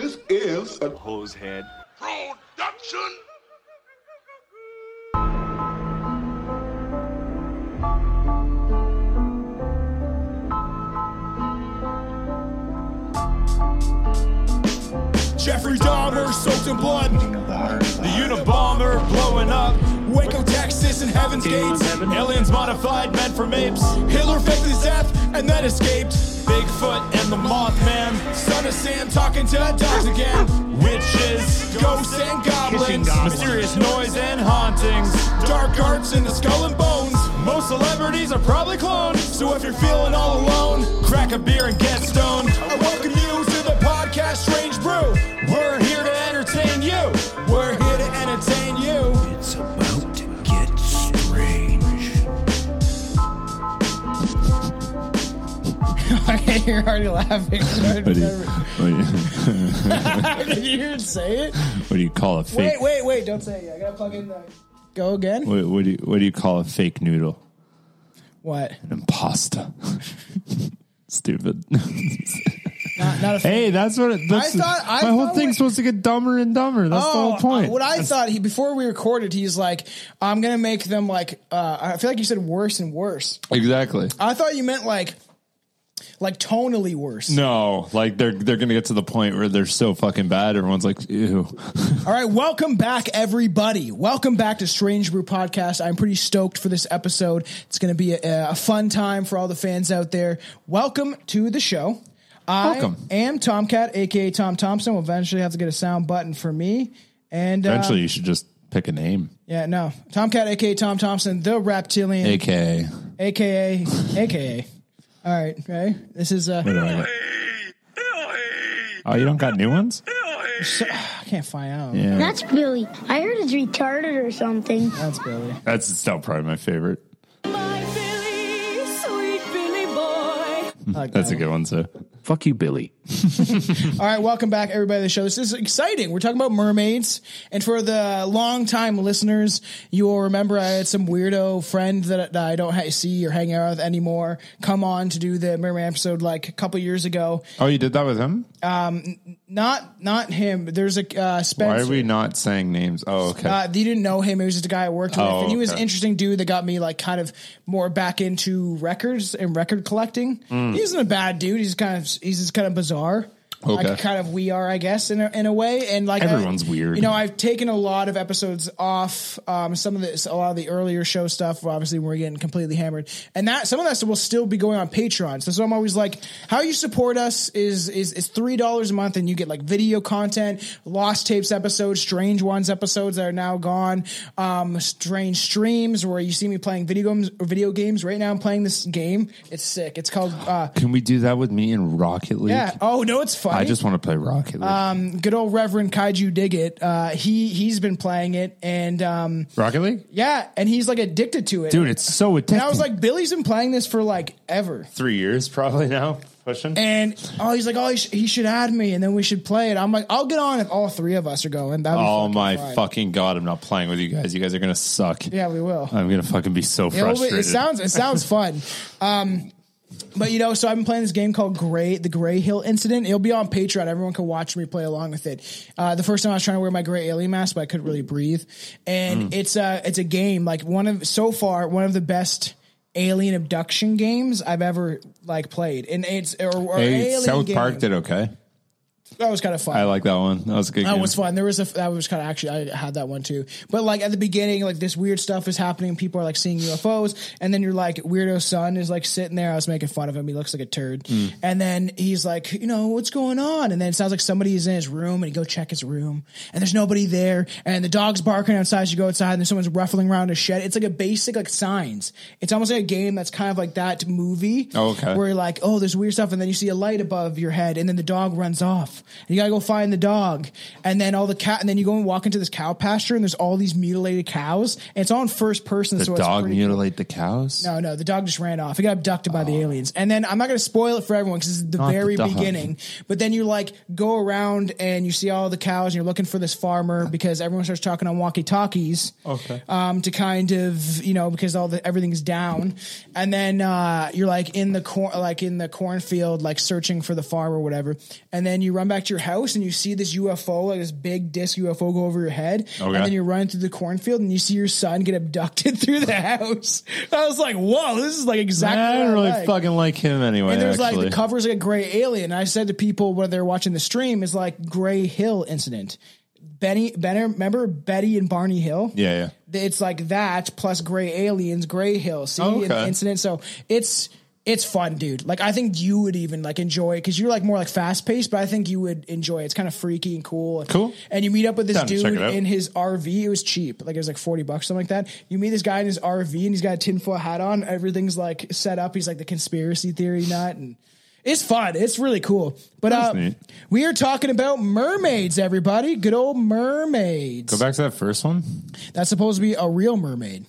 This is a hose head. production. Jeffrey Dahmer soaked in blood. The Unabomber blowing up. Waco, Texas, and Heaven's Gates. Aliens modified, meant from apes. Hitler faked his death and then escaped. Bigfoot and the Mothman. Son of Sam talking to dogs again. Witches, ghosts, and goblins. Mysterious noise and hauntings. Dark arts in the skull and bones. Most celebrities are probably cloned. So if you're feeling all alone, crack a beer and get stoned. I welcome you to the podcast Strange Brew. We're here to entertain you. You're already laughing. What do you, what do you, Did you hear it say it? what do you call a fake? Wait, wait, wait! Don't say it. yet. I gotta plug in the. Go again. What, what do you what do you call a fake noodle? What? An impasta. Stupid. Not, not a. hey, that's what. It, that's, thought- I my whole thought thing's supposed to get dumber and dumber. That's the whole point. uh, what I thought he before we recorded, he's like, "I'm gonna make them like." Uh, I feel like you said worse and worse. exactly. I thought you meant like, like tonally worse. No, like they're they're gonna get to the point where they're so fucking bad. Everyone's like, ew. All right, welcome back, everybody. Welcome back to Strange Brew Podcast. I'm pretty stoked for this episode. It's going to be a, a fun time for all the fans out there. Welcome to the show. I Welcome. am Tomcat, aka Tom Thompson. We'll eventually have to get a sound button for me. And uh, Eventually, you should just pick a name, yeah, no, Tomcat, aka Tom Thompson, the reptilian, aka. aka, aka. All right, okay. This is uh, What do I? Oh, you don't got new ones? so- I can't find out. Yeah, That's Billy. I heard it's retarded or something. That's Billy. that's still probably my favorite. My Billy, sweet Billy boy. Like That's that a good one too. Fuck you, Billy. All right, welcome back, everybody, to the show. This is exciting. We're talking about mermaids, and for the long-time listeners, you will remember I had some weirdo friend that I don't ha- see or hang out with anymore come on to do the mermaid episode like a couple years ago. Oh, you did that with him? Um, Not not him. There's a uh, Spencer. Why are we not saying names? Oh, okay. Uh, you didn't know him. It was just a guy I worked with, Oh, and he was an okay. interesting dude that got me like kind of more back into records and record collecting. Hmm. He isn't a bad dude. He's kind of he's just kind of bizarre. Okay. Like kind of we are, I guess, in a, in a way. And like I- Everyone's weird. You know, I've taken a lot of episodes off. Um, some of the a lot of the earlier show stuff. Obviously, we're getting completely hammered, and that some of that stuff will still be going on Patreon. So, so I'm always like, how you support us is is is three dollars a month, and you get like video content, lost tapes episodes, strange ones episodes that are now gone, um, strange streams where you see me playing video games. Video games right now. I'm playing this game. It's sick. It's called. Uh, Can we do that with me in Rocket League? yeah. Oh no, it's funny. I just want to play Rocket League. good old Reverend Kaiju Diggit. Uh, he he's been playing it, and um, Rocket League? yeah, and he's like addicted to it, Dude, it's so addictive. And I was like, Billy's been playing this for like ever, three years probably now. Pushing. and oh, he's like, oh, he, sh- he should add me, and then we should play it. I'm like, I'll get on if all three of us are going. That'd be oh fucking my fine. fucking god! I'm not playing with you guys. You guys are gonna suck. Yeah, we will. I'm gonna fucking be so Yeah, well, frustrated. it sounds it sounds fun. Um, but you know, so I've been playing this game called Gray, the Greyhill Incident. It'll be on Patreon. Everyone can watch me play along with it. Uh, the first time I was trying to wear my gray alien mask, but I couldn't really breathe. And it's a it's a game like one of so far one of the best alien abduction games I've ever like played. And it's or, or hey, alien South game. Park did okay. That was kind of fun. I like that one. That was a good. That game. was fun. There was a that was kind of actually I had that one too. But like at the beginning, like this weird stuff is happening. People are like seeing UFOs, and then you're like weirdo son is like sitting there. I was making fun of him. He looks like a turd. Hmm. And then he's like, you know, what's going on? And then it sounds like somebody is in his room, and you go check his room, and there's nobody there, and the dog's barking outside. You go outside, and there's someone's ruffling around a shed. It's like a basic like signs. It's almost like a game that's kind of like that movie. Oh, okay. Where you're like, oh, there's weird stuff, and then you see a light above your head, and then the dog runs off. And you gotta go find the dog, and then all the cat, and then you go and walk into this cow pasture, and there's all these mutilated cows, and it's all in first person. the so it's dog pretty mutilate the cows. no, no, the dog just ran off. He got abducted by the aliens. And then I'm not going to spoil it for everyone because this is the Not very dog. beginning. But then you like go around and you see all the cows and you're looking for this farmer because everyone starts talking on walkie talkies. Okay. Um, to kind of, you know, because all the, everything's down. And then, uh, you're like in the corn, like in the cornfield, like searching for the farm or whatever. And then you run back to your house and you see this UFO, like this big disc UFO go over your head, Okay. and then you're running through the cornfield and you see your son get abducted through the house. I was like, whoa, this is like exactly. I don't really like. fucking like him anyway. And there's actually. like the cover's like a gray alien. And I said to people when they're watching the stream is like Gray Hill incident. Benny, Benner, remember Betty and Barney Hill? yeah, yeah. It's like that plus Gray Aliens, Gray Hill. See Oh, okay. incident. So it's it's fun, dude. Like I think you would even like enjoy because you're like more like fast paced, but I think you would enjoy it. It's kind of freaky and cool. Cool. And you meet up with this to check dude it out. in his RV. It was cheap, like it was like forty bucks, something like that. You meet this guy in his RV, and he's got a tinfoil hat on. Everything's like set up. He's like the conspiracy theory nut, and it's fun. It's really cool. But uh, neat. we are talking about mermaids, everybody. Good old mermaids. Go back to that first one. That's supposed to be a real mermaid.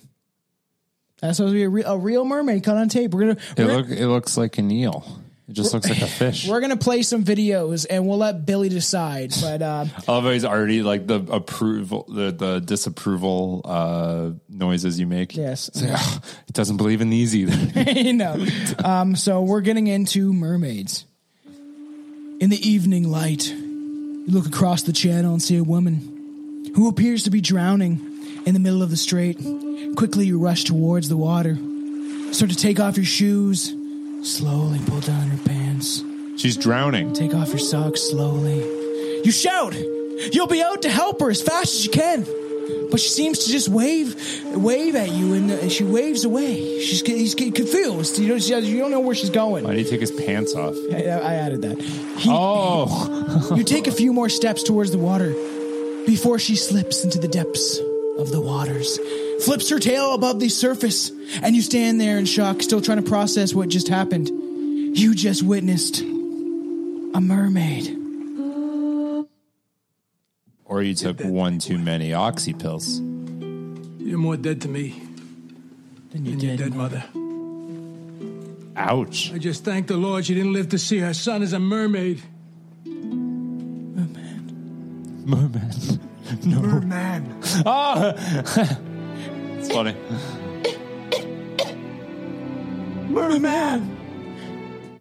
That's supposed to be a, re- a real mermaid caught on tape. We're gonna It we're, look it looks like a eel. It just looks like a fish. we're gonna play some videos and we'll let Billy decide. But how he's already like the approval, the the disapproval uh, noises you make. Yes. It's like, "Ah, it doesn't believe in these either. you know, um, so we're getting into mermaids. In the evening light, you look across the channel and see a woman who appears to be drowning in the middle of the strait. Quickly, you rush towards the water. Start to take off your shoes. Slowly pull down your pants. She's drowning. Take off your socks slowly. You shout! You'll be out to help her as fast as you can. But she seems to just wave, wave at you, and she waves away. She's he's confused. You don't, you don't know where she's going. Why did he take his pants off? I, I added that. He- Oh, you take a few more steps towards the water before she slips into the depths of the waters, flips her tail above the surface, and you stand there in shock, still trying to process what just happened. You just witnessed a mermaid. or you took one too many oxy pills. You're more dead to me Then you than your dead mother. Ouch. I just thank the Lord she didn't live to see her son as a mermaid. Merman. Merman. It's funny. murder Merman.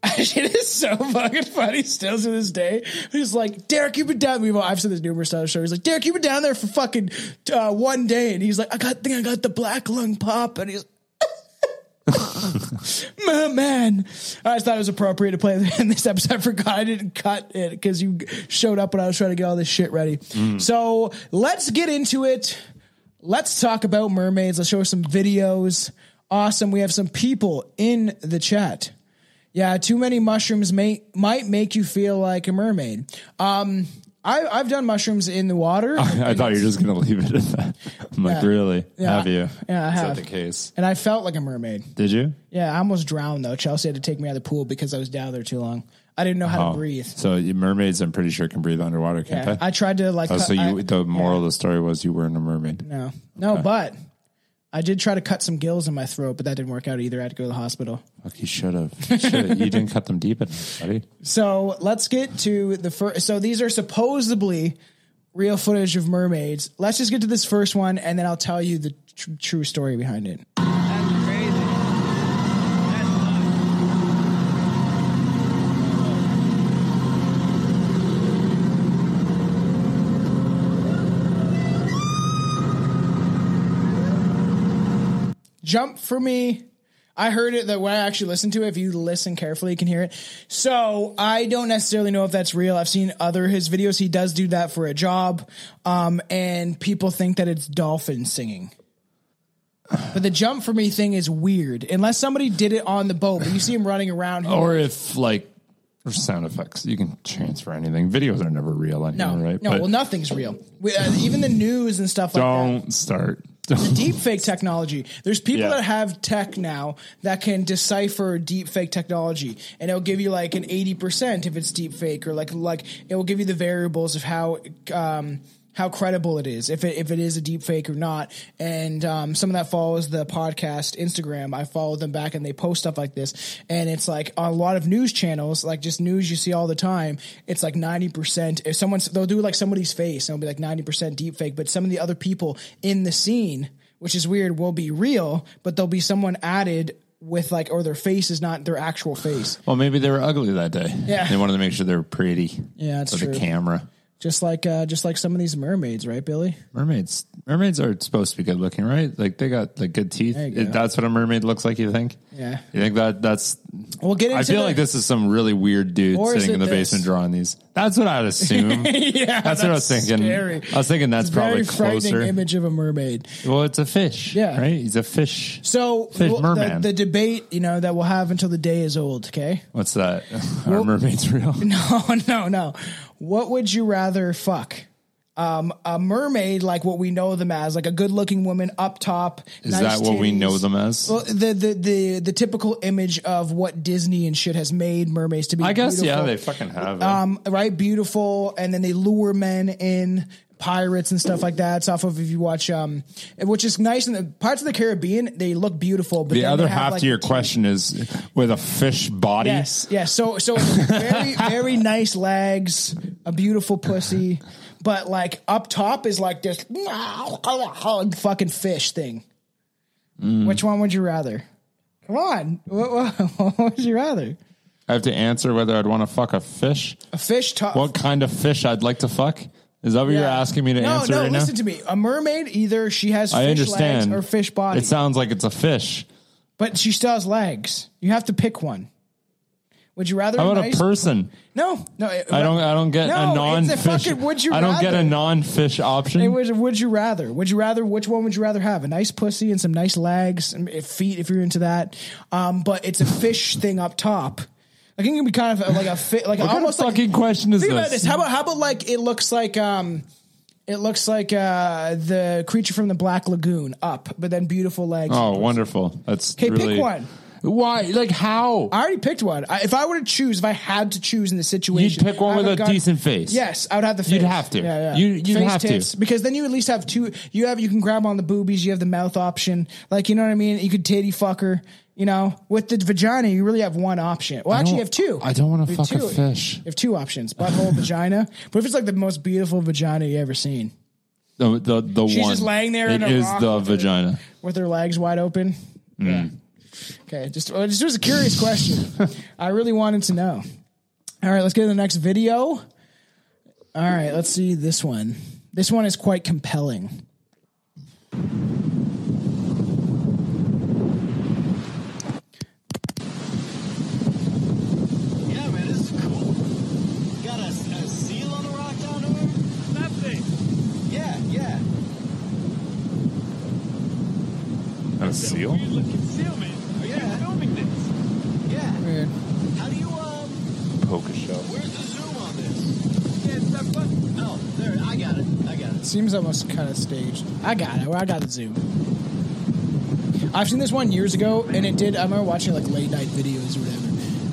it is so fucking funny still to this day. He's like, Derek, you've been down. We've I've said this numerous times. Show. He's like, Derek, you've been down there for fucking uh, one day, and he's like, I got, think I got the black lung pop, and he's. Like, Merman. I just thought it was appropriate to play in this episode. I forgot I didn't cut it because you showed up when I was trying to get all this shit ready. So let's get into it. Let's talk about mermaids. Let's show some videos. Awesome. We have some people in the chat. Yeah, too many mushrooms may might make you feel like a mermaid. Um, I, I've done mushrooms in the water, I thought you were just gonna leave it at that. I'm like, really? Yeah. Have you? Yeah, I Is have. that the case? and I felt like a mermaid. Did you? Yeah, I almost drowned though. Chelsea had to take me out of the pool because I was down there too long. I didn't know how Oh, to uh-huh. breathe. So mermaids, I'm pretty sure can breathe underwater, can't Yeah, they? I tried to like. oh, cut- so you, I- the moral of the story was you weren't a mermaid. no, no, but I did try to cut some gills in my throat, but that didn't work out either. I had to go to the hospital. Fuck, you should have. You didn't cut them deep enough, buddy. So let's get to the first. So these are supposedly real footage of mermaids. Let's just get to this first one, and then I'll tell you the tr- true story behind it. Jump for me. I heard it that when I actually listened to it, if you listen carefully, you can hear it. So I don't necessarily know if that's real. I've seen other his videos. He does do that for a job. Um, and people think that it's dolphin singing. But the jump for me thing is weird. Unless somebody did it on the boat, but you see him running around. Or if like or sound effects, you can transfer anything. Videos are never real anymore, no, right? no, But well, nothing's real. We, uh, even the news and stuff like that. don't start. Don't. deep fake technology. There's people Yeah. that have tech now that can decipher deep fake technology, and it'll give you like an eighty percent if it's deep fake, or like like it will give you the variables of how um, how credible it is, if it if it is a deep fake or not. And um, someone that follows the podcast Instagram, I follow them back, and they post stuff like this, and it's like on a lot of news channels, like just news you see all the time. It's like ninety percent. If someone's they'll do like somebody's face, and it'll be like ninety percent deep fake, but some of the other people in the scene which is weird, will be real, but there'll be someone added with like, or their face is not their actual face. Well, maybe they were ugly that day. Yeah. They wanted to make sure they were pretty. Yeah, that's for true. the camera. Just like, uh, just like some of these mermaids, right, Billy? Mermaids, mermaids are supposed to be good looking, right? Like they got like good teeth. That's what a mermaid looks like. You think? Yeah. You think that that's? We'll get into I feel the- like this is some really weird dude sitting in the this? basement drawing these. That's what I'd assume. yeah, That's what I was thinking. Scary. I was thinking that's It's probably frightening closer. image of a mermaid. Well, it's a fish. Yeah. Right. He's a fish. So Fish well, merman. the debate, you know, that we'll have until the day is old. Okay. What's that? Are mermaids real? No, no, no. What would you rather fuck? Um, a mermaid, like what we know them as, like a good-looking woman up top. Is nice that what we know them as? Well, the, the the the typical image of what Disney and shit has made mermaids to be. I guess yeah, they fucking have. It. um, right, beautiful, and then they lure men in pirates and stuff like that. It's off of if you watch, um, which is nice. In the parts of the Caribbean, they look beautiful. But the other half like, to your question is with a fish body. Yes, yes. So, so very, very nice legs, a beautiful pussy, but like up top is like this fucking fish thing. Mm. Which one would you rather? Come on, what, what, what would you rather? I have to answer whether I'd want to fuck a fish. A fish top? What kind of fish I'd like to fuck? Is that what you're asking me to no, answer no, right listen now? to me. A mermaid, either she has fish I understand. legs or fish body, It sounds like it's a fish. but she still has legs. You have to pick one. Would you rather? How a about nice- a person? No, no. I don't. I don't get No, a it's non-fish. fucking would you I don't get a non-fish option. Hey, would, would you rather? Would you rather? Which one would you rather have? A nice pussy and some nice legs and feet, if you're into that. Um, but it's a fish thing up top. I think it can be kind of like a fit, like what kind of almost like. fucking question is Think this? about this. How about how about like it looks like um, it looks like uh the creature from the Black Lagoon up, but then beautiful legs. oh, wonderful! That's Okay, really, pick one. Why? Like how? I already picked one. I, if I were to choose, if I had to choose in the situation, You'd pick one I with a gone- decent face. Yes, I would have the face. You'd have to. Yeah, yeah. You- you'd Face, have to. because then you at least have two. You have you can grab on the boobies. You have the mouth option. Like you know what I mean. You could titty fucker. You know, with the vagina, you really have one option. Well, actually, you have two. I don't want to You have fuck a two. fish. You have two options: butthole, vagina. But if it's like the most beautiful vagina you ever seen, The the, the She's one. just laying there in a is the with her- vagina. with her legs wide open. Mm. Yeah. Okay, just uh, just was a curious question. I really wanted to know. All right, let's get to the next video. All right, let's see this one. This one is quite compelling. Yeah, man, this is cool. Got a, a seal on the rock down there? Nothing. Yeah, yeah. A seal? looking seal, man. Are you filming this? Yeah. Weird. How do you, um, Poker show. where's the zoom on this? Yeah, it's that button. Oh, there, I got it. I got it. Seems almost kind of staged. I got it. I got the zoom. I've seen this one years ago, and it did. I remember watching like late night videos or whatever,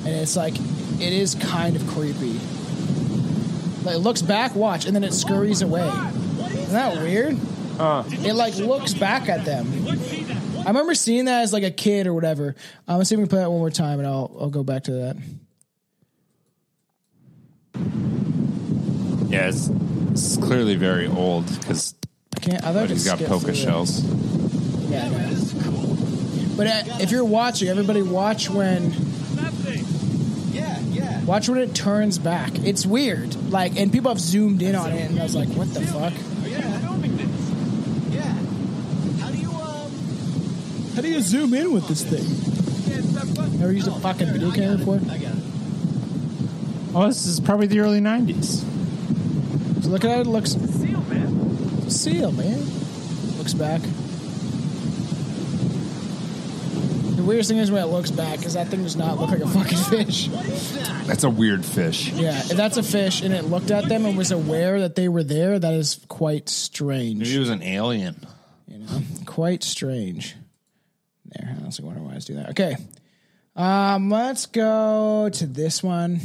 and it's like it is kind of creepy. Like it looks back, watch, and then it scurries away. Isn't that weird? It like looks back at them. I remember seeing that as like a kid or whatever. Um, let's see if we play that one more time, and I'll I'll go back to that. Yeah, it's, it's clearly very old because I can't. I thought he's got poker it. shells. Yeah, I know. But uh, if you're watching, everybody watch when Yeah, yeah. watch when it turns back. It's weird. Like, and people have zoomed in on it, and I was like, "What the fuck? Are you filming this? Yeah. How do you, um, How do you zoom in with this thing?" yeah, it's that button. Never used a fucking video camera before. I got it. Oh, this is probably the early '90s. So look at how it looks. Seal, man. Seal, man. Looks back. The weirdest thing is when it looks back, because that thing does not look like a fucking fish. That's a weird fish. Yeah, if that's a fish and it looked at them and was aware that they were there, that is quite strange. Maybe it was an alien. You know, quite strange. There, I also wonder why I was doing that. Okay, um, let's go to this one.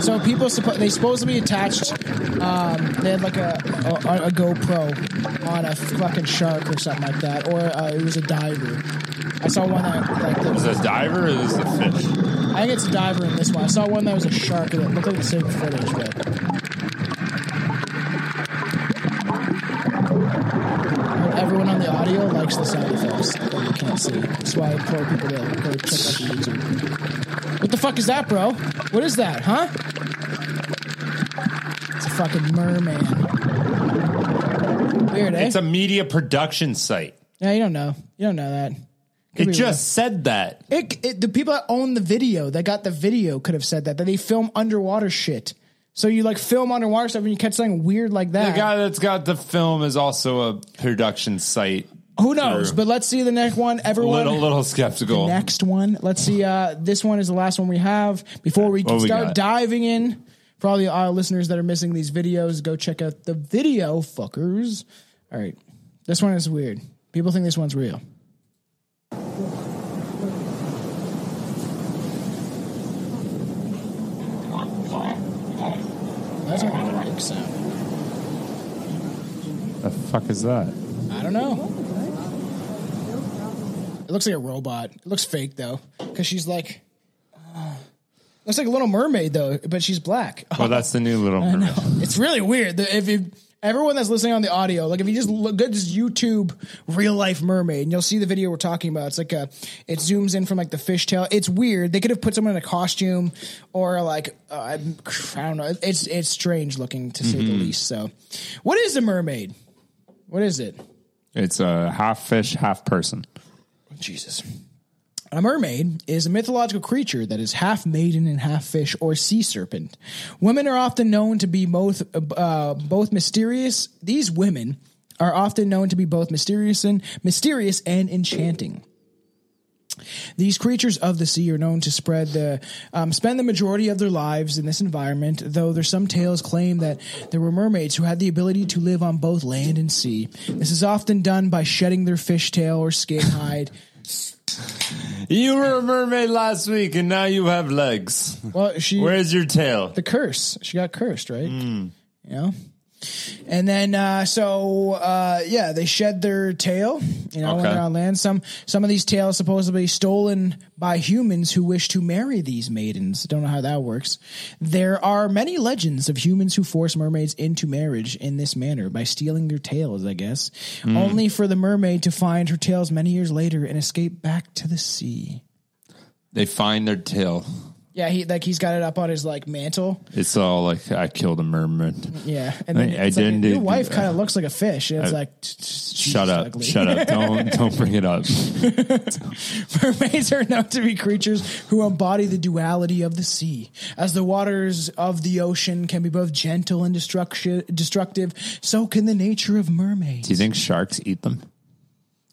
So people suppo- they supposed to be attached. Um, they had like a, a a GoPro on a fucking shark or something like that, or uh, it was a diver. I saw one that like this a diver or is this a fish? I think it's a diver in this one. I saw one that was a shark and it looked like the same footage, but everyone on the audio likes the sound effects that you can't see. That's why I implore people to go check out the YouTube. What the fuck is that, bro? What is that, huh? It's a fucking merman. Weird, eh? It's a media production site. yeah, you don't know. You don't know that. Could It just said that. It, it, the people that own the video, that got the video, could have said that that they film underwater shit. So you like film underwater stuff and you catch something weird like that. The guy that's got the film is also a production site. Who knows? But let's see the next one. Everyone, Little little skeptical. next one. Let's see. Uh, this one is the last one we have before we we start got? diving in. For all the uh, listeners that are missing these videos, go check out the video, fuckers. All right, this one is weird. People think this one's real. That's not a big sound. The fuck is that? I don't know. It looks like a robot. It looks fake though, because she's like, uh, looks like a little mermaid though, but she's black. Well, that's the new little. Mermaid. It's really weird. If you, everyone that's listening on the audio, like if you just look, go just YouTube real life mermaid, and you'll see the video we're talking about. It's like a, it zooms in from like the fishtail. It's weird. They could have put someone in a costume or like uh, I don't know. It's it's strange looking to say the least. So, what is a mermaid? What is it? It's a half fish, half person. Jesus. A mermaid is a mythological creature that is half maiden and half fish or sea serpent. Women are often known to be both uh, both mysterious. These women are often known to be both mysterious and mysterious and enchanting. These creatures of the sea are known to spread the um, spend the majority of their lives in this environment. Though there's some tales claim that there were mermaids who had the ability to live on both land and sea. This is often done by shedding their fishtail or skin hide. You were a mermaid last week, and now you have legs. Well, she Where's your tail? the curse. She got cursed, right? Hmm. You know. And then, uh, so uh, yeah, they shed their tail. You know, when Okay. they're on land. Some some of these tails supposedly stolen by humans who wish to marry these maidens. Don't know how that works. There are many legends of humans who force mermaids into marriage in this manner by stealing their tails. I guess only for the mermaid to find her tails many years later and escape back to the sea. They find their tail. Yeah, he like he's got it up on his like mantle. It's all like I killed a mermaid. Yeah, and then I- I it's like, didn't your wife kind of looks like a fish, and it's like, t- t- she's Shut up! Shut up! Don't don't bring it up. Mermaids are known to be creatures who embody the duality of the sea. As the waters of the ocean can be both gentle and destruction, destructive, so can the nature of mermaids. Do you think sharks eat them?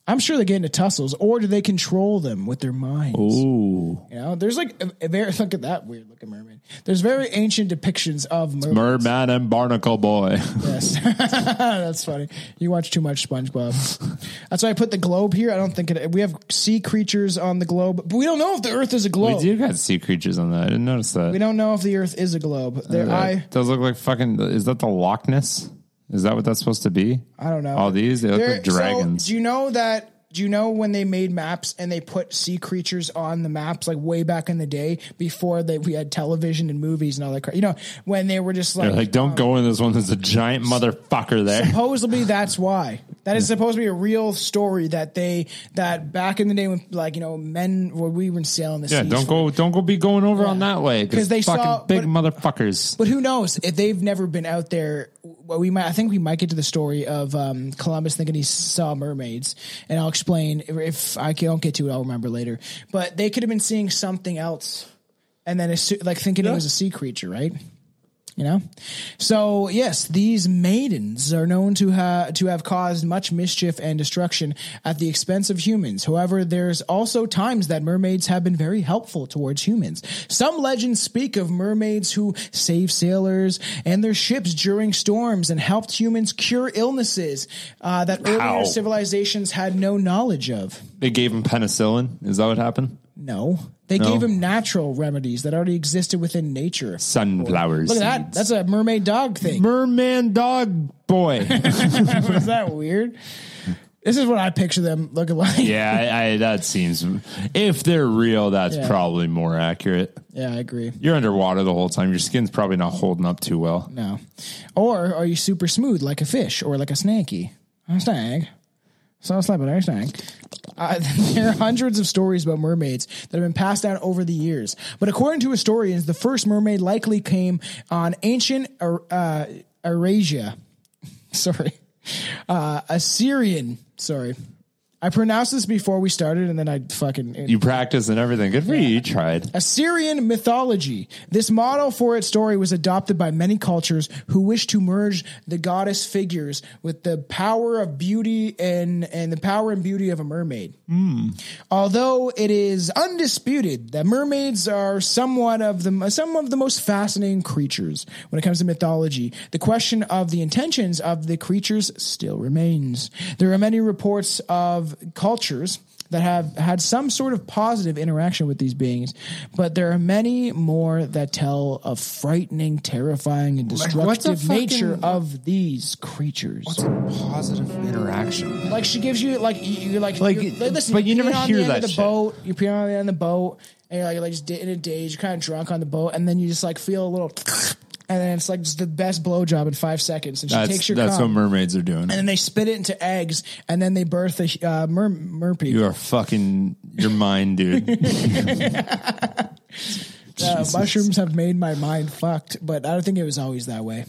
I'm sure they get into tussles, or do they control them with their minds? Ooh, You know, there's like a, a very look at that weird looking mermaid. There's very ancient depictions of mermaids. merman and barnacle boy. Yes, that's funny. You watch too much SpongeBob. That's why I put the globe here. I don't think it. We have sea creatures on the globe, but we don't know if the Earth is a globe. We do got sea creatures on that. I didn't notice that. We don't know if the Earth is a globe. There, uh, I does look like fucking. Is that the Loch Ness? Is that what that's supposed to be? I don't know. All these they look There- like dragons. So, do you know that? Do you know when they made maps and they put sea creatures on the maps, like way back in the day, before that we had television and movies and all that crap? You know, when they were just like, They're like, don't um, go in this one. There's a giant motherfucker there. supposedly that's why that is supposed to be a real story that they that back in the day when like you know men when we were sailing the Yeah, don't for- go, don't go be going over on that way because they fucking saw- big but- motherfuckers. But who knows if they've never been out there? Well, we might. I think we might get to the story of um, Columbus thinking he saw mermaids, and I'll explain if, I don't get to it. I'll remember later. But they could have been seeing something else, and then assu- like thinking it was a sea creature, right? You know, so yes, these maidens are known to ha- to have caused much mischief and destruction at the expense of humans. However, there's also times that mermaids have been very helpful towards humans. Some legends speak of mermaids who saved sailors and their ships during storms and helped humans cure illnesses uh, that earlier How? civilizations had no knowledge of. They gave them penicillin. Is that what happened? No, they No? gave him natural remedies that already existed within nature. Sunflowers. Look at that. That's a mermaid dog thing. merman dog boy. Is that weird? This is what I picture them looking like. yeah, I, I, that seems. If they're real, that's Yeah. probably more accurate. Yeah, I agree. You're underwater the whole time. Your skin's probably not holding up too well. No. Or are you super smooth like a fish or like a snaky? A snag. Sounds like an Einstein. Uh, there are hundreds of stories about mermaids that have been passed down over the years. But according to historians, the first mermaid likely came on ancient uh, Eurasia. Sorry. Uh, Assyrian. Sorry. I pronounced this before we started and then I fucking. You practice and everything. Good for you. You tried. Assyrian mythology. This model for its story was adopted by many cultures who wish to merge the goddess figures with the power of beauty and, and the power and beauty of a mermaid. Hmm. Although it is undisputed that mermaids are somewhat of the some of the most fascinating creatures when it comes to mythology, the question of the intentions of the creatures still remains. There are many reports of cultures that have had some sort of positive interaction with these beings, but there are many more that tell of frightening, terrifying, and destructive fucking- nature of these creatures. What's a positive interaction. Like she gives you like you- you're like Like, you're, listen, but you never hear that the shit. boat. You're peeing on the end of the boat, and you're like, you're like just in a daze. You're kind of drunk on the boat, and then you just like feel a little, and then it's like just the best blowjob in five seconds. And she That's takes your that's cum, what mermaids are doing. and then they spit it into eggs, and then they birth a uh, mer. You are fucking your mind, dude. Uh, mushrooms have made my mind fucked, but I don't think it was always that way.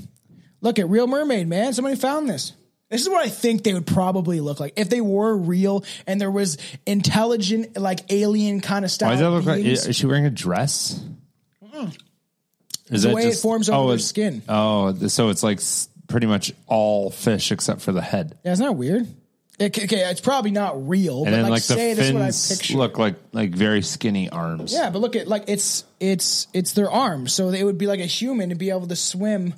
Look at Real Mermaid, man. Somebody found this. This is what I think they would probably look like if they were real and there was intelligent, like alien kind of stuff. Why does that look like? Is she wearing a dress? Is the that way it forms over oh, their skin. Oh, so it's like pretty much all fish except for the head, Yeah, it's not weird. It- okay, it's probably not real, and but then like, like, the say this is what I picture. look like like very skinny arms. Yeah, but look at like it's it's it's their arms, so it would be like a human to be able to swim you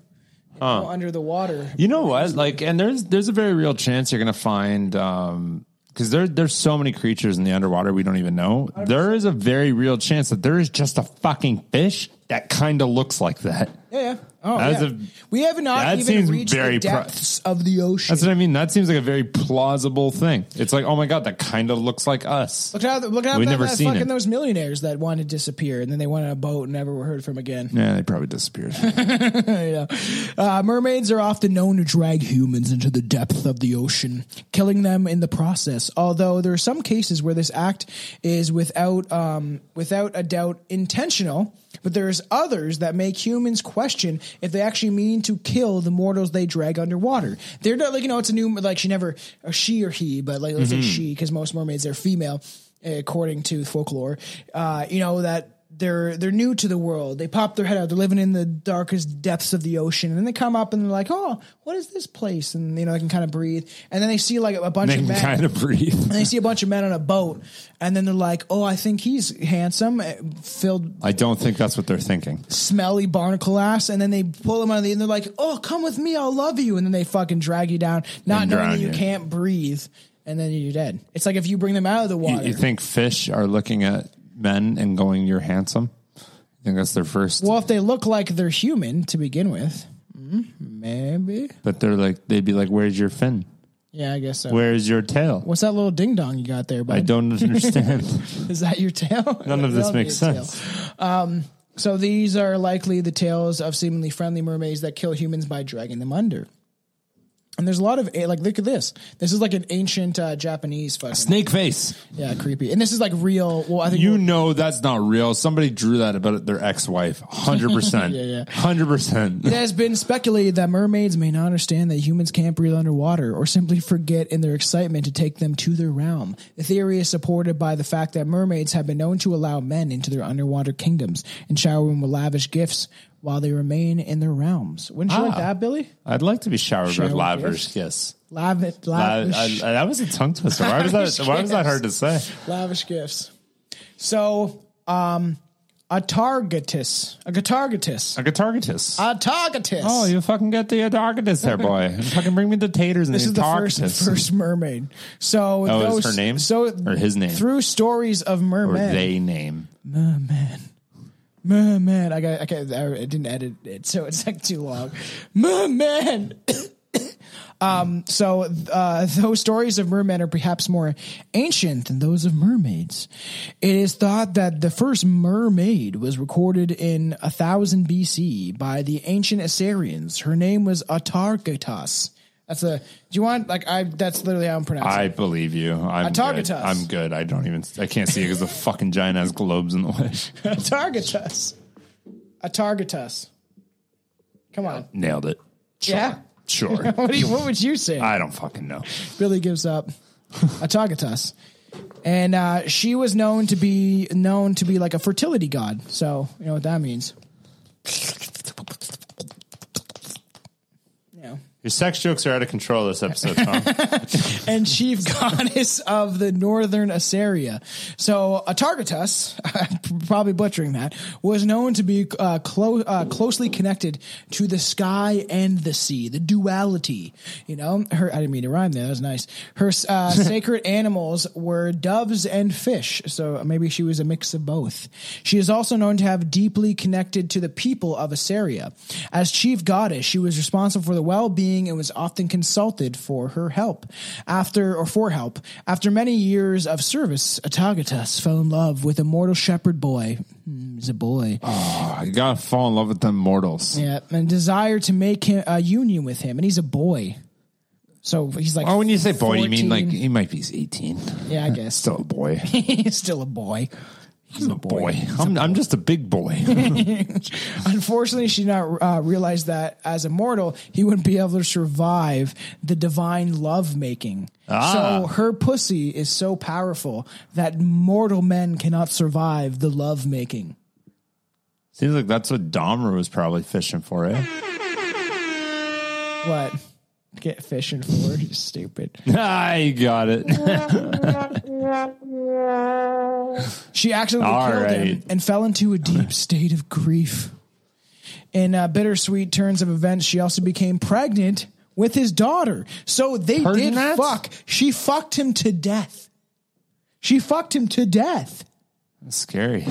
know, under the water. You know what? Like, and there's there's a very real chance you're gonna find um because there there's so many creatures in the underwater we don't even know. There is a very real chance that there is just a fucking fish that kind of looks like that. Yeah, yeah. Oh, That's yeah. a- we have not that even seems reached very the pro- depths of the ocean. That's what I mean. That seems like a very plausible thing. It's like, oh my god, that kind of looks like us. Look how look how We've never that seen fucking it. those millionaires that wanted to disappear and then they went on a boat and never were heard from again. Yeah, they probably disappeared. Uh, mermaids are often known to drag humans into the depth of the ocean, killing them in the process. Although there are some cases where this act is without um, without a doubt intentional, but there's others that make humans question if they actually mean to kill the mortals they drag underwater. They're not like you know it's a new like she never or she or he, but like let's say she because most mermaids are female according to folklore. Uh, you know that they're they're new to the world. They pop their head out. They're living in the darkest depths of the ocean, and then they come up and they're like, "Oh, what is this place?" And you know they can kind of breathe. And then they see like a bunch they of men. kind of breathe. and they see a bunch of men on a boat, and then they're like, "Oh, I think he's handsome, eh, filled I don't think that's what they're thinking. smelly barnacle ass." And then they pull him out of the, and they're like, "Oh, come with me, I'll love you." And then they fucking drag you down, not And knowing that you you. can't breathe, and then you're dead. It's like if you bring them out of the You, water. you think fish are looking at men and going, "You're handsome"? I think that's their first. well, if they look like they're human to begin with, mm, maybe. But they're like, they'd be like, "Where's your fin? Yeah, I guess so. Where's your tail?" What's that little ding dong you got there, bud? I don't understand. Is that your tail? None of this makes be a tail. sense. So these are likely the tales of seemingly friendly mermaids that kill humans by dragging them under. And there's a lot of like look at this. This is like an ancient uh, Japanese fucking Snake face. yeah creepy. And this is like real. Well, I think You know that's not real. Somebody drew that about their ex-wife. Hundred percent. Yeah, yeah. Hundred percent. It has been speculated that mermaids may not understand that humans can't breathe underwater or simply forget in their excitement to take them to their realm. The theory is supported by the fact that mermaids have been known to allow men into their underwater kingdoms and shower them with lavish gifts while they remain in their realms. Wouldn't you like Ah. that, Billy? I'd like to be showered with lavish gifts? Lavish, La- lavish, I- I- that was a tongue twister. Why was that? Why was that hard to say? lavish gifts. So, um, a targetus, a guitargetus, a targetus. a targetus. oh, you fucking get the targetus there, boy. fucking bring me the taters and This is the first, first mermaid. So Oh, those, is her name? So Or his name? through stories of mermaids. or they name. merman, merman. I got. I, got, I didn't edit it, so it's like too long. Merman. um. So uh, those stories of mermen are perhaps more ancient than those of mermaids. It is thought that the first mermaid was recorded in a thousand BC by the ancient Assyrians. Her name was Atargatis. That's a. Do you want like I? That's literally how I'm pronouncing. I it. believe you. I'm Atargatis. good. I'm good. I don't even. I can't see it because the fucking giant ass globes in the way. a targetus. A targetus. Come on. Nailed it. Yeah. Sure. what, do you, what would you say? I don't fucking know. Billy gives up. A targetus. And uh, she was known to be known to be like a fertility god. So you know what that means. Yeah. Your sex jokes are out of control this episode, Tom. and chief goddess of the northern Assyria. So Atargatis, probably butchering that, was known to be uh, clo- uh, closely connected to the sky and the sea, the duality. You know, her. I didn't mean to rhyme there. That was nice. Her uh, sacred animals were doves and fish. So maybe she was a mix of both. She is also known to have deeply connected to the people of Assyria. As chief goddess, she was responsible for the well-being and was often consulted for her help. After or for help, after many years of service, Atagatas fell in love with a mortal shepherd boy. Hmm, He's a boy. I gotta fall in love with them mortals. Yeah, and desire to make him a union with him, and he's a boy. So he's like. Oh, when you say boy, you mean like he might be 18. Yeah, I guess. Still a boy. he's still a boy. He's a boy. I'm, I'm just a big boy. Unfortunately, she did not uh, realize that as a mortal, he wouldn't be able to survive the divine love making. Ah. So her pussy is so powerful that mortal men cannot survive the love making. Seems like that's what Dahmer was probably fishing for, eh? What? Get fishing for? You stupid. I got it. She accidentally All killed him right. and fell into a deep state of grief. In uh, bittersweet turns of events, she also became pregnant with his daughter. So they Heard did that? fuck. She fucked him to death. She fucked him to death. That's scary.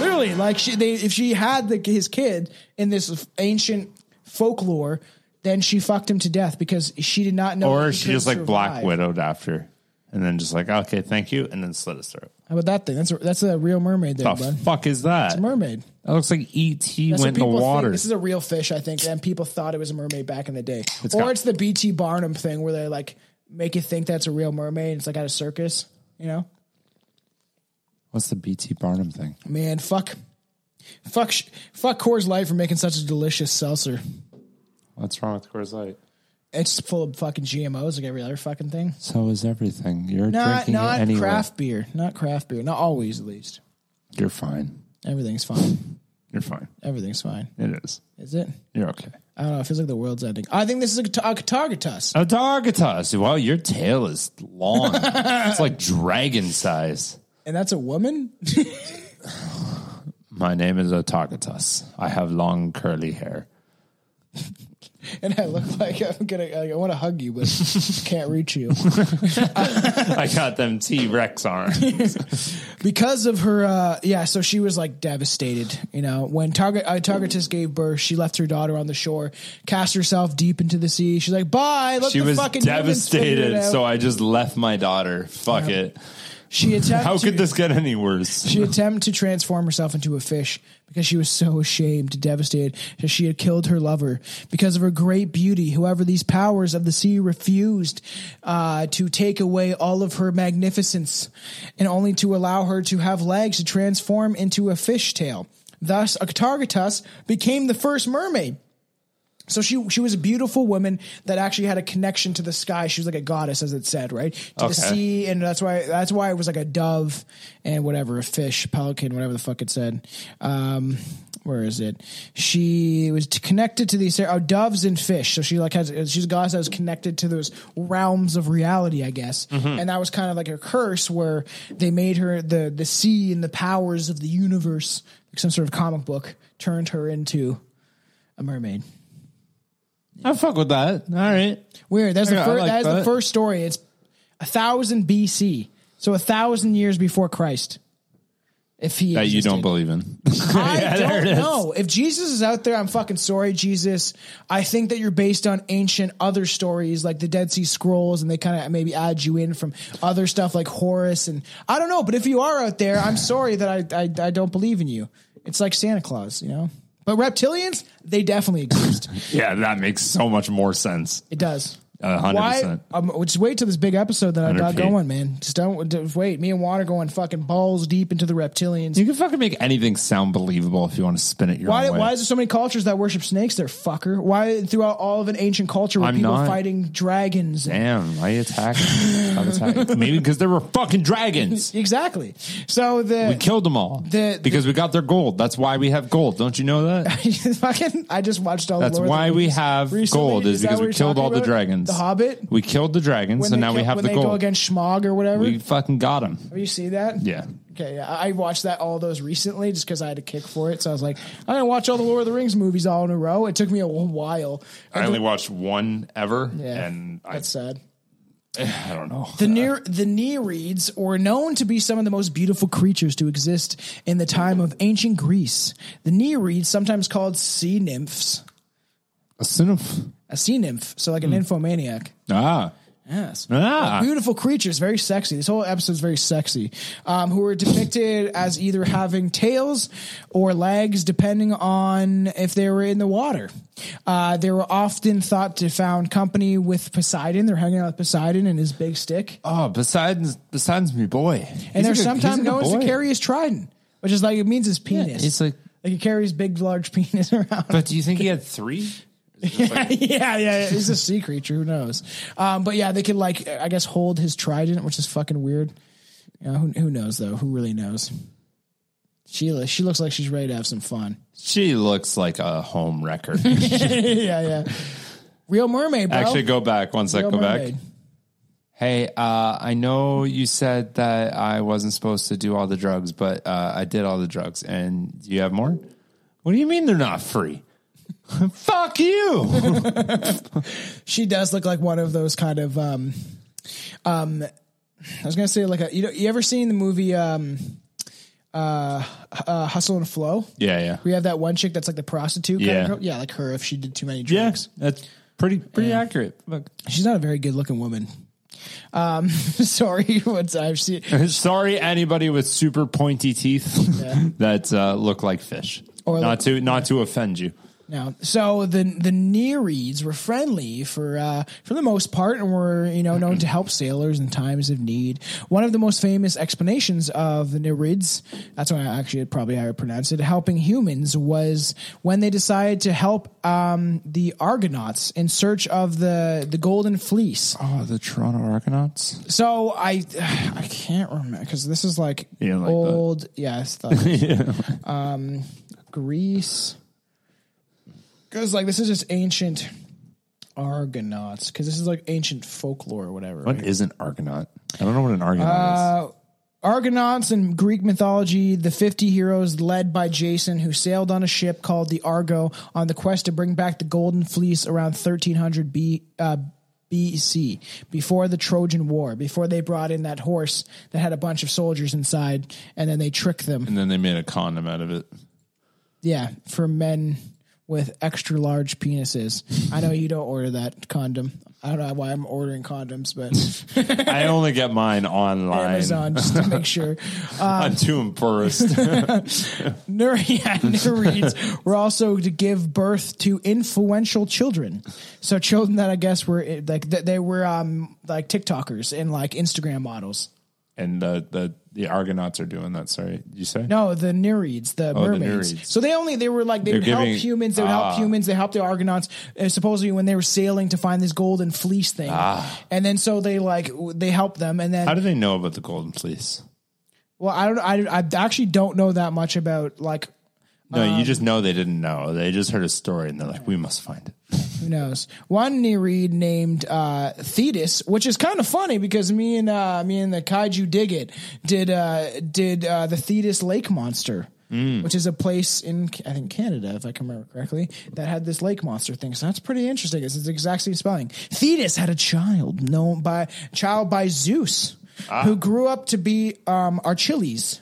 Literally, like she, they, if she had the, his kid in this ancient folklore, then she fucked him to death because she did not know. Or he she just like black widowed after. And then just like, okay, thank you. And then slit his throat. How about that thing? That's a, that's a real mermaid there, The bud. fuck is that? It's a mermaid. That looks like E.T. That's went in the water. Think. This is a real fish, I think, and people thought it was a mermaid back in the day. It's or got- it's the PT Barnum thing where they like make you think that's a real mermaid. It's like at a circus, you know? What's the P.T. Barnum thing? Man, fuck, fuck, fuck Coors Light for making such a delicious seltzer. What's wrong with Coors Light? It's full of fucking GMOs like every other fucking thing. So is everything. You're Not drinking not it anyway. craft beer, not craft beer, not always at least. You're fine. Everything's fine. You're fine. Everything's fine. It is. Is it? You're okay. I don't know. It feels like the world's ending. I think this is a, a Targetus. A Targatus. Wow, your tail is long. it's like dragon size. And that's a woman? My name is a Targatus. I have long curly hair. And I look like I'm gonna. I want to hug you, but can't reach you I got them T Rex arms. because of her. Uh, yeah, so she was like devastated. You know, when Target uh, Targetus gave birth, she left her daughter on the shore, cast herself deep into the sea. She's like, "Bye." She the was fucking humans figure it devastated, so I just left my daughter. Fuck it. She attempted. How could to- this get any worse? She attempted to transform herself into a fish because she was so ashamed, devastated that she had killed her lover. Because of her great beauty, however, these powers of the sea refused uh, to take away all of her magnificence and only to allow her to have legs to transform into a fish tail. Thus, Atargatis became the first mermaid. So she she was a beautiful woman that actually had a connection to the sky. She was like a goddess, as it said, right? To the sea, and that's why that's why it was like a dove and whatever, a fish, pelican, whatever the fuck it said. Um, where is it? She was connected to these oh, doves and fish. So she like has she's a goddess that was connected to those realms of reality, I guess. And that was kind of like a curse where they made her the the sea and the powers of the universe, like some sort of comic book, turned her into a mermaid. I fuck with that. All right. Weird. That's the I first. like that is the first story. It's a thousand BC, so a thousand years before Christ. If he That you don't existed. believe in. I Yeah, there don't it is. know. If Jesus is out there, I'm fucking sorry, Jesus. I think that you're based on ancient other stories like the Dead Sea Scrolls, and they kind of maybe add you in from other stuff like Horus, and I don't know. But if you are out there, I'm sorry that I I, I don't believe in you. It's like Santa Claus, you know. But reptilians, they definitely exist. Yeah, that makes so much more sense. it does. A hundred Why? percent. Um, just wait till this big episode that I got 100p. going, man. Just don't just wait. Me and Juan are going fucking balls deep into the reptilians. You can fucking make anything sound believable if you want to spin it your Why, own way. why is there so many cultures that worship snakes there, fucker? Why throughout all of an ancient culture were I'm people not. fighting dragons? and- Damn, why are you attacking? Stop attacking. Maybe because there were fucking dragons. Exactly. So the We killed them all The- because we got their gold. That's why we have gold. Don't you know that? fucking, I just watched all. That's the the why we have recently. gold is that because what we you're killed talking all the about? dragons. The Hobbit. We killed the dragons, so they now we kill- have when the they go gold. against Schmog or whatever. We fucking got them. Have you see that? Yeah. Okay, yeah, I I watched that all those recently just because I had a kick for it. So I was like, I'm gonna watch all the Lord of the Rings movies all in a row. It took me a while. I only watched one ever, Yeah, and I, that's sad. I don't know. The near the Nereids were known to be some of the most beautiful creatures to exist in the time of ancient Greece. The Nereids, sometimes called sea nymphs, A synonym. a sea nymph, so like a nymphomaniac. Ah. Yes. Ah. Beautiful creatures, very sexy. This whole episode is very sexy. Um, who are depicted as either having tails or legs, depending on if they were in the water. Uh, they were often thought to found company with Poseidon. They're hanging out with Poseidon and his big stick. Oh, Poseidon's Poseidon's me boy. And they're sometimes known to boy. carry his trident, which is like, it means his penis. It's like, like he carries big, large penis around. but do you think he had three? yeah, yeah, yeah. He's a sea creature. Who knows? Um, but yeah, they could like, I guess, hold his trident, which is fucking weird. You know, who, who knows though? Who really knows? She she looks like she's ready to have some fun. She looks like a home wrecker. yeah, yeah. Real mermaid, bro. Actually, go back one sec. Real Go mermaid. back. Hey, uh, I know you said that I wasn't supposed to do all the drugs, but uh, I did all the drugs. And do you have more? What do you mean they're not free? Fuck you. She does look like one of those kind of um, um. I was gonna say like a you know you ever seen the movie um, uh, uh Hustle and Flow? yeah, yeah. We have that one chick that's like the prostitute. Kind Yeah. of girl. yeah, like her if she did too many Yeah, that's pretty pretty accurate. Look. She's not a very good looking woman. Um, sorry, what's I've seen. Sorry, anybody with super pointy teeth that uh, look like fish. Or not like- to not to offend you. No, so the the Nereids were friendly for uh, for the most part, and were you know known to help sailors in times of need. One of the most famous explanations of the Nereids, that's what I actually probably how I would pronounce it, helping humans was when they decided to help um, the Argonauts in search of the the Golden Fleece. Oh, the Toronto Argonauts. So I I can't remember because this is like didn't like that? old. Yeah, I um, Greece. Because like this is just ancient Argonauts. Because this is like ancient folklore or whatever. What right? is an Argonaut? I don't know what an Argonaut is. Argonauts in Greek mythology, the 50 heroes led by Jason who sailed on a ship called the Argo on the quest to bring back the Golden Fleece around 1300 B, uh, BC, before the Trojan War, before they brought in that horse that had a bunch of soldiers inside and then they tricked them. And then they made a condom out of it. Yeah, for men with extra large penises. I know you don't order that condom. I don't know why I'm ordering condoms, but I only get mine online. Amazon just to make sure. I'm too embarrassed. Ner- yeah, Nereids were also to give birth to influential children. So children that I guess were eh, like they were um like TikTokers and like Instagram models. And the, the the Argonauts are doing that. Sorry, you say? No, the Nereids, the Oh, the mermaids. Nereids. So they only they were like they They're would help humans. They would Ah. help humans. They helped the Argonauts. Uh, supposedly when they were sailing to find this golden fleece thing, and then so they like they helped them. And then Ah. How do they know about the Golden Fleece? well, I don't. I, I actually don't know that much about like No, Um, you just know they didn't know. They just heard a story and they're like, "We must find it." Who knows? One Nereid named uh, Thetis, which is kind of funny because me and uh, me and the Kaiju Dig It did uh, did uh, the Thetis Lake Monster, which is a place in I think Canada, if I can remember correctly, that had this lake monster thing. So that's pretty interesting. It's the exact same spelling. Thetis had a child known by child by Zeus, who grew up to be um, Archiles.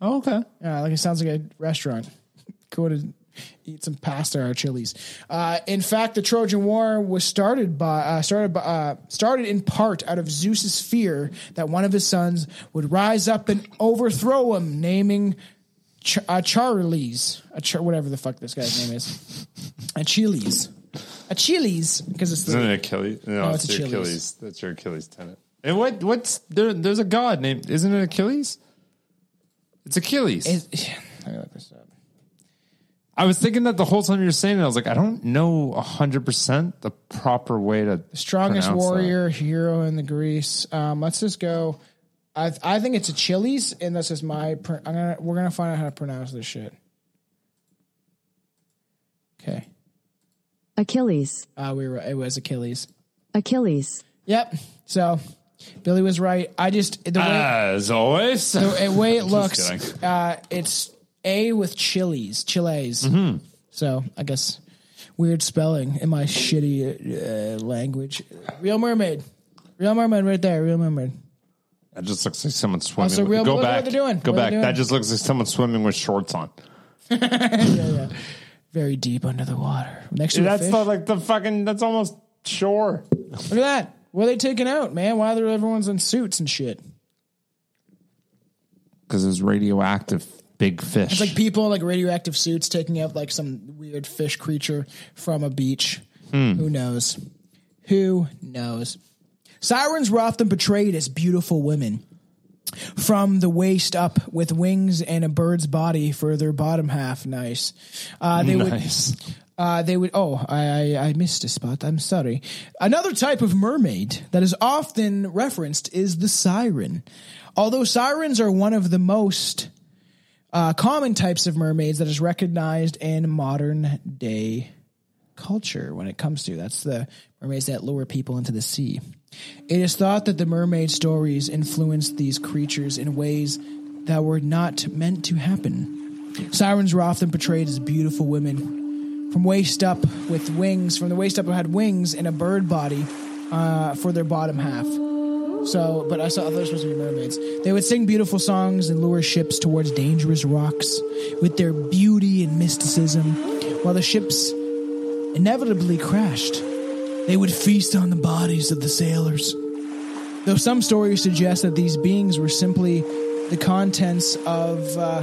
Oh, okay. Yeah, like it sounds like a restaurant. Go to eat some pasta or chilies. Uh, in fact, the Trojan War was started by uh, started by, uh, started in part out of Zeus's fear that one of his sons would rise up and overthrow him, naming Ch- uh, Charlie's, a Char- whatever the fuck this guy's name is, a Chili's, a Chili's because it's Isn't it Achilles? No, No, it's, it's your Achilles. Achilles. That's your Achilles tenant. And what? What's there? There's a god named. Isn't it Achilles? It's Achilles. it, let me look this. I was thinking that the whole time you were saying it. I was like, I don't know hundred percent the proper way to strongest pronounce that. warrior hero in the Greece. Um, let's just go. I I think it's a Chili's, and this is my. pr- I'm gonna we're gonna find out how to pronounce this shit. Okay, Achilles. uh, we were it was Achilles. Achilles. Yep. So Billy was right. I just the way As always, the way it looks, uh, it's A with Chili's, Chiles. Mm-hmm. So I guess weird spelling in my shitty uh, language. Real mermaid, real mermaid, right there. Real mermaid. that just looks like someone swimming. Also, real- go what back. they're doing. Go What back. they're That just looks like someone swimming with shorts on. Yeah, yeah. Very deep under the water, next to That's the, like the fucking. That's almost shore. Look at that. What are they taking out, man? Why are everyone's in suits and shit? Because it's radioactive big fish. It's like people in like radioactive suits taking out like some weird fish creature from a beach. Hmm. Who knows? Who knows? Sirens were often portrayed as beautiful women. From the waist up, with wings and a bird's body for their bottom half. Nice. Uh, they Nice. would. Uh, they would. Oh, I, I I missed a spot. I'm sorry. Another type of mermaid that is often referenced is the siren. Although sirens are one of the most uh, common types of mermaids that is recognized in modern day culture when it comes to that's the mermaids that lure people into the sea. It is thought that the mermaid stories influenced these creatures in ways that were not meant to happen. Sirens were often portrayed as beautiful women from waist up with wings. From the waist up, who had wings and a bird body uh, for their bottom half. So, but I saw those supposed to be mermaids. They would sing beautiful songs and lure ships towards dangerous rocks with their beauty and mysticism. While the ships inevitably crashed, they would feast on the bodies of the sailors. Though some stories suggest that these beings were simply the contents of uh,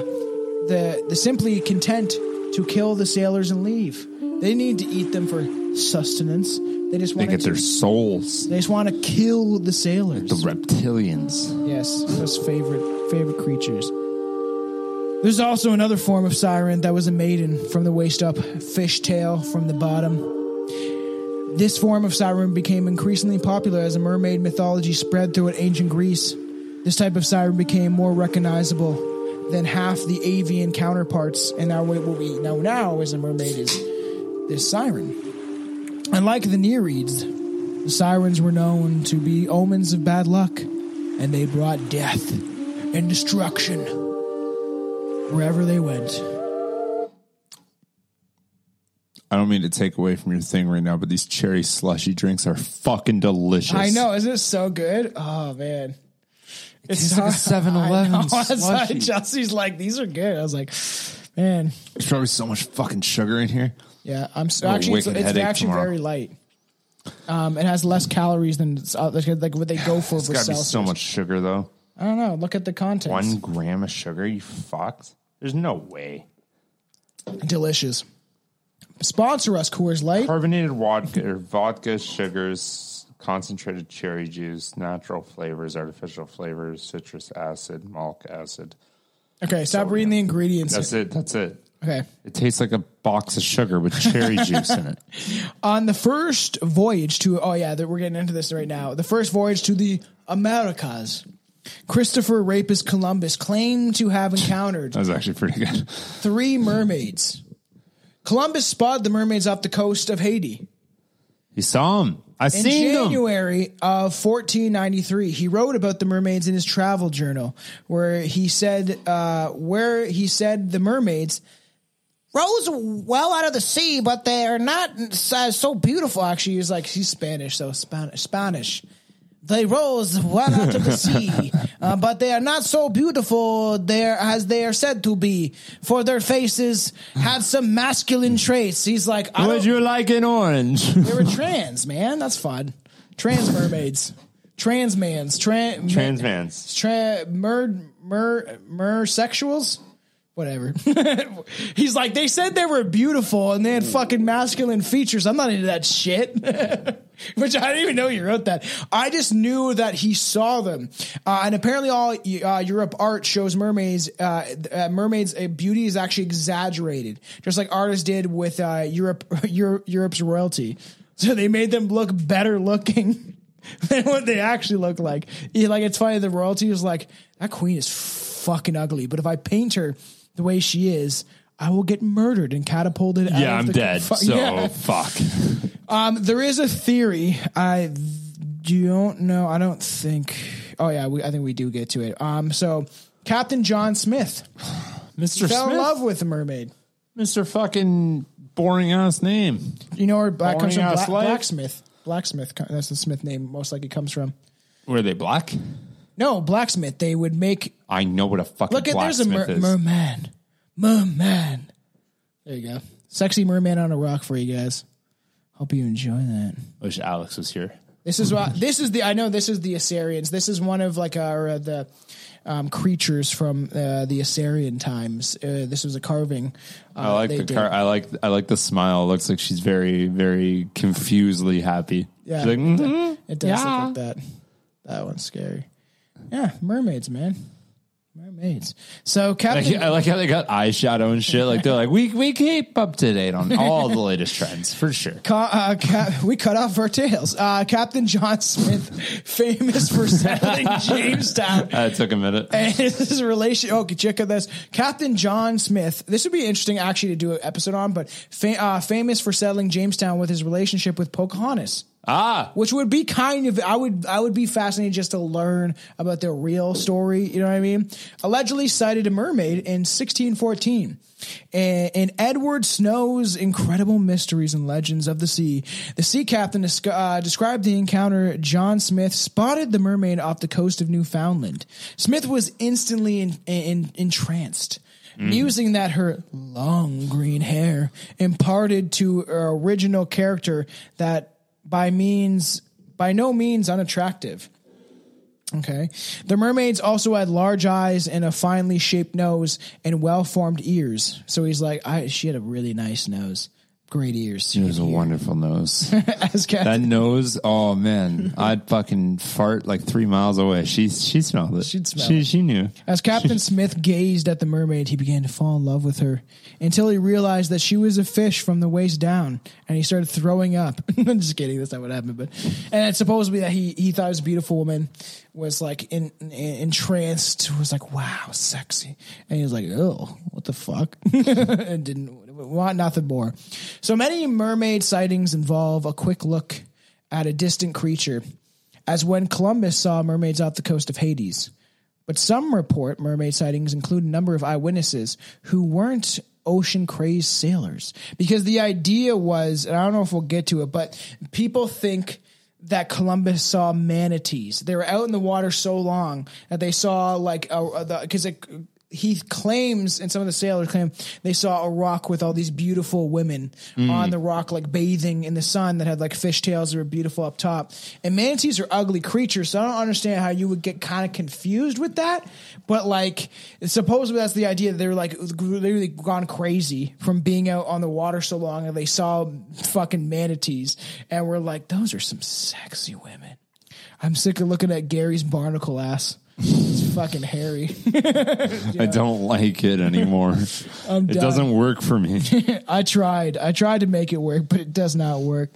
the the simply content to kill the sailors and leave. They need to eat them for sustenance. They just they want get to their souls. they just want to kill the sailors. The reptilians. Yes, those favorite favorite creatures. There's also another form of siren that was a maiden from the waist up, fishtail from the bottom. This form of siren became increasingly popular as a mermaid mythology spread throughout ancient Greece. This type of siren became more recognizable than half the avian counterparts, and now what we know now as a mermaid is this siren. Unlike the Nereids, the sirens were known to be omens of bad luck, and they brought death and destruction wherever they went. I don't mean to take away from your thing right now, but these cherry slushy drinks are fucking delicious. I know, isn't it so good? Oh man, it's like a 7-Eleven I know. That's why slushie. Chelsea's like, these are good. I was like, man, There's probably so much fucking sugar in here. Yeah. I'm so, actually it's, it's actually tomorrow. very light. Um, it has less calories than uh, like like what they go for It's got to be so much sugar though. I don't know. Look at the contents. One gram of sugar, you fucked. There's no way. Delicious. Sponsor us, Coors Light. Carbonated vodka, or vodka, sugars, concentrated cherry juice, natural flavors, artificial flavors, citrus acid, malic acid. Okay, stop reading the ingredients. That's it. That's it. Okay. It tastes like a box of sugar with cherry juice in it. On the first voyage to, oh yeah, that we're getting into this right now. The first voyage to the Americas, Christopher Rapist Columbus claimed to have encountered That was actually pretty good. three mermaids. Columbus spotted the mermaids off the coast of Haiti. You saw him. I In seen them. In January of 1493, he wrote about the mermaids in his travel journal, where he said, uh, where he said the mermaids rose well out of the sea, but they are not uh, so beautiful. Actually, he's like she's Spanish, so Spanish. Spanish. They rose well out of the sea, uh, but they are not so beautiful there as they are said to be. For their faces had some masculine traits. He's like, I Would you like an orange? they were trans, man. That's fun. Trans mermaids. Trans mans. Trans Trans mans. Mer mer mer sexuals. Whatever. He's like, they said they were beautiful and they had fucking masculine features. I'm not into that shit. Which I didn't even know you wrote that. I just knew that he saw them. Uh, and apparently, all uh, Europe art shows mermaids. Uh, uh, mermaids' uh, beauty is actually exaggerated, just like artists did with uh, Europe, Europe, Europe's royalty. So they made them look better looking than what they actually look like. Like it's funny. The royalty was like that queen is fucking ugly, but if I paint her the way she is, I will get murdered and catapulted. out Yeah, of I'm the- dead. fu- So Yeah. fuck. Um, there is a theory. I don't know. I don't think. Oh yeah, we, I think we do get to it. Um, so Captain John Smith Mr. fell in love with the mermaid. Mr. Fucking boring ass name. You know where that comes from? Boring Bla- blacksmith. Blacksmith. That's the Smith name. Most likely comes from. Were they black? No, blacksmith. They would make. I know what a fucking Look at there's a mer- is. merman. Merman. There you go. Sexy merman on a rock for you guys. Hope you enjoy that. Wish Alex was here. This is what this is the I know this is the Assyrians. This is one of like our uh, the um, creatures from uh, the Assyrian times. Uh, this was a carving. Uh, I like they the did. car. I like. I like the smile. It looks like she's very, very confusedly happy. Yeah, She's like, it, "Mhm." it does look like that. That one's scary. Yeah, mermaids, man. Mermaids. So I Captain, like, I like how they got eyeshadow and shit. Like they're like, we we keep up to date on all the latest trends for sure. Ca- uh, we cut off our tails. Uh, Captain John Smith, famous for settling Jamestown. Uh, it took a minute. And this is a relation. Okay, check out this. Captain John Smith. This would be interesting actually to do an episode on, but fa- uh, famous for settling Jamestown with his relationship with Pocahontas. Ah, Which would be kind of I would I would be fascinated just to learn about their real story. You know what I mean? Allegedly sighted a mermaid in 1614. In, in Edward Snow's Incredible Mysteries and Legends of the Sea, the sea captain uh, described the encounter. John Smith spotted the mermaid off the coast of Newfoundland. Smith was instantly in, in, entranced musing that her long green hair imparted to her original character that by means by no means unattractive. Okay. The mermaids also had large eyes and a finely shaped nose and well formed ears. So he's like, I, she had a really nice nose. Great ears. it was a wonderful nose. That nose. Oh man, I'd fucking fart like three miles away. She she smelled it. She'd smell she, it. She knew. As Captain Smith gazed at the mermaid, he began to fall in love with her until he realized that she was a fish from the waist down, and he started throwing up. I'm just kidding. That's not what happened. But and it's supposedly that he he thought it was a beautiful woman, was like in, in entranced, was like wow, sexy, and he was like, oh, what the fuck, and didn't want nothing more. So many mermaid sightings involve a quick look at a distant creature, as when Columbus saw mermaids off the coast of Hades. But some report mermaid sightings include a number of eyewitnesses who weren't ocean crazed sailors. Because the idea was, and I don't know if we'll get to it, but people think that Columbus saw manatees. They were out in the water so long that they saw like because he claims and some of the sailors claim they saw a rock with all these beautiful women mm. on the rock like bathing in the sun that had like fishtails that were beautiful up top. And manatees are ugly creatures so i don't understand how you would get kind of confused with that. But like supposedly that's the idea they were like literally gone crazy from being out on the water so long and they saw fucking manatees and we're like those are some sexy women. I'm sick of looking at gary's barnacle ass it's fucking hairy I don't like it anymore. I'm it done. doesn't work for me. I tried. I tried to make it work, but it does not work.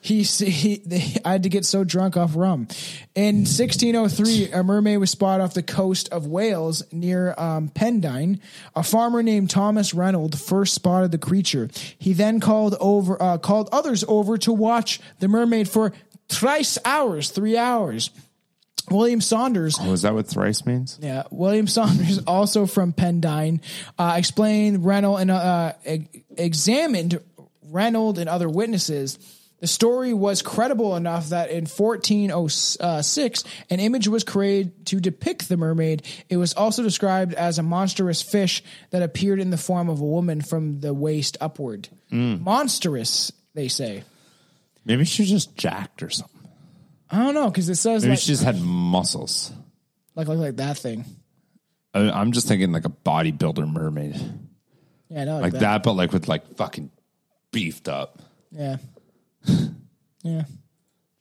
He, he I had to get so drunk off rum. In 1603, a mermaid was spotted off the coast of Wales near um, Pendine. A farmer named Thomas Reynolds first spotted the creature. He then called over, uh, called others over to watch the mermaid for thrice hours, three hours. William Saunders oh, is that what thrice means? yeah, William Saunders, also from Pendine, uh, explained Reynolds and uh, e- examined Reynolds and other witnesses. The story was credible enough that in 1406, an image was created to depict the mermaid. It was also described as a monstrous fish that appeared in the form of a woman from the waist upward. Monstrous, they say. Maybe she's just jacked or something. I don't know because it says Maybe like, she just had muscles. like like like that thing. I, I'm just thinking like a bodybuilder mermaid, Yeah, no, like that. but like with like fucking beefed up. Yeah, yeah,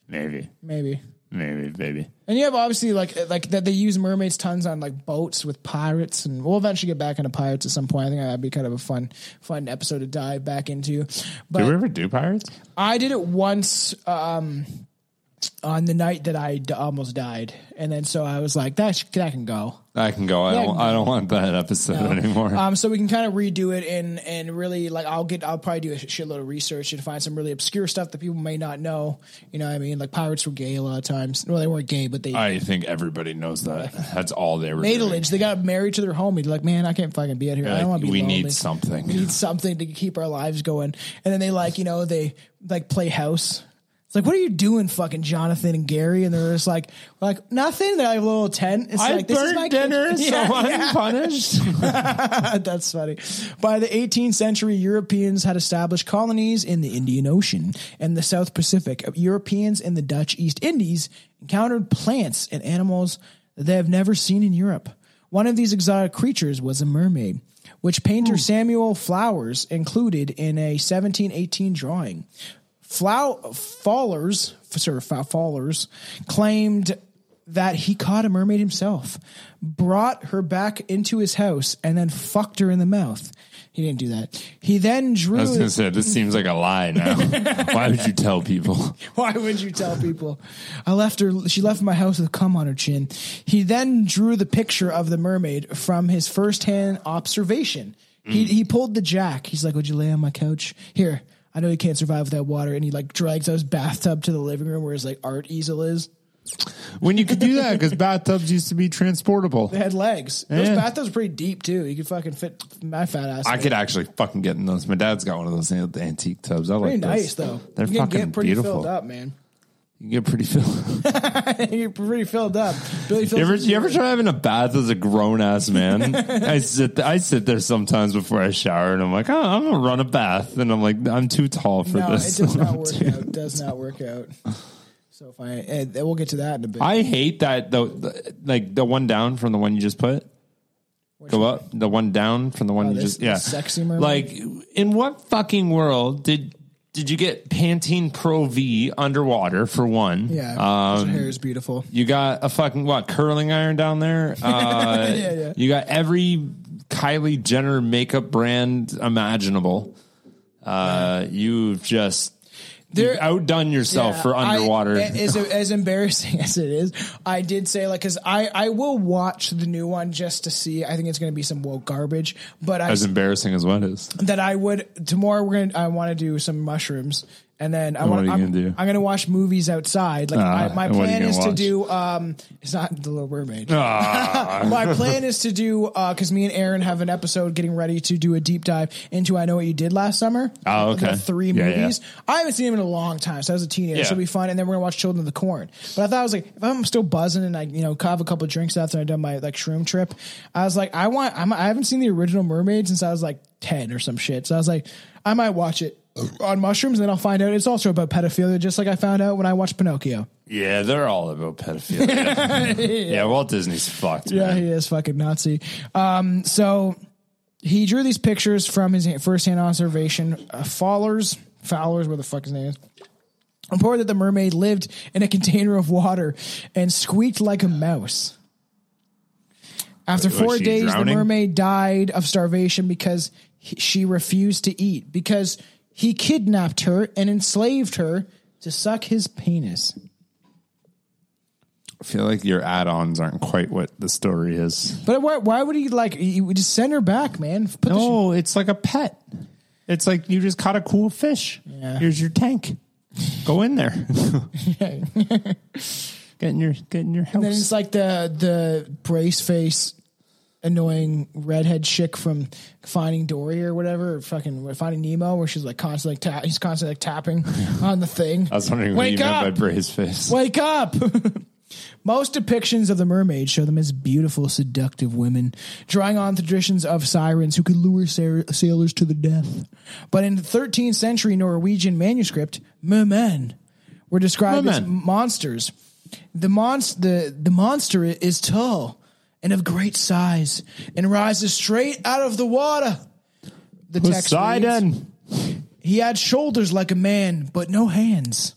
Maybe, maybe. maybe, baby. And you have obviously like like that they use mermaids tons on like boats with pirates, and we'll eventually get back into pirates at some point. I think that'd be kind of a fun fun episode to dive back into. But Did we ever do pirates? I did it once um, on the night that I d- almost died, and then so I was like, that sh- that can go. I can go. I Yeah, don't. I don't want that episode anymore. Um, so we can kind of redo it and and really like I'll get I'll probably do a shitload of research and find some really obscure stuff that people may not know. You know, what I mean, like pirates were gay a lot of times. Well, they weren't gay, but they I think everybody knows that. That's all they were. doing. They got married to their homie. They're like, man, I can't fucking be out here. I Like, don't want to be we lonely. need something. We need something to keep our lives going. And then they like, you know, they like play house. It's like, what are you doing, fucking Jonathan and Gary? And they're just like, like nothing. They're like a little tent. It's I like this is my dinner, kitchen. so Yeah, I'm yeah. punished. That's funny. By the 18th century, Europeans had established colonies in the Indian Ocean and the South Pacific. Europeans in the Dutch East Indies encountered plants and animals that they have never seen in Europe. One of these exotic creatures was a mermaid, which painter hmm. Samuel Flowers included in a 1718 drawing. Flow- Fallers, Fa- Fallers claimed that he caught a mermaid himself, brought her back into his house, and then fucked her in the mouth. He didn't do that. He then drew. I was going to say this seems like a lie now. Why would you tell people? Why would you tell people? I left her. She left my house with cum on her chin. He then drew the picture of the mermaid from his firsthand observation. He hmm. he pulled the jack. He's like, "Would you lay on my couch? Here, I know you can't survive without water." And he like drags out his bathtub to the living room where his like art easel is. When you could do that because bathtubs used to be transportable. They had legs. Those Yeah. bathtubs are pretty deep too. You could fucking fit my fat ass. I in could it. actually fucking get in those. My dad's got one of those antique tubs. I Pretty like those. nice though. They're you can fucking get pretty beautiful. filled up, man. You get pretty filled. You're pretty filled up. Billy You ever, you ever try having a bath as a grown ass man? I sit I sit there sometimes before I shower and I'm like, oh, I'm gonna run a bath, and I'm like, I'm too tall for No, this. it does not work out. It does not work out. So fine. And we'll get to that in a bit. I hate that the, the like the one down from the one you just put. Go up the one down from the one Oh, you this- just yeah. this sexy mermaid? Like in what fucking world did did you get Pantene Pro V underwater for one? yeah, Um, her hair is beautiful. You got a fucking what curling iron down there? Uh, Yeah, yeah. You got every Kylie Jenner makeup brand imaginable. Uh, you've just There- you've outdone yourself Yeah, for I- underwater. as, as embarrassing as it is, I did say like because I I will watch the new one just to see. I think it's going to be some woke garbage, but I as embarrassing as what is. that I would tomorrow. We're gonna I want to do some mushrooms. And then I want. I'm, gonna? I'm gonna watch movies outside. Like Ah, I, my and what are you plan gonna is to watch? do. Um, it's not the Little Mermaid. Ah. My plan is to do because me and Aaron have an episode getting ready to do a deep dive into I Know What You Did Last Summer. Oh, The okay. three Yeah, yeah. movies. I haven't seen them in a long time, so I was a teenager. Yeah. So it'll be fun. And then we're gonna watch Children of the Corn. But I thought I was like, if I'm still buzzing and I you know have a couple drinks after I done my like shroom trip, I was like, I want. I'm, I haven't seen the original Mermaid since I was like ten or some shit. So I was like, I might watch it on mushrooms, and then I'll find out it's also about pedophilia, just like I found out when I watched Pinocchio. Yeah, they're all about pedophilia. yeah, Walt Disney's fucked. Yeah, man. he is fucking Nazi. Um, so he drew these pictures from his firsthand observation. Uh, Fowlers, Fowlers, where the fuck his name is. Reported that the mermaid lived in a container of water and squeaked like a mouse. After Was four days, drowning? the mermaid died of starvation because he, she refused to eat because he kidnapped her and enslaved her to suck his penis. I feel like your add-ons aren't quite what the story is. But why, why would he like? He would just send her back, man. Put the No, it's like a pet. It's like you just caught a cool fish. Yeah. Here's your tank. Go in there. get in your get in your house. And then it's like the the brace face, annoying redhead chick from Finding Dory or whatever, or fucking Finding Nemo, where she's like constantly ta- he's constantly like tapping on the thing. I was wondering what Wake you up! meant by braised face. Wake up! Most depictions of the mermaid show them as beautiful, seductive women, drawing on traditions of sirens who could lure sa- sailors to the death. But in the 13th century Norwegian manuscript, mermen were described as Mermen. monsters. The monst- the the monster is tall and of great size, and rises straight out of the water. The text reads, Poseidon. He had shoulders like a man, but no hands.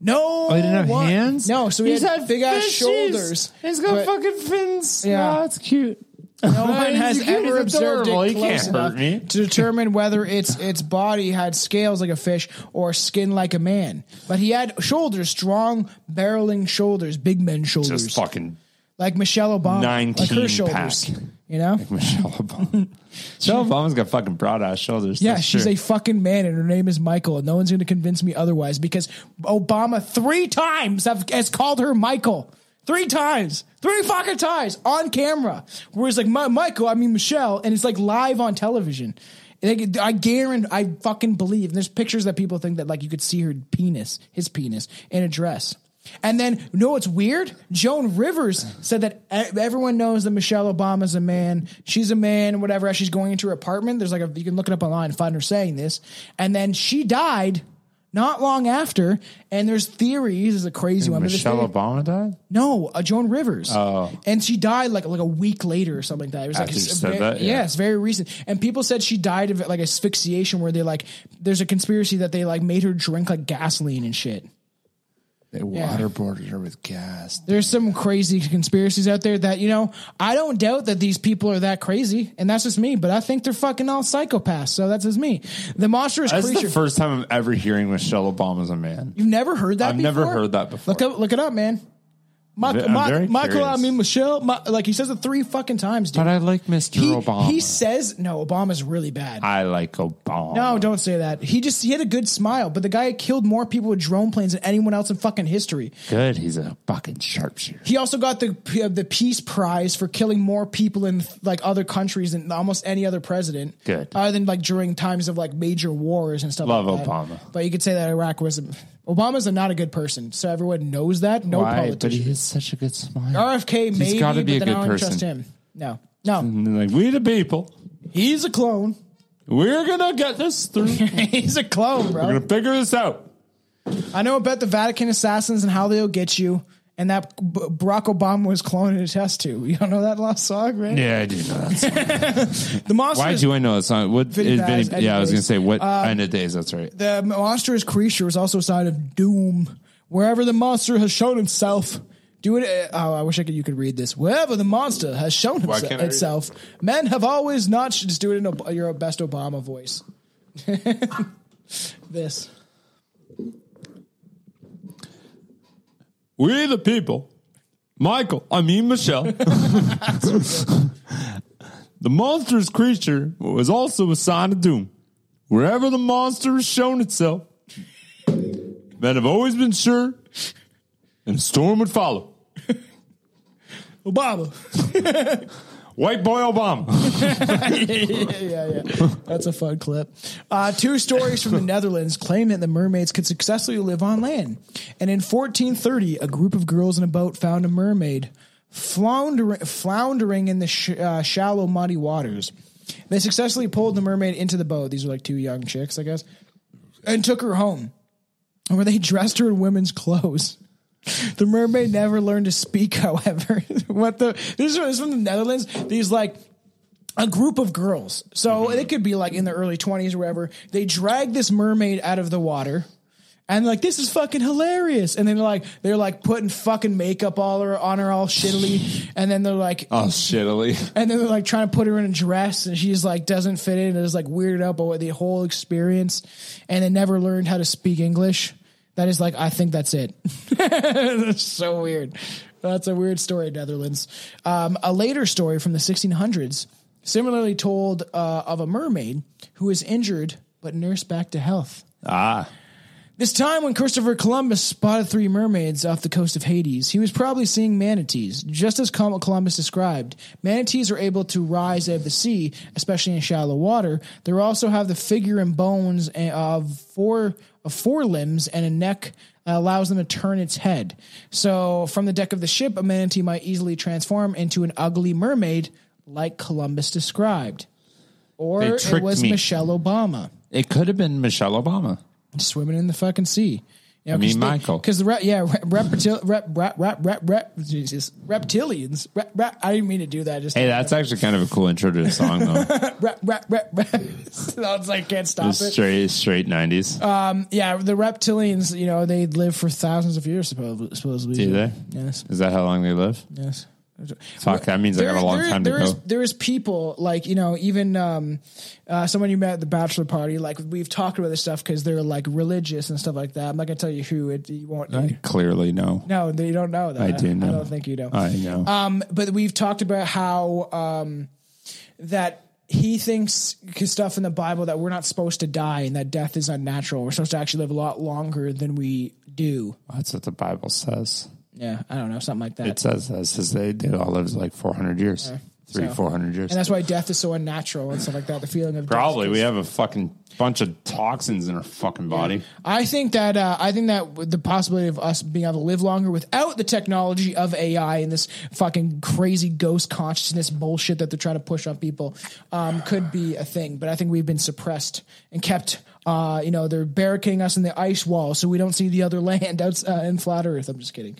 No, Oh, he didn't have one- hands? No, so he He's had had big ass fishes. shoulders. He's got but fucking fins. Yeah. Oh, that's cute. No one has He's cute. ever observed adorable. it oh, He close can't hurt enough me. to determine whether its its body had scales like a fish or skin like a man. But he had shoulders, strong, barreling shoulders, big men shoulders, Just fucking like Michelle Obama, like 19 her shoulders. pack. You know? Michelle Obama. Michelle Obama's got fucking broad ass shoulders. Yeah, That's she's true. a fucking man, and her name is Michael, and no one's going to convince me otherwise because Obama three times have, has called her Michael. Three times, three fucking times on camera. Where it's like "Mi- Michael, I mean Michelle, and it's like live on television. Like, I guarantee, I fucking believe. And there's pictures that people think that like you could see her penis, his penis, in a dress. And then, you know what's weird? Joan Rivers said that everyone knows that Michelle Obama's a man. She's a man, whatever. As she's going into her apartment, there's like a, you can look it up online and find her saying this. And then she died not long after. And there's theories, is a crazy one. but there's Michelle Obama died? no, uh, Joan Rivers. Oh. and she died like like a week later or something like that. It was like After you said ve- that, yeah. yeah. it's very recent. And people said she died of like asphyxiation, where they like there's a conspiracy that they like made her drink like gasoline and shit. They Yeah. waterboarded her with gas. There's some crazy conspiracies out there that you know I don't doubt that these people are that crazy, and that's just me. But I think they're fucking all psychopaths. So that's just me. The monstrous That's creature. the first time I'm ever hearing Michelle Obama's a man. You've never heard that? I've never heard that before. Look up, look it up, man. Michael, I'm Mi- very Michael, I curious. mean Michelle. Mi- like he says it three fucking times, dude. But I like Mr. he, Obama. he says no. Obama's really bad. I like Obama. no, don't say that. He just he had a good smile, but the guy killed more people with drone planes than anyone else in fucking history. Good. He's a fucking sharpshooter. He also got the uh, the peace prize for killing more people in like other countries than almost any other president. Good. other than like during times of like major wars and stuff. Love like that. Obama. but you could say that Iraq was. Obama's a not a good person, so everyone knows that. No Why? But politician. he has such a good smile. RFK maybe, gotta be but a I good don't trust him. No, no, And they're like, we the people, he's a clone. we're gonna get this through. We're he's a clone, bro. We're gonna figure this out. I know about the Vatican assassins and how they'll get you, and that B- Barack Obama was cloning a test too. You don't know that last song, right? Yeah, I do know that. The monster. Why is- do I know that song? What? Vinny is Vinny- yeah, I was gonna say what uh, end of days. That's right. the monstrous creature was also a sign of doom. Wherever the monster has shown himself, do it. Uh, oh, I wish I could. You could read this. Wherever the monster has shown Why himse- can't I read itself, men have always not. Just do it in Ob- your best Obama voice. this. We the people, Michael. I mean Michelle. the monstrous creature was also a sign of doom. Wherever the monster has shown itself, men have always been sure, and a storm would follow. Obama. White boy Obama. yeah, yeah. That's a fun clip. Uh, two stories from the Netherlands claim that the mermaids could successfully live on land. And in 1430, a group of girls in a boat found a mermaid floundering, floundering in the sh- uh, shallow, muddy waters. They successfully pulled the mermaid into the boat. These were like two young chicks, I guess, and took her home, where they dressed her in women's clothes. The mermaid never learned to speak, however. what the this is, from the Netherlands. These like a group of girls. So mm-hmm. it could be like in the early 20s or whatever. They drag this mermaid out of the water. And like this is fucking hilarious, and then they're like they're like putting fucking makeup all her on her all shittily, and then they're like oh, shittily. and then they're like trying to put her in a dress, and she's like doesn't fit in, and is like weirded out by the whole experience, and they never learned how to speak English. That is like I think that's it. that's so weird. That's a weird story, Netherlands. Um, a later story from the 1600s, similarly told uh, of a mermaid who was injured but nursed back to health. Ah. This time when Christopher Columbus spotted three mermaids off the coast of Hades, he was probably seeing manatees. Just as Columbus described, manatees are able to rise out of the sea, especially in shallow water. They also have the figure and bones of four of four limbs and a neck that allows them to turn its head. So from the deck of the ship, a manatee might easily transform into an ugly mermaid like Columbus described. Or it was me. Michelle Obama It could have been Michelle Obama. swimming in the fucking sea. I mean, Michael. Because the rep, yeah, rep, reptil, rep, rep, rep, rep, rep, Jesus, reptilians. Rep, rep, I didn't mean to do that. Just Hey, that's actually kind of a cool intro to the song, though. rep, rep, rep, was like, can't stop it. straight, straight nineties. Um, yeah, the reptilians, you know, they live for thousands of years, supposedly. supposedly. Do they? Yes. Is that how long they live? Yes. Fuck, that means I got a long there- time to there go. there is people like you know even um, uh, someone you met at the bachelor party. Like we've talked about this stuff because they're like religious and stuff like that. I'm not gonna tell you who it. You won't. I clearly know. no, you don't know that. I do know. I don't think you know. I know. Um, but we've talked about how um, that he thinks stuff in the Bible that we're not supposed to die and that death is unnatural. We're supposed to actually live a lot longer than we do. That's what the Bible says. Yeah, I don't know, something like that. It says that. It says they, they all live like 400 years. Three, so- 400 years. and that's why death is so unnatural and stuff like that. The feeling of death Probably. is- We have a fucking bunch of toxins in our fucking body. I think that uh, I think that with the possibility of us being able to live longer without the technology of AI and this fucking crazy ghost consciousness bullshit that they're trying to push on people um, could be a thing. But I think we've been suppressed and kept. Uh, you know, they're barricading us in the ice wall so we don't see the other land out uh, in flat Earth. I'm just kidding.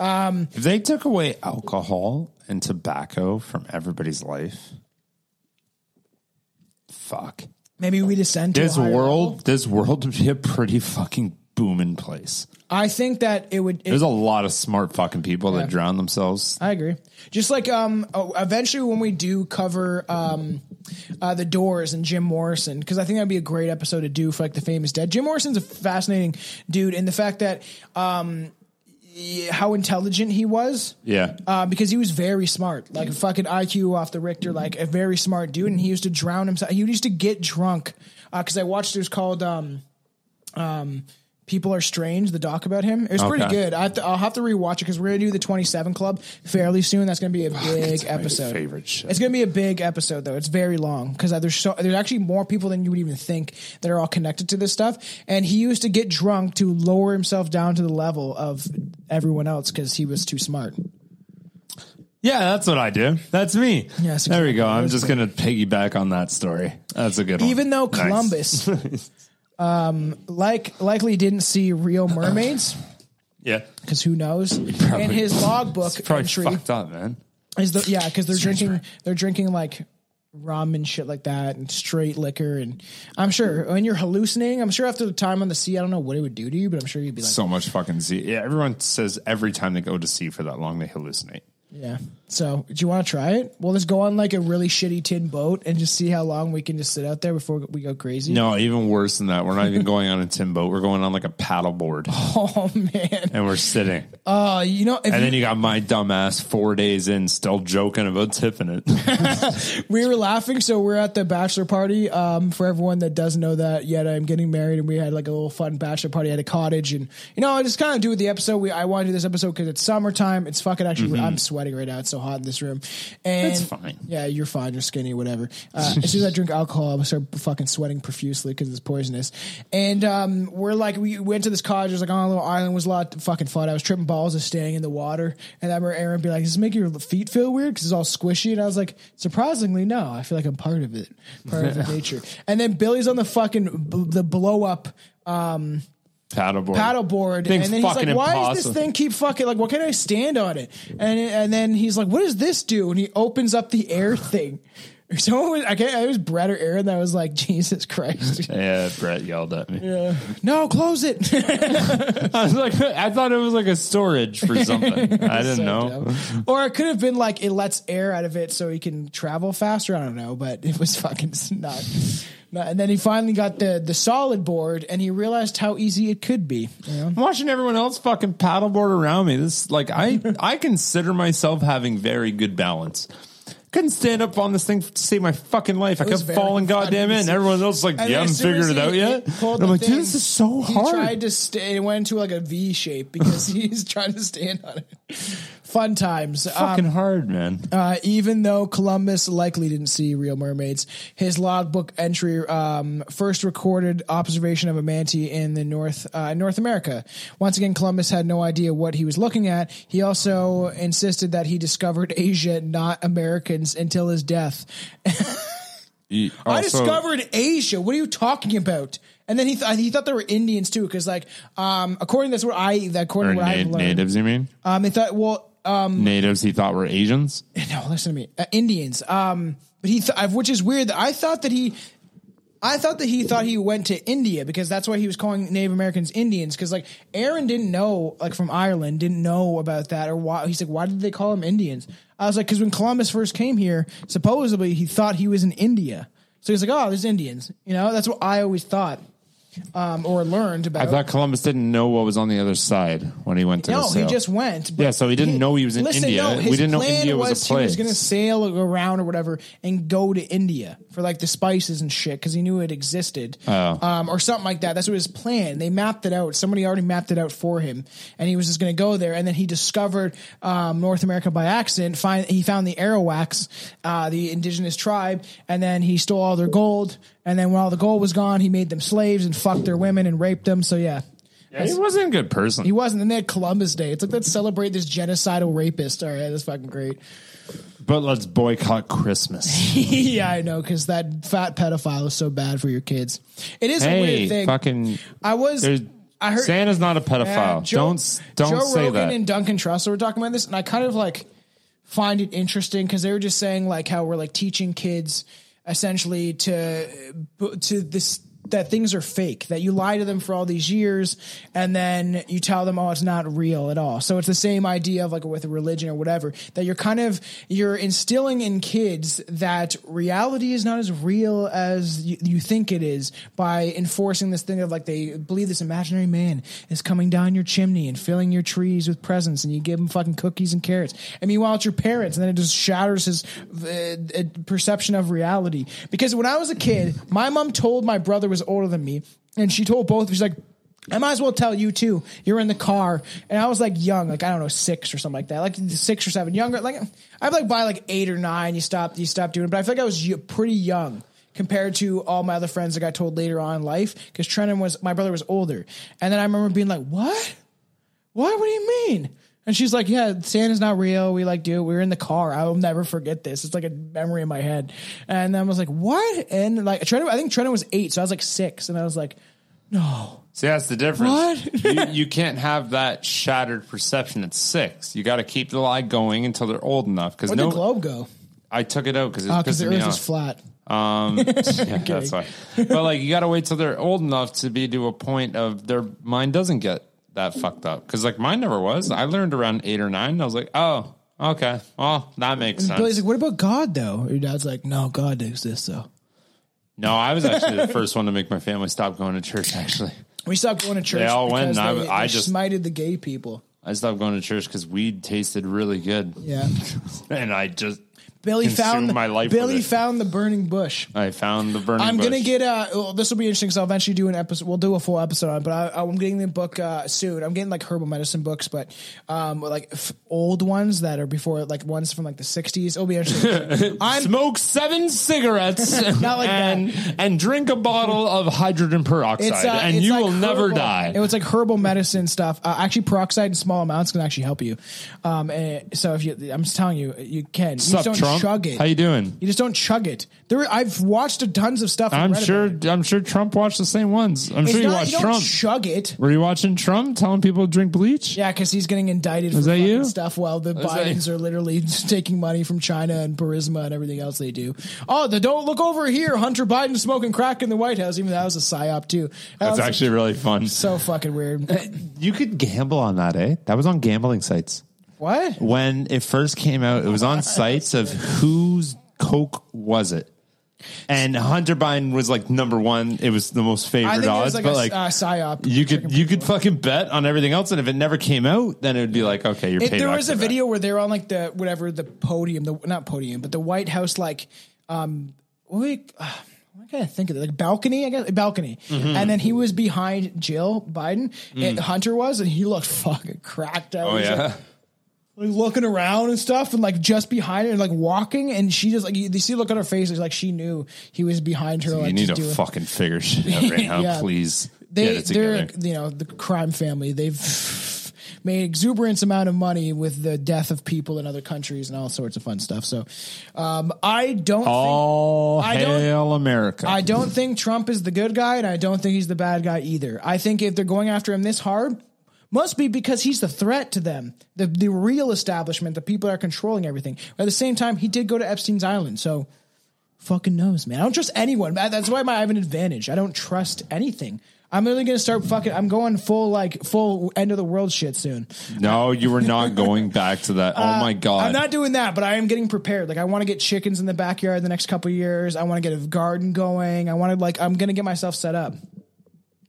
Um, If they took away alcohol and tobacco from everybody's life, fuck. maybe we descend to This a world, level. this world would be a pretty fucking booming place. I think that it would. It, There's a lot of smart fucking people that drown themselves. I agree. Just like um, oh, eventually when we do cover um, uh, the Doors and Jim Morrison, because I think that'd be a great episode to do for like the famous dead. Jim Morrison's a fascinating dude, and the fact that um, y- how intelligent he was. Yeah. Uh, because he was very smart, like a fucking IQ off the Richter, like a very smart dude, and he used to drown himself. He used to get drunk. Because I watched it was called um, um, "People Are Strange," the doc about him. It was pretty Okay. good. I have to, I'll have to rewatch it because we're gonna do the Twenty Seven Club fairly soon. That's gonna be a big my episode. favorite shit. It's gonna be a big episode though. It's very long because there's so there's actually more people than you would even think that are all connected to this stuff. And he used to get drunk to lower himself down to the level of everyone else because he was too smart. Yeah, that's what I do. That's me. Yes, there we go. I'm just going to piggyback on that story. That's a good one. Even though Nice. Columbus, um, like likely didn't see real mermaids yeah. because who knows? In his logbook probably entry fucked up, man. is the yeah because they're drinking they're drinking like rum and shit like that and straight liquor and I'm sure when you're hallucinating I'm sure after the time on the sea I don't know what it would do to you but I'm sure you'd be like So much fucking sea. Yeah, everyone says every time they go to sea for that long, they hallucinate. Yeah. So do you want to try it? We'll just go on like a really shitty tin boat and just see how long we can just sit out there before we go crazy. No, even worse than that. We're not even going on a tin boat. We're going on like a paddle board. Oh man. And we're sitting. uh you know if And you, then you got my dumbass four days in still joking about tipping it. we were laughing so we're at the bachelor party. Um for everyone that doesn't know that yet i'm getting married and we had like a little fun bachelor party at a cottage. And you know i just kind of do with the episode. We i want to do this episode because it's summertime. It's fucking actually i'm sweating right now. It's so hot in this room. And It's fine. yeah you're fine. You're skinny whatever. Uh, as soon as i drink alcohol i'm start fucking sweating profusely because it's poisonous. And um we're like we went to this cottage it was like on a little island. It was a lot of fucking fun. I was tripping balls of staying in the water. And i remember aaron be like does this make your feet feel weird? Because it's all squishy. And i was like surprisingly no. I feel like i'm part of it. Part of the nature. And then billy's on the fucking b- the blow up um Paddleboard. paddleboard, Thing's and then he's like, fucking "Why does this thing keep fucking like? What can I stand on it?" And and then he's like, "What does this do?" And he opens up the air thing. Someone was, I can't, it was Brett or Aaron that was like, "Jesus Christ." Yeah, Brett yelled at me. Yeah. No, close it. I was like, I thought it was like a storage for something. I didn't So know. dumb. Or it could have been like it lets air out of it so he can travel faster. I don't know, but it was fucking not. And then he finally got the the solid board, and he realized how easy it could be. You know? I'm watching everyone else fucking paddleboard around me. This like I I consider myself having very good balance. Couldn't stand up on this thing to save my fucking life. I kept falling goddamn in. Everyone else is like, And you then haven't as figured it out yet. he I'm like, dude, this is so He hard. tried to stay. It went into like a V shape because he's trying to stand on it. Fun times. fucking Um, hard, man. uh, even though Columbus likely didn't see real mermaids, his logbook entry um, first recorded observation of a manatee in the North uh, North America. Once again, Columbus had no idea what he was looking at. He also insisted that he discovered Asia, not Americans, until his death. He I discovered Asia. What are you talking about? And then he th- he thought there were Indians too, because like um according that's what I that according or to what I've learned. natives. You mean Um, they thought well um natives? He thought were Asians. no listen to me uh, Indians. Um, but he th- which is weird. I thought that he. I thought that he thought he went to India because that's why he was calling Native Americans Indians. Because like Aaron didn't know, like from Ireland, didn't know about that or why. He's like, why did they call him Indians? I was like, because when Columbus first came here, supposedly he thought he was in India. So he's like, oh, there's Indians. You know, that's what I always thought um, or learned about. I thought Columbus didn't know what was on the other side when he went to. No, go he just went. Yeah, so he didn't know he was in listen, India. No, We didn't know India was a was He was going to sail around or whatever and go to India for like the spices and shit because he knew it existed, Oh. um, or something like that. That's what his plan. They mapped it out. Somebody already mapped it out for him, and he was just going to go there. And then he discovered um, North America by accident. Find he found the Arawaks, uh, the indigenous tribe, and then he stole all their gold. And then when all the gold was gone, he made them slaves and fucked their women and raped them. So yeah. Yeah, he wasn't a good person. He wasn't. Then they had Columbus Day. It's like let's celebrate this genocidal rapist. All right, that's fucking great. But let's boycott Christmas. yeah, I know because that fat pedophile is so bad for your kids. It is a hey, weird thing. fucking. I was. there's- I heard Santa's not a pedophile. Joe- don't don't Joe say Rogan that. and Duncan Trussell were talking about this, and I kind of like find it interesting because they were just saying like how we're like teaching kids essentially to to this that things are fake that you lie to them for all these years and then you tell them oh it's not real at all. So it's the same idea of like with a religion or whatever that you're kind of you're instilling in kids that reality is not as real as you, you think it is by enforcing this thing of like they believe this imaginary man is coming down your chimney and filling your trees with presents and you give him fucking cookies and carrots and meanwhile it's your parents and then it just shatters his uh, uh, perception of reality. Because when i was a kid my mom told my brother was older than me and she told both she's like I might as well tell you too. You're in the car, and I was like young, like I don't know, six or something like that, like six or seven, younger. Like I'd like by like eight or nine. You stop, you stop doing it, but I feel like I was pretty young compared to all my other friends that got told later on in life. Because Trenton was my brother was older, and then I remember being like, "What? What? What do you mean?" And she's like, "Yeah, Santa's not real. We like do. it. We were in the car. I will never forget this. It's like a memory in my head." And then I was like, "What?" And like Trenton, I think Trenton was eight, so I was like six, and I was like, "No." See, that's the difference. What? you, you can't have that shattered perception at six. You got to keep the lie going until they're old enough. Because Where'd no, the globe go? I took it out because it was because the me Earth off. is flat. Um, yeah, that's why. But like, you got to wait till they're old enough to be to a point of their mind doesn't get that fucked up. Because like mine never was. I learned around eight or nine. I was like, oh, okay, well that makes sense. But he's like, "What about God though?" Your dad's like, "No, God exists though." no, I was actually the first one to make my family stop going to church. Actually, We stopped going to church. They all went, and I- they, I they just- smited the gay people. I stopped going to church because weed tasted really good. Yeah, and I just Billy found the, my life. Billy with it. found the burning bush. I found the burning. Bush. I'm gonna bush. get uh well, this will be interesting because I'll eventually do an episode. We'll do a full episode on, it, but I, I'm getting the book uh, soon. I'm getting like herbal medicine books, but um like f- old ones that are before like ones from like the 60s. It'll be interesting. I'm smoke seven cigarettes Not like and and drink a bottle of hydrogen peroxide, It's, uh, and it's you like will never herbal- die. It was like herbal medicine stuff. Uh, actually, peroxide in small amounts can actually help you. Um, and so if you, I'm just telling you, you can. You just don't Trump? chug it. How you doing? You just don't chug it. There, I've watched a tons of stuff. and I'm read sure. it. I'm sure Trump watched the same ones. I'm It's sure you not- watched you don't Trump. chug it. Were you watching Trump telling people to drink bleach? Yeah, because he's getting indicted for that fucking you? stuff while the Is that Bidens are literally taking money from China and Burisma and everything else they do. Oh, the don't look over here. Hunter Biden smoking crack in the White House. Even that was a psyop too. That That's was actually really fun. so fucking weird. You could gamble on that, eh? That was on gambling sites. What? When it first came out, it was on sites of whose Coke was it? And Hunter Biden was like number one. It was the most I favorite think it odds, like but a like uh, psyop. you could you could fucking bet on everything else, and if it never came out, then it would be like okay, you're It, paid. there was a video where they were on like the whatever the podium, the not podium, but the White House like um wait, uh, what can I think of it? Like balcony, I guess balcony. Mm-hmm. And then he was behind Jill Biden, and Hunter was, and he looked fucking cracked out. Mm. Oh He's yeah, like, like, looking around and stuff, and like just behind her, and like walking, and she just like you, you see, look on her face, it's like she knew he was behind her. you like need to doing- fucking figure shit out right now, Yeah. please. they they're you know the crime family they've made exuberance amount of money with the death of people in other countries and all sorts of fun stuff. So, um, I don't. All think, I don't. hail America. I don't think Trump is the good guy, and I don't think he's the bad guy either. I think if they're going after him this hard, must be because he's the threat to them, the the real establishment, the people that are controlling everything. At the same time, he did go to Epstein's island, so fucking knows, man. I don't trust anyone. That's why I have an advantage. I don't trust anything. I'm really gonna start fucking. I'm going full like full end of the world shit soon. no, you were not going back to that. oh my god! Uh, I'm not doing that, but I am getting prepared. Like I want to get chickens in the backyard the next couple of years. I want to get a garden going. I want to like I'm gonna get myself set up.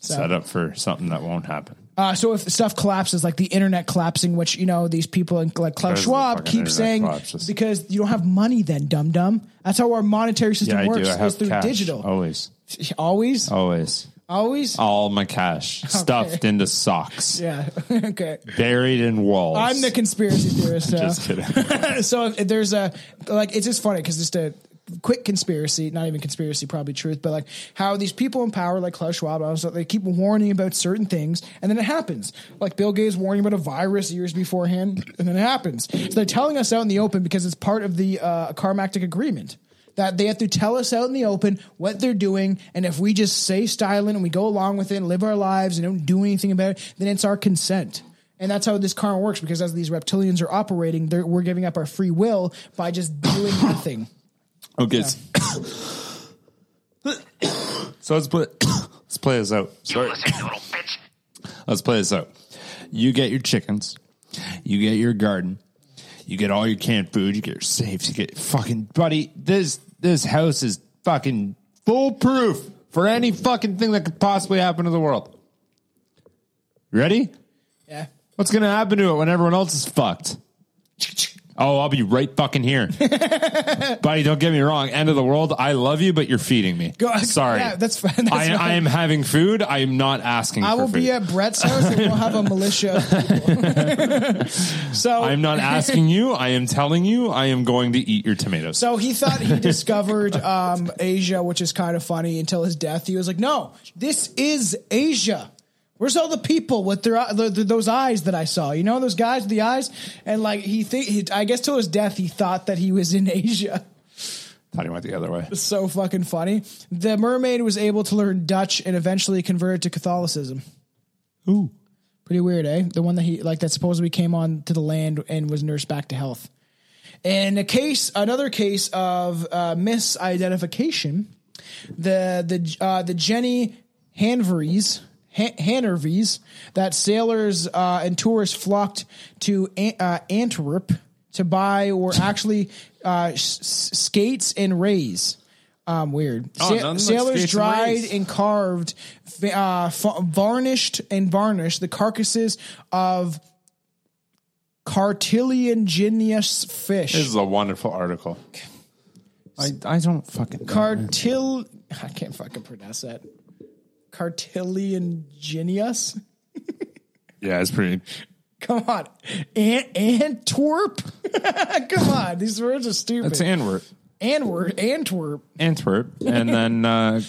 So- set up for something that won't happen. Uh, so if stuff collapses, like the internet collapsing, which you know these people like Klaus Schwab keep saying, collapses. because you don't have money, then dum dum. That's how our monetary system Yeah, I works. is through cash. digital. Always, Always, always. always. All my cash stuffed into socks, Yeah. okay. buried in walls. I'm the conspiracy theorist. uh, Just kidding. so if there's a like it's just funny because just a quick conspiracy not even conspiracy probably truth but like how these people in power like Klaus Schwab they keep warning about certain things and then it happens. Like Bill Gates warning about a virus years beforehand and then it happens. So they're telling us out in the open because it's part of the uh, Carmactic agreement that they have to tell us out in the open what they're doing and if we just say silent and we go along with it and live our lives and don't do anything about it then it's our consent. And that's how this karma works because as these reptilians are operating, we're giving up our free will by just doing nothing. Okay. so let's play. let's play this out. Sorry. Let's play this out. You get your chickens. You get your garden. You get all your canned food. You get your safes. You get fucking buddy. This this house is fucking foolproof for any fucking thing that could possibly happen to the world. You ready? Yeah. What's gonna happen to it when everyone else is fucked? Oh, I'll be right fucking here. Buddy, don't get me wrong. End of the world. I love you, but you're feeding me. Go- Sorry. Yeah, that's fine. That's I, fine. I am having food. I am not asking I for will food. be at Brett's house and we'll have a militia. of people. so I'm not asking you. I am telling you. I am going to eat your tomatoes. So he thought he discovered um, Asia, which is kind of funny. Until his death, he was like, "No, this is Asia. Where's all the people with their the, the, those eyes that I saw? You know those guys with the eyes." And like he he, I guess till his death, he thought that he was in Asia. Thought he went the other way. So fucking funny. The mermaid was able to learn Dutch and eventually converted to Catholicism. Ooh. Pretty weird, eh? The one that he like that supposedly came on to the land and was nursed back to health. In a case, another case of uh, misidentification, the the uh, the Jenny Hanivers. Han- Hanivers that sailors uh, and tourists flocked to An- uh, Antwerp to buy were actually uh, s- s- skates and rays. Um, weird. Oh, Sa- nothing like sailors skates and dried rays. and carved, uh, fa- varnished and varnished the carcasses of cartilaginous fish. This is a wonderful article. I, I don't fucking know. Cartil. I can't fucking pronounce that. Cartilaginous. Yeah, it's pretty. Come on, An- Antwerp. Come on, these words are stupid. It's Antwerp. Antwerp. Antwerp. Antwerp, and then uh,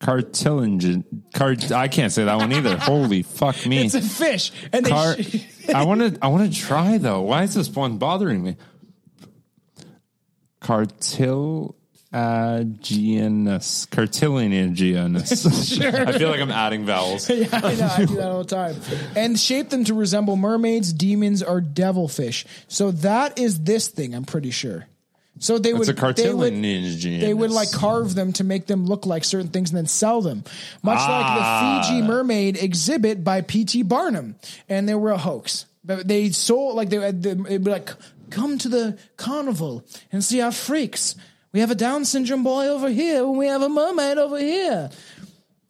cartilagin. Cart. I can't say that one either. Holy fuck me. It's a fish, and they. Car- sh- I want to. I want to try though. Why is this one bothering me? Cartilaginous. Cartilaginous. Sure. I feel like I'm adding vowels. yeah, I know. I do that all the time. And shape them to resemble mermaids, demons, or devilfish. So that is this thing. I'm pretty sure. So they would a they would, cartilaginous. they would like carve them to make them look like certain things and then sell them, much Ah. like the Fiji mermaid exhibit by P.T. Barnum, and they were a hoax. But they sold like they they- it'd be like, come to the carnival and see our freaks. We have a Down syndrome boy over here, and we have a mermaid over here.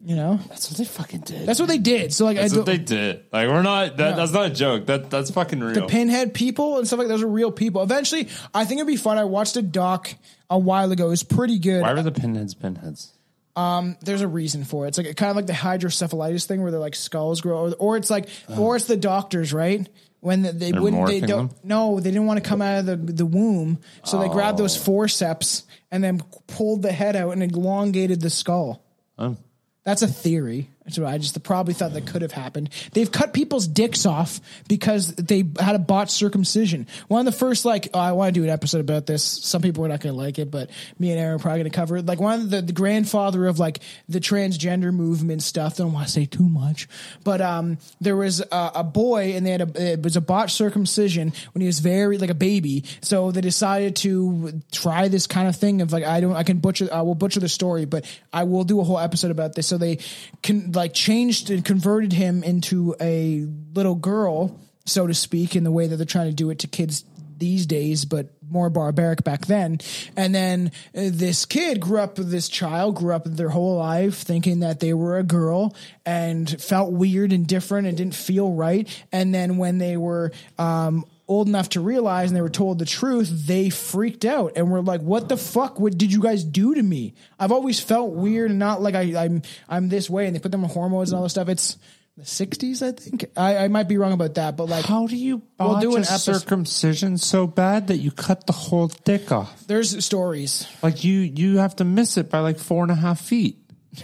You know, That's what they fucking did. that's what they did. So like, That's I what don't- they did. Like we're not. That, Yeah. That's not a joke. That that's fucking real. the pinhead people and stuff like those are real people. Eventually, I think it'd be fun. I watched a doc a while ago. It was pretty good. Why were the pinheads pinheads? Um, there's a reason for it. It's like kind of like the hydrocephalitis thing where they're like skulls grow, or, or it's like, or it's the doctors, right? When they They're wouldn't, they don't. them? No, they didn't want to come out of the the womb, so they grabbed those Oh. forceps and then pulled the head out and elongated the skull. Oh. That's a theory. What I just probably thought that could have happened. They've cut people's dicks off because they had a botched circumcision. One of the first, like, oh, I want to do an episode about this. Some people are not going to like it, but me and Aaron are probably going to cover it. Like, one of the, the grandfather of like the transgender movement stuff. Don't want to say too much, but um, there was a, a boy and they had a, it was a botched circumcision when he was very like a baby. So they decided to try this kind of thing of like, I don't, I can butcher, I will butcher the story, but I will do a whole episode about this. So they can like changed and converted him into a little girl, so to speak, in the way that they're trying to do it to kids these days, but more barbaric back then. And then uh, this kid grew up, this child grew up their whole life thinking that they were a girl and felt weird and different and didn't feel right. And then when they were, um, old enough to realize and they were told the truth, they freaked out and were like, "What the fuck? What did you guys do to me? I've always felt weird and not like I, I'm I'm this way." And they put them on hormones and all this stuff. It's the '60s, I think. I, I might be wrong about that, but like, How do you We'll do an episode- circumcision so bad that you cut the whole dick off? there's stories. Like you, you have to miss it by like four and a half feet.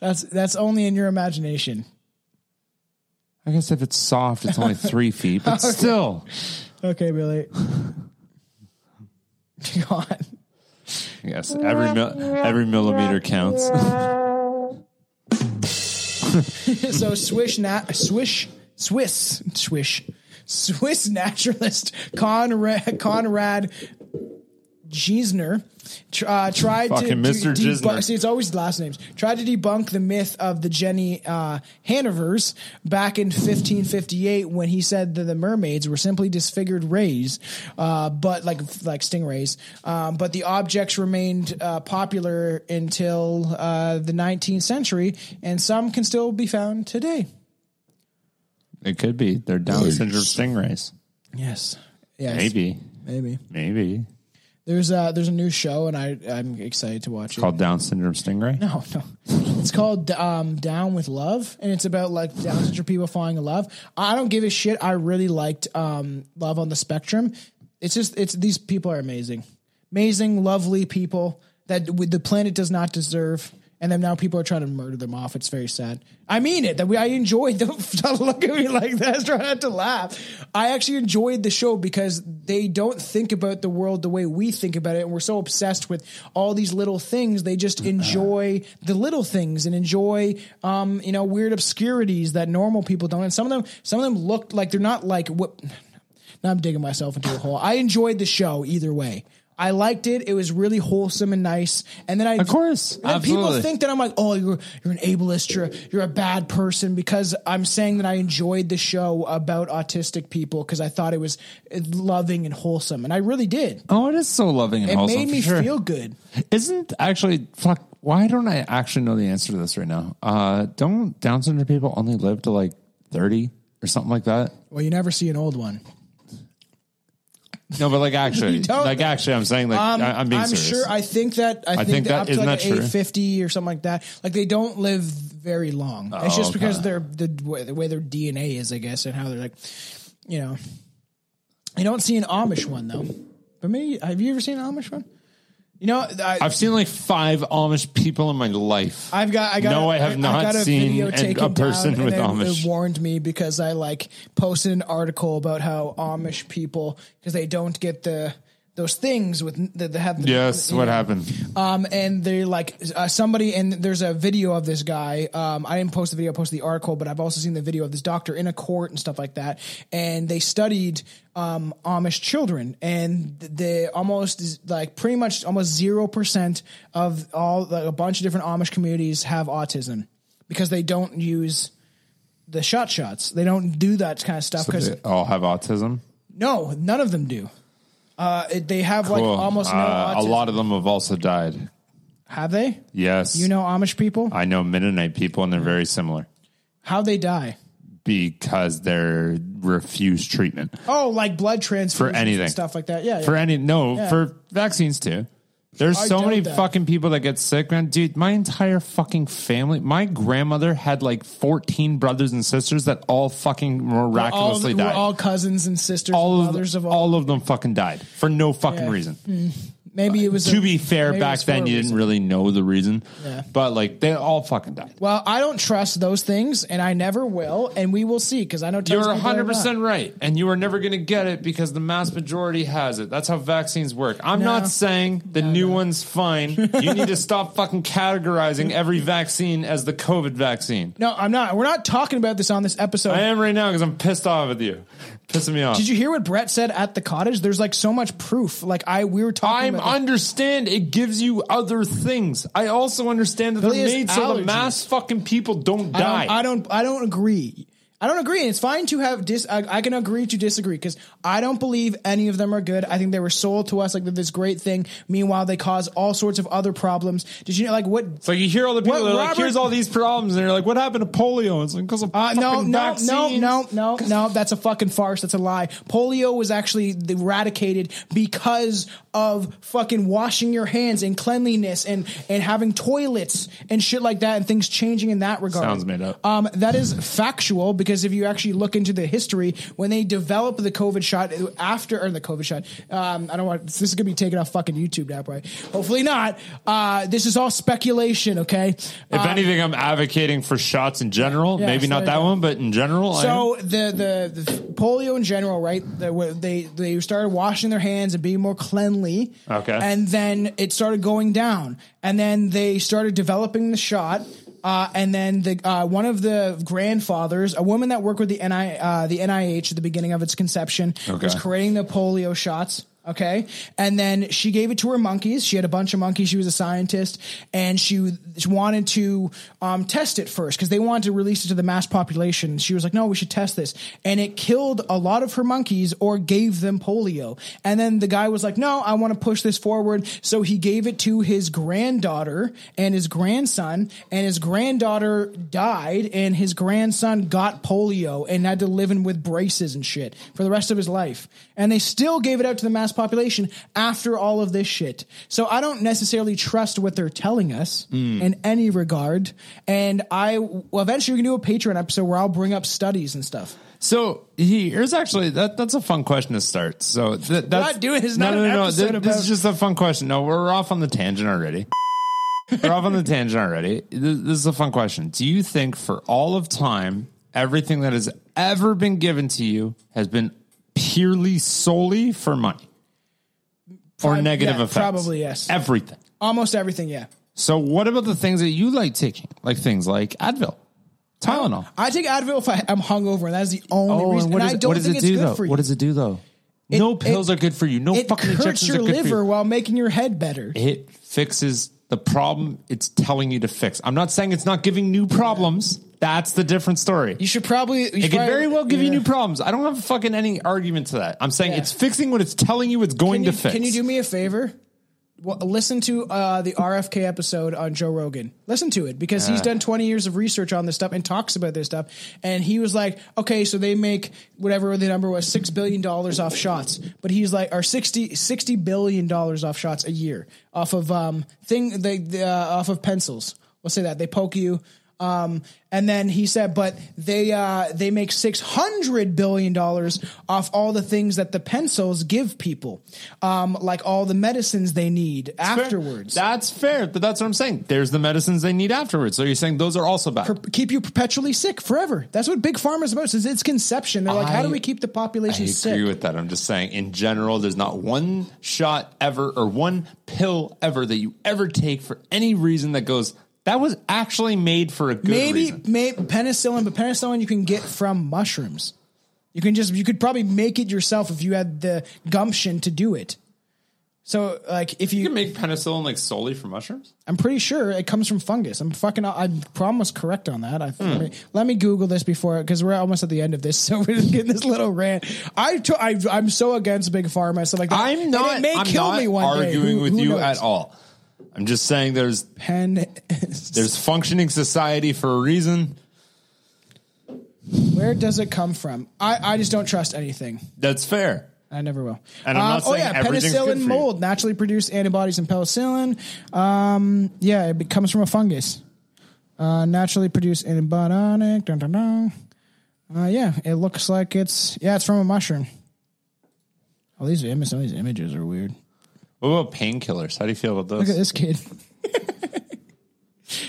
That's that's only in your imagination. I guess if it's soft, it's only three feet, but still. Okay, Billy. Go on. Yes, every mil- every millimeter counts. so Swish nat Swish Swiss Swish Swiss naturalist Conrad Conrad Gessner uh, tried to Fucking de- debunk- See, it's always last names. Tried to debunk the myth of the Jenny uh, Hanivers back in 1558 when he said that the mermaids were simply disfigured rays, uh, but like like stingrays. Um, but the objects remained uh, popular until uh, the 19th century, and some can still be found today. It could be. They're Down syndrome stingrays. Yes. Yes. Maybe. Maybe. Maybe. There's a there's a new show and I I'm excited to watch it. Called Down syndrome stingray? no, no. It's called um, Down with Love, and it's about like Down syndrome people falling in love. I don't give a shit. I really liked um, Love on the Spectrum. It's just it's these people are amazing, amazing, lovely people that the planet does not deserve. And then now people are trying to murder them off. It's very sad. I mean it. That we I enjoyed. Don't look at me like that. Trying not to laugh. I actually enjoyed the show because they don't think about the world the way we think about it, and we're so obsessed with all these little things. They just enjoy the little things and enjoy, um, you know, weird obscurities that normal people don't. And some of them, some of them looked like they're not like what. Now I'm digging myself into a hole. I enjoyed the show either way. I liked it. It was really wholesome and nice. And then I, Of course, and people think that I'm like, oh, you're you're an ableist, you're you're a bad person because I'm saying that I enjoyed the show about autistic people because I thought it was loving and wholesome, and I really did. Oh, it is so loving and It wholesome. It made me sure. feel good. Isn't actually fuck? Why don't I actually know the answer to this right now? Uh, don't Down syndrome people only live to like thirty or something like that? Well, you never see an old one. No, but like actually, like actually, I'm saying like Um, I, am being I'm serious. sure. I think that I, think, think that, up to like that true? 850 or something like that. Like they don't live very long. it's just Oh, okay. because they're the, way- the way their DNA is, I guess, and how they're like, you know. You don't see an Amish one though. But maybe have you ever seen an Amish one? You know, I, I've seen like five Amish people in my life. I've got. I got. No, I have I not got a seen video an- taken a person down, with and it- Amish. It warned me because I like posted an article about how Amish people because they don't get the those things with that have. The, yes, what know, happened? Um, and they like uh, somebody, and there's a video of this guy. Um, I didn't post the video, I posted the article, but I've also seen the video of this doctor in a court and stuff like that. And they studied um, Amish children, and they almost like pretty much almost zero percent of all like, a bunch of different Amish communities have autism because they don't use the shot shots. They don't do that kind of stuff because they all have autism. no, none of them do. Uh, it- they have like Cool. almost no Uh, autism. a lot of them have also died. have they? Yes, You know Amish people? I know Mennonite people, and they're very similar How they die? because they're refuse treatment Oh, like blood transfusions for anything, and stuff like that. Yeah, for yeah. any no for vaccines too. There's I so many that. fucking people that get sick, man. Dude, my entire fucking family. My grandmother had like 14 brothers and sisters that all fucking miraculously all, we're died. all cousins and sisters, all and of brothers them, of all. all of them fucking died for no fucking Yeah. reason. Hmm. Maybe it was to a- be fair, maybe it back was for then a you didn't really know the reason. Yeah. But like they all fucking died. Well, I don't trust those things, and I never will, and we will see because I know You're tons of people are 100% not. right. And you are never going to get it because the mass majority has it. That's how vaccines work. I'm No. not saying the new one's fine. you need to stop fucking categorizing every vaccine as the COVID vaccine. No, I'm not. We're not talking about this on this episode. I am right now because I'm pissed off with you. Pissing me off. Did you hear what Brett said at the cottage? There's like so much proof. Like I, we were talking. I about understand it gives you other things. I also understand that Billy they're made so the allergies. mass fucking people don't I die. don't, I don't. I don't agree. I don't agree. It's fine to have dis. I, I can agree to disagree because I don't believe any of them are good. I think they were sold to us like they're this great thing. Meanwhile, they cause all sorts of other problems. Did you know like what? Like you hear all the people What that are like, Robert- here's all these problems, and you're like, what happened to polio? It's like because of Uh, no, fucking no, vaccines. no, no, no, no. That's a fucking farce. That's a lie. Polio was actually eradicated because of fucking washing your hands and cleanliness and and having toilets and shit like that and things changing in that regard. Sounds made up. Um, that is factual because if you actually look into the history when they developed the COVID shot after or the COVID shot, um, I don't want this is gonna be taken off fucking YouTube now, right? Hopefully not. Uh, this is all speculation. Okay. If Um, anything, I'm advocating for shots in general. Yeah, Maybe so not that one, but in general, I. So the, the the polio in general, right? They they they started washing their hands and being more cleanly. Okay. And then it started going down, and then they started developing the shot. Uh, and then the uh, one of the grandfathers, a woman that worked with the NI uh, the NIH at the beginning of its conception, Okay. was creating the polio shots. Okay. And then she gave it to her monkeys. She had a bunch of monkeys. She was a scientist and she, she wanted to um, test it first because they wanted to release it to the mass population. She was like, no, we should test this. And it killed a lot of her monkeys or gave them polio. And then the guy was like, no, I want to push this forward. So he gave it to his granddaughter and his grandson and his granddaughter died and his grandson got polio and had to live in with braces and shit for the rest of his life. And they still gave it out to the mass population after all of this shit. So I don't necessarily trust what they're telling us hmm. in any regard. And I, well, eventually we can do a Patreon episode where I'll bring up studies and stuff. So here's actually that that's a fun question to start. So that, that's not doing- it's no, not no, an no, no. episode Th- This is just a fun question. No, we're off on the tangent already. we're off on the tangent already. This, this is a fun question. Do you think for all of time, everything that has ever been given to you has been purely solely for money or Prob- negative yeah, effects? probably, yes. Everything. Almost everything, yeah. So what about the things that you like taking, like things like Advil, Tylenol? I take Advil if I, I'm hungover, and that's the only Oh, reason. and and I don't think it it's do good though? for you. What does it do though? It- no pills it- are good for you. No it fucking hurts injections your are good for you. It fixes your liver you. while making your head better. It fixes the problem it's telling you to fix. I'm not saying it's not giving new problems. That's the different story. You should probably. You It should can probably- very well give you new problems. I don't have fucking any argument to that. I'm saying Yeah. it's fixing what it's telling you it's going you, to fix. can you do me a favor? Well, listen to uh, the RFK episode on Joe Rogan. Listen to it because he's done 20 years of research on this stuff and talks about this stuff. And he was like, okay, so they make whatever the number was, $6 billion off shots. But he's like, or 60, $60 billion off shots a year off of, um, thing, they, the, uh, off of pencils. We'll say that. They poke you. Um, and then he said, but they uh, they make six hundred billion dollars off all the things that the pencils give people, um, like all the medicines they need afterwards. That's fair, but that's what I'm saying. There's the medicines they need afterwards. So you're saying those are also bad. Per- keep you perpetually sick forever. That's what big pharma is about. Since it's conception, they're like, how do we keep the population I population agree sick? with that. I'm just saying, in general, there's not one shot ever or one pill ever that you ever take for any reason that goes, that was actually made for a good maybe reason. maybe penicillin, but penicillin you can get from mushrooms. You can just you could probably make it yourself if you had the gumption to do it. So like if you, You can make penicillin like solely from mushrooms? I'm pretty sure it comes from fungus. I'm fucking. I'm almost correct on that. I Hmm. let, me, let me Google this before because we're almost at the end of this. So we're just getting this little rant. I, to, I I'm so against big pharma stuff like that. I'm not, It may I'm kill not me one day. arguing Who- with who you knows? at all. I'm just saying there's Pen. there's functioning society for a reason. Where does it come from? I I just don't trust anything. That's fair. I never will. And I'm not oh saying yeah, everything's good for penicillin you. mold naturally produced antibodies and penicillin. Um, yeah, it comes from a fungus. Uh, naturally produced antibiotic. Dun, dun, dun. Uh, yeah, it looks like it's yeah, it's from a mushroom. All these images, some of these images are weird. What about painkillers? How do you feel about those? Look at those? this kid.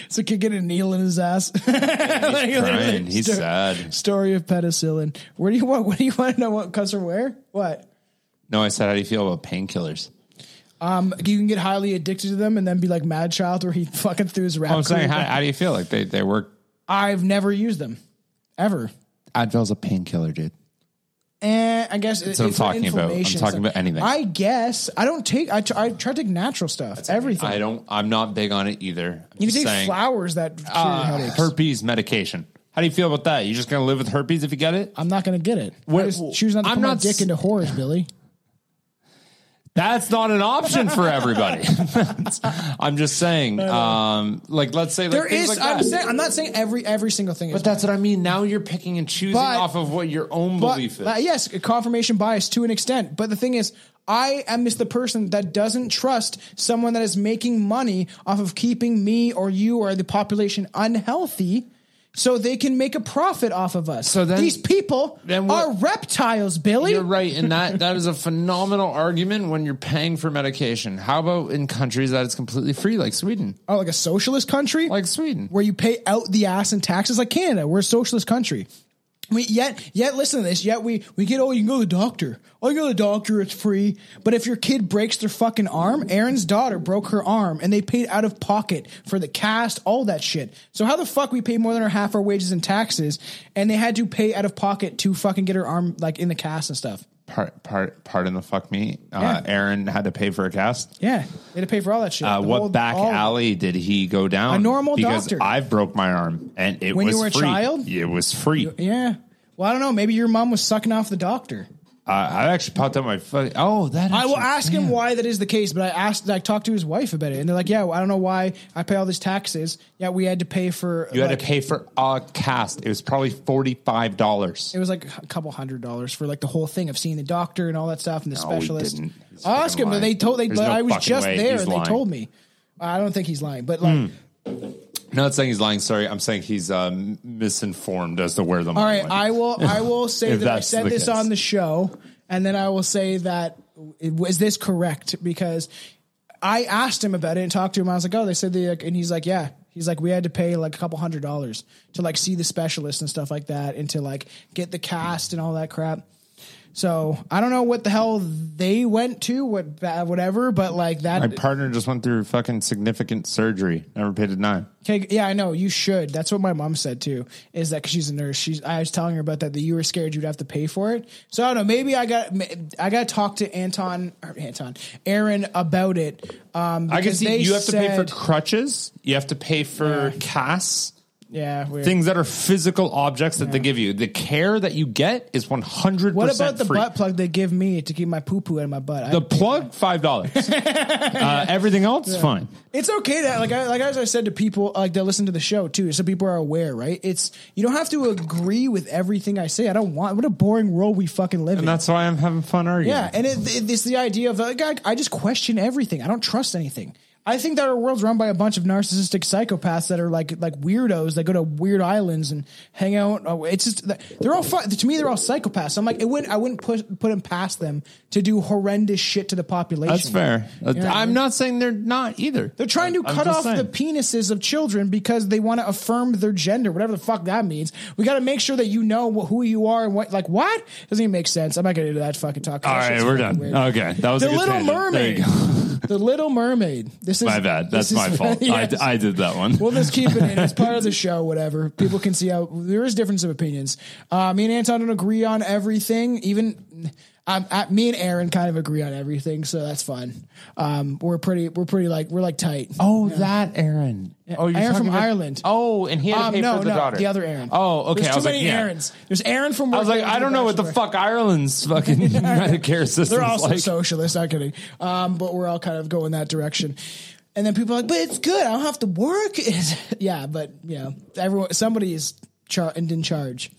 it's a kid getting a needle in his ass. Like, crying. He's sto- sad. Story of penicillin. Where do you want? What do you want to know? What comes from where? What? No, I said, how do you feel about painkillers? Um, you can get highly addicted to them and then be like Madchild, where he fucking threw his rap. I'm saying, how, how do you feel? Like they, they work. I've never used them, ever. Advil's a painkiller, dude. And I guess That's what I'm it's talking about. I'm talking stuff. about anything. I guess I don't take. I, tr- I try to take natural stuff. everything. I don't. I'm not big on it either. I'm you take saying, flowers that cure uh, headaches. herpes medication. How do you feel about that? You're just gonna live with herpes if you get it? I'm not going to get it. What- choose not to I'm put my not dick s- into whores, Billy. That's not an option for everybody. I'm just saying. Um, like, let's say like, There things is. like I'm that. saying. I'm not saying every every single thing. but is that's what I mean. Now you're picking and choosing But- off of what your own But, belief is. uh, yes, confirmation bias to an extent. But the thing is, I am just the person that doesn't trust someone that is making money off of keeping me or you or the population unhealthy. So they can make a profit off of us. So then- these people then are reptiles, Billy. You're right, and that that is a phenomenal argument when you're paying for medication. How about in countries that it's completely free, like Sweden, Oh, like a socialist country, like Sweden? where you pay out the ass in taxes, like Canada. We're a socialist country. We yet yet listen to this. Yet we we get oh you can go to the doctor. Oh you go to the doctor, it's free. But if your kid breaks their fucking arm, Aaron's daughter broke her arm, and they paid out of pocket for the cast, all that shit. So how the fuck we pay more than our half our wages in taxes, and they had to pay out of pocket to fucking get her arm like in the cast and stuff. Part, part, pardon the fuck me. Uh, Yeah. Aaron had to pay for a cast. Yeah, they had to pay for all that shit. Uh, what whole- back alley did he go down? A normal because doctor. I broke my arm and it When was you were a free. child? It was free. Yeah. Well, I don't know. Maybe your mom was sucking off the doctor. Uh, I actually popped up my foot. Oh, that. I will actually- ask him why that is the case, but I asked, I talked to his wife about it, and they're like, "Yeah, I don't know why I pay all these taxes. Yeah, we had to pay for. You had to pay for a cast. It was probably forty five dollars. It was like a couple hundred dollars for like the whole thing of seeing the doctor and all that stuff and the No, he specialist. didn't. I'll ask fucking him, but they told they. There's but no I was just way there, he's and they told me. I don't think he's lying, but like, Not saying he's lying. Sorry, I'm saying he's um, misinformed as to where the all money right, went. I will. I will say If that I that's said the this case. on the show, and then I will say that is this correct because I asked him about it and talked to him. I was like, oh, they said they, and he's like, yeah. He's like, we had to pay like a couple hundred dollars to like see the specialist and stuff like that, and to like get the cast and all that crap. So I don't know what the hell they went to, what whatever, but like that. My partner just went through fucking significant surgery. Never paid a dime. Okay, yeah, I know you should. That's what my mom said too. Is that because she's a nurse? She's. I was telling her about that. That you were scared you'd have to pay for it. So I don't know. Maybe I got. I got to talk to Anton or Anton Aaron about it. Um, I can because see they you have to pay for crutches. You have to pay for Yeah. casts. Yeah, weird. Things that are physical objects that they give you. The care that you get is 100% What about the free. butt plug they give me to keep my poo poo out of my butt? I- The plug, $5. uh, everything else, fine. It's okay that like I like as I said to people like that listen to the show too, so people are aware, right? It's you don't have to agree with everything I say. I don't want what a boring world we fucking live in. And that's why I'm having fun arguing. Yeah, and it, it, it's the idea of like I, I just question everything. I don't trust anything. I think that our world's run by a bunch of narcissistic psychopaths that are like like weirdos that go to weird islands and hang out. Oh, It's just they're all to me they're all psychopaths. I'm like it wouldn't I wouldn't put put them past them to do horrendous shit to the population. That's fair. You know what I I'm mean? not saying they're not either. They're trying to I'm cut off saying. the penises of children because they want to affirm their gender, whatever the fuck that means. We got to make sure that you know wh- who you are and what. Like what doesn't even make sense. I'm not going to do that fucking talk. All right, we're done. weird. Okay, that was the a good Little. Mermaid. the Little Mermaid. This is My bad. That's this is- my fault. Yeah. I, I did that one. We'll just keep it in. It's part of the show, whatever. People can see how there is difference of opinions. Uh, me and Anton don't agree on everything. Even um, uh, me and Aaron kind of agree on everything, so that's fun. Um, we're pretty, we're pretty like we're like tight. Oh, that Aaron. Oh, Aaron talking from about- Ireland. Oh, and he had to Um, pay no, for the no, daughter. the other Aaron. Oh, okay. There's I too was like, many yeah. Aarons. There's Aaron from. I was like, I don't know what the fuck Ireland's fucking Medicare system They're also like. socialists. Not kidding. Um, but we're all kind of going that direction. And then people are like, but it's good. I don't have to work. yeah, but you know, everyone, somebody is char- and in charge.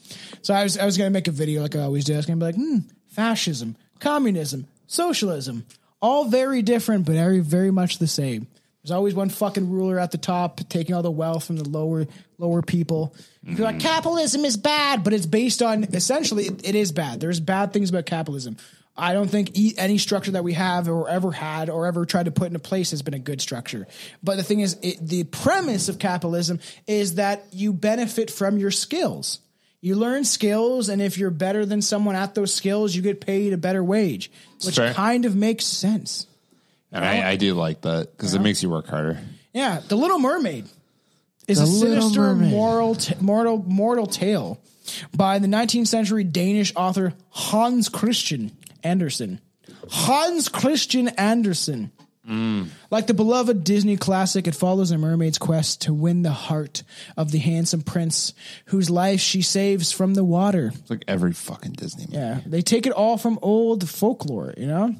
So I was, I was going to make a video like I always do. I was to be like, hmm, fascism, communism, socialism, all very different, but very, very much the same. There's always one fucking ruler at the top taking all the wealth from the lower, lower people. Like, capitalism is bad, but it's based on essentially it, it is bad. There's bad things about capitalism. I don't think e- any structure that we have or ever had or ever tried to put into place has been a good structure. But the thing is, it, the premise of capitalism is that you benefit from your skills. You learn skills, and if you're better than someone at those skills, you get paid a better wage, which fair. kind of makes sense. And I, I do like that because it makes you work harder. Yeah, The Little Mermaid is The a Little sinister Mermaid. moral t- mortal mortal tale by the 19th century Danish author Hans Christian Andersen. Hans Christian Andersen. Mm. Like the beloved Disney classic, it follows a mermaid's quest to win the heart of the handsome prince whose life she saves from the water. It's like every fucking Disney movie. Yeah, they take it all from old folklore, you know?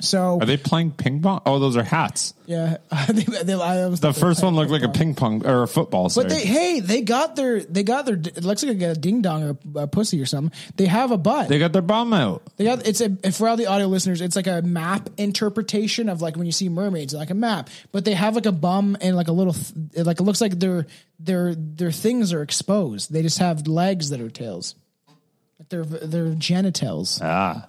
So, Are they playing ping pong? Oh, those are hats. yeah, they, they, The first one looked like a ping pong or a football. Sorry. But they, hey, they got their, they got their. It looks like a ding dong or a, a pussy or something. They have a butt. they got their bum out. They got it's a for all the audio listeners. It's like a map interpretation of like when you see mermaids, like a map. But they have like a bum and like a little, th- like it looks like their their their things are exposed. They just have legs that are tails, like their their genitals. Ah.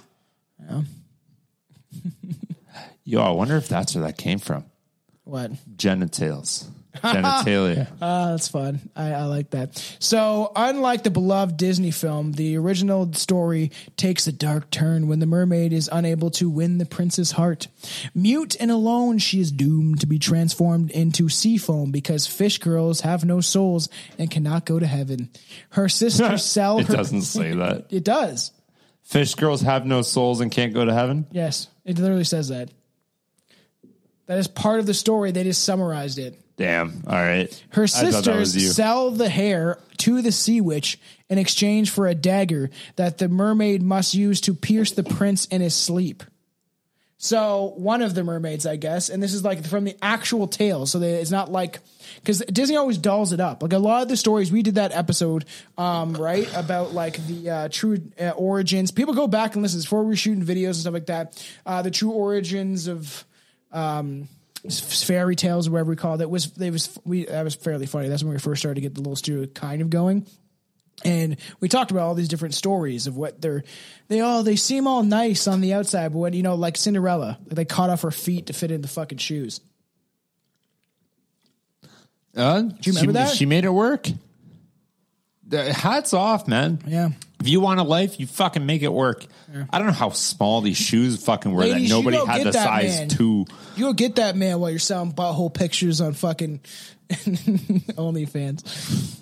Yo, I wonder if that's where that came from. What? Genitals. Genitalia. Ah, that's fun. I, I like that. So, unlike the beloved Disney film, the original story takes a dark turn when the mermaid is unable to win the prince's heart. Mute and alone, she is doomed to be transformed into sea foam because fish girls have no souls and cannot go to heaven. Her sisters sell it her. doesn't say that. It does. Fish girls have no souls and can't go to heaven. Yes, it literally says that. That is part of the story. They just summarized it. Damn. All right. Her thought that was you. sisters sell the hair to the sea witch in exchange for a dagger that the mermaid must use to pierce the prince in his sleep. So one of the mermaids, I guess, and this is like from the actual tale. So they, it's not like because Disney always dolls it up. Like a lot of the stories, we did that episode, um, right, about like the uh, true uh, origins. People go back and listen before we're shooting videos and stuff like that. Uh, the true origins of um, fairy tales, or whatever we called it, was they was we that was fairly funny. That's when we first started to get the little studio kind of going. And we talked about all these different stories of what they're they all they seem all nice on the outside, but when you know, like Cinderella, they cut off her feet to fit in the fucking shoes. Uh, Do you remember she, that? She made it work. The- Hats off, man. Yeah. If you want a life, you fucking make it work. I don't know how small these shoes fucking were Ladies, that nobody had the that size man. two. You'll get that man while you're selling butthole pictures on fucking OnlyFans.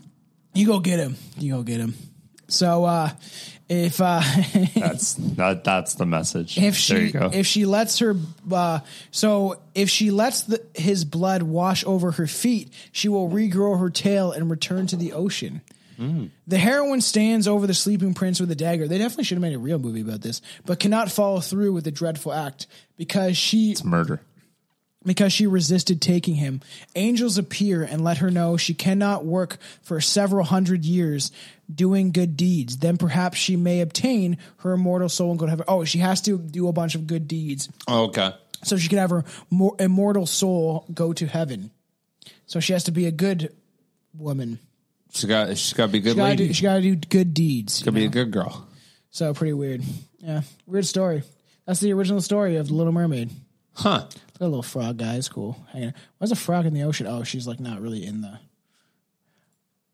You go get him. You go get him. So uh if uh That's that, that's the message. if she there you go. if she lets her uh so if she lets the, his blood wash over her feet she will regrow her tail and return to the ocean Hmm. the heroine stands over the sleeping prince with a dagger they definitely should have made a real movie about this but cannot follow through with the dreadful act because she it's murder. Because she resisted taking him. Angels appear and let her know she cannot work for several hundred years doing good deeds. Then perhaps she may obtain her immortal soul and go to heaven. Oh, she has to do a bunch of good deeds Oh, okay. so she can have her more immortal soul go to heaven. So she has to be a good woman. She got she's got to be a good She gotta, lady. do, she gotta do good deeds. Got to be a good girl. So pretty weird. Yeah, weird story. That's the original story of the Little Mermaid. Huh. A little frog guy. It's cool. Hanging. Why's a frog in the ocean? Oh, she's like not really in the.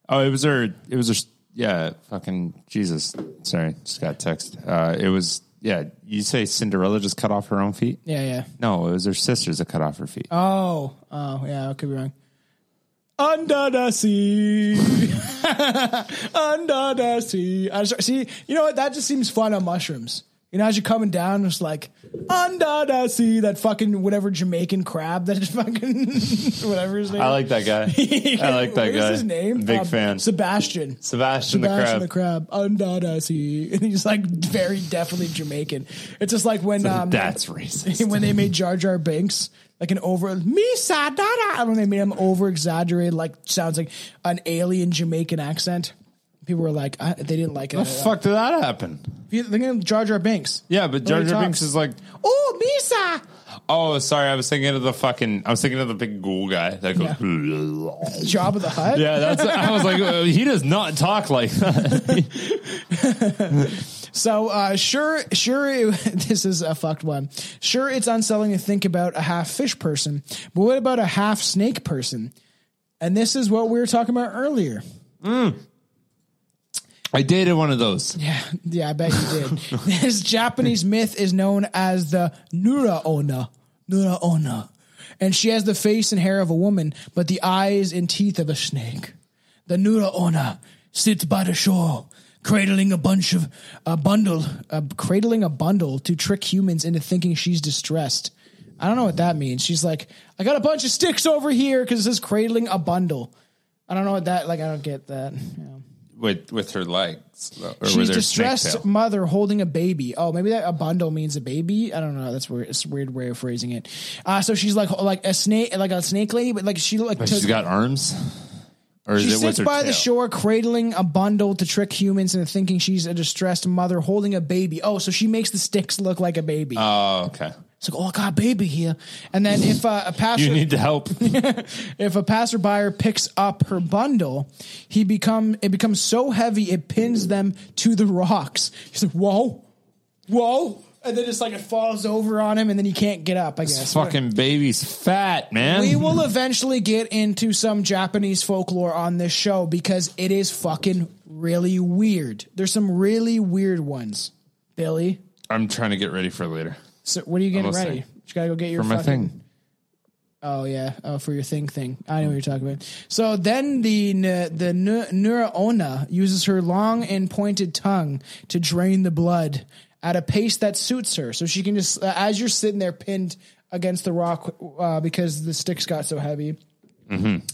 Oh, it was her. It was her. Yeah, fucking Jesus. Sorry, just got text. Uh, it was yeah. You say Cinderella just cut off her own feet? Yeah, yeah. No, it was her sisters that cut off her feet. Oh, oh, yeah. I could be wrong. Under the sea, under the sea. I just, see, you know what? That just seems fun on mushrooms. You know, as you're coming down, it's like under the sea. That fucking whatever Jamaican crab that is fucking whatever his name. I like that guy. I like that guy. His name? Big Um, fan. Sebastian. Sebastian, Sebastian the the crab. crab under the sea, and he's like very definitely Jamaican. It's just like when um, That's racist. when they made Jar Jar Binks like an over Misa da da when they made him over exaggerated like sounds like an alien Jamaican accent. People were like, I, they didn't like it. the fuck did that happen? You think of Jar Jar Binks. Yeah, but Jar Jar. Binks is like, Oh, Misa! oh, sorry, I was thinking of the fucking, I was thinking of the big ghoul guy that goes, yeah, Jabba the Hutt. Yeah, that's, I was like, uh, he does not talk like that. So uh, sure, sure, it, this is a fucked one. Sure, it's unsettling to think about a half fish person, but what about a half snake person? And this is what we were talking about earlier. I dated one of those. Yeah, yeah, I bet you did. this Japanese myth is known as the Nura Onna. Nura Onna. And she has the face and hair of a woman, but the eyes and teeth of a snake. The Nura Onna sits by the shore, cradling a bunch of a bundle, uh, cradling a bundle to trick humans into thinking she's distressed. I don't know what that means. She's like, I got a bunch of sticks over here because it says cradling a bundle. I don't know what that like. I don't get that. Yeah. With with her legs. Or She's distressed mother holding a baby. Oh, maybe that a bundle means a baby. I don't know. That's weird. It's a weird way of phrasing it. Uh, so she's like like a snake, like a snake lady, but like she like took, she's got arms? Or is she it sits her by the shore, cradling a bundle to trick humans into thinking she's a distressed mother holding a baby. Oh, so she makes the sticks look like a baby. Oh, okay. It's like, oh, I got a baby here. And then if uh, a passer, You need to help. if a passerby picks up her bundle, he become it becomes so heavy it pins them to the rocks. He's like, whoa, whoa, and then it's like it falls over on him, and then he can't get up. I This guess. fucking baby's fat, man. We will eventually get into some Japanese folklore on this show because it is fucking really weird. There's some really weird ones. Billy, I'm trying to get ready for later. So what are you getting ready? You gotta go get your For fucking- thing. Oh yeah, oh for your thing thing. I know what you're talking about. So then the the Nure-onna uses her long and pointed tongue to drain the blood at a pace that suits her. So she can just uh, as you're sitting there pinned against the rock uh, because the sticks got so heavy,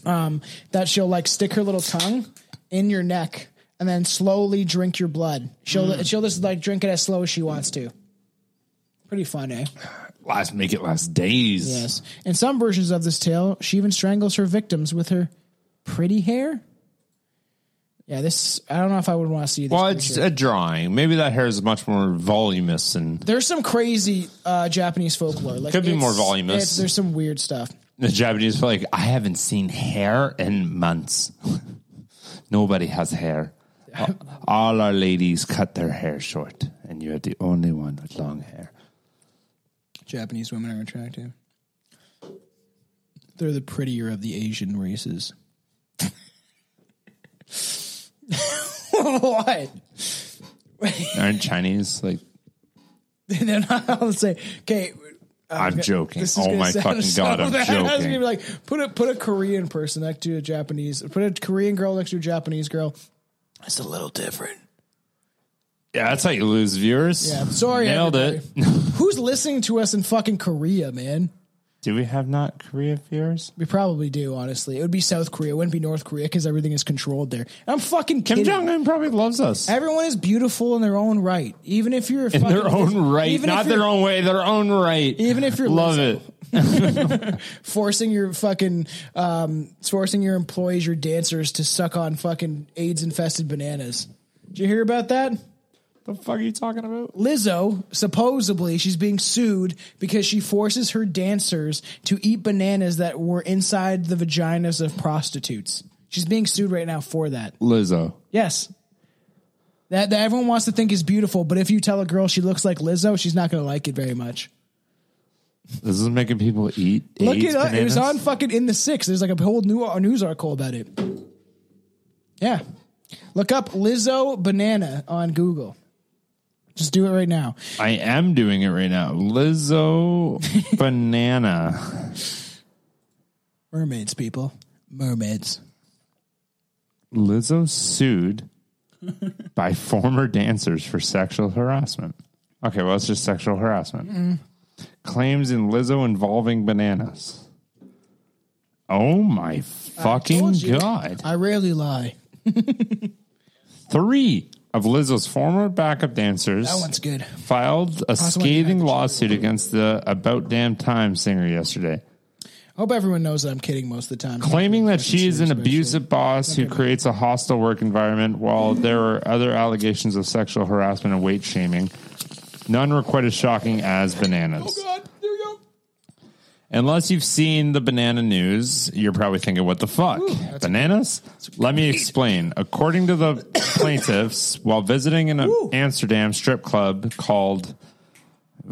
um, that she'll like stick her little tongue in your neck and then slowly drink your blood. She'll she'll just like drink it as slow as she wants to. Pretty fun, eh? Last make it last days. Yes. In some versions of this tale, she even strangles her victims with her pretty hair. Yeah, this I don't know if I would want to see this. Well, it's picture. a drawing. Maybe that hair is much more voluminous and there's some crazy uh, Japanese folklore. Like Could be it's- more voluminous. it's- There's some weird stuff. the Japanese are like, I haven't seen hair in months. Nobody has hair. All our ladies cut their hair short, and you're the only one with long hair. Japanese women are attractive. They're the prettier of the Asian races. what? Aren't Chinese like? They're not. I'll say, okay. I'm joking. Oh my fucking so god, I'm bad. I was gonna be like, put a put a Korean person next to a Japanese. Put a Korean girl next to a Japanese girl. It's a little different. Yeah, that's how you lose viewers. Yeah, sorry, nailed everybody. it. Who's listening to us in fucking Korea, man? Do we have not Korea viewers? We probably do. Honestly, it would be South Korea. It wouldn't be North Korea because everything is controlled there. I'm fucking Kim kidding. Jong Un probably loves us Everyone is beautiful in their own right, even if you're in fucking, their own right, even not their own way, their own right. Even if you're love Lizzo. it. forcing your fucking um, forcing your employees, your dancers, to suck on fucking AIDS infested bananas. Did you hear about that? The fuck are you talking about? Lizzo supposedly she's being sued because she forces her dancers to eat bananas that were inside the vaginas of prostitutes. She's being sued right now for that. Lizzo. Yes. That, that everyone wants to think is beautiful, but if you tell a girl she looks like Lizzo, she's not going to like it very much. This is making people eat. Look AIDS it up. It was on fucking in the six. There's like a whole new news article about it. Yeah. Look up Lizzo banana on Google. Just do it right now. I am doing it right now. Lizzo banana. Mermaids, people. Mermaids. Lizzo sued by former dancers for sexual harassment. Okay, well, it's just sexual harassment. Mm-hmm. Claims in Lizzo involving bananas. Oh my fucking you. god. I rarely lie. Three of Lizzo's former backup dancers That one's good. filed a scathing lawsuit against the About Damn Time singer yesterday. I Hope everyone knows that I'm kidding most of the time. claiming that she is an abusive boss who creates a hostile work environment while there are other allegations of sexual harassment and weight shaming. None were quite as shocking as bananas. Oh, God, there we go. Unless you've seen the banana news, you're probably thinking, what the fuck? Bananas? Let me explain. According to the plaintiffs, while visiting an Amsterdam strip club called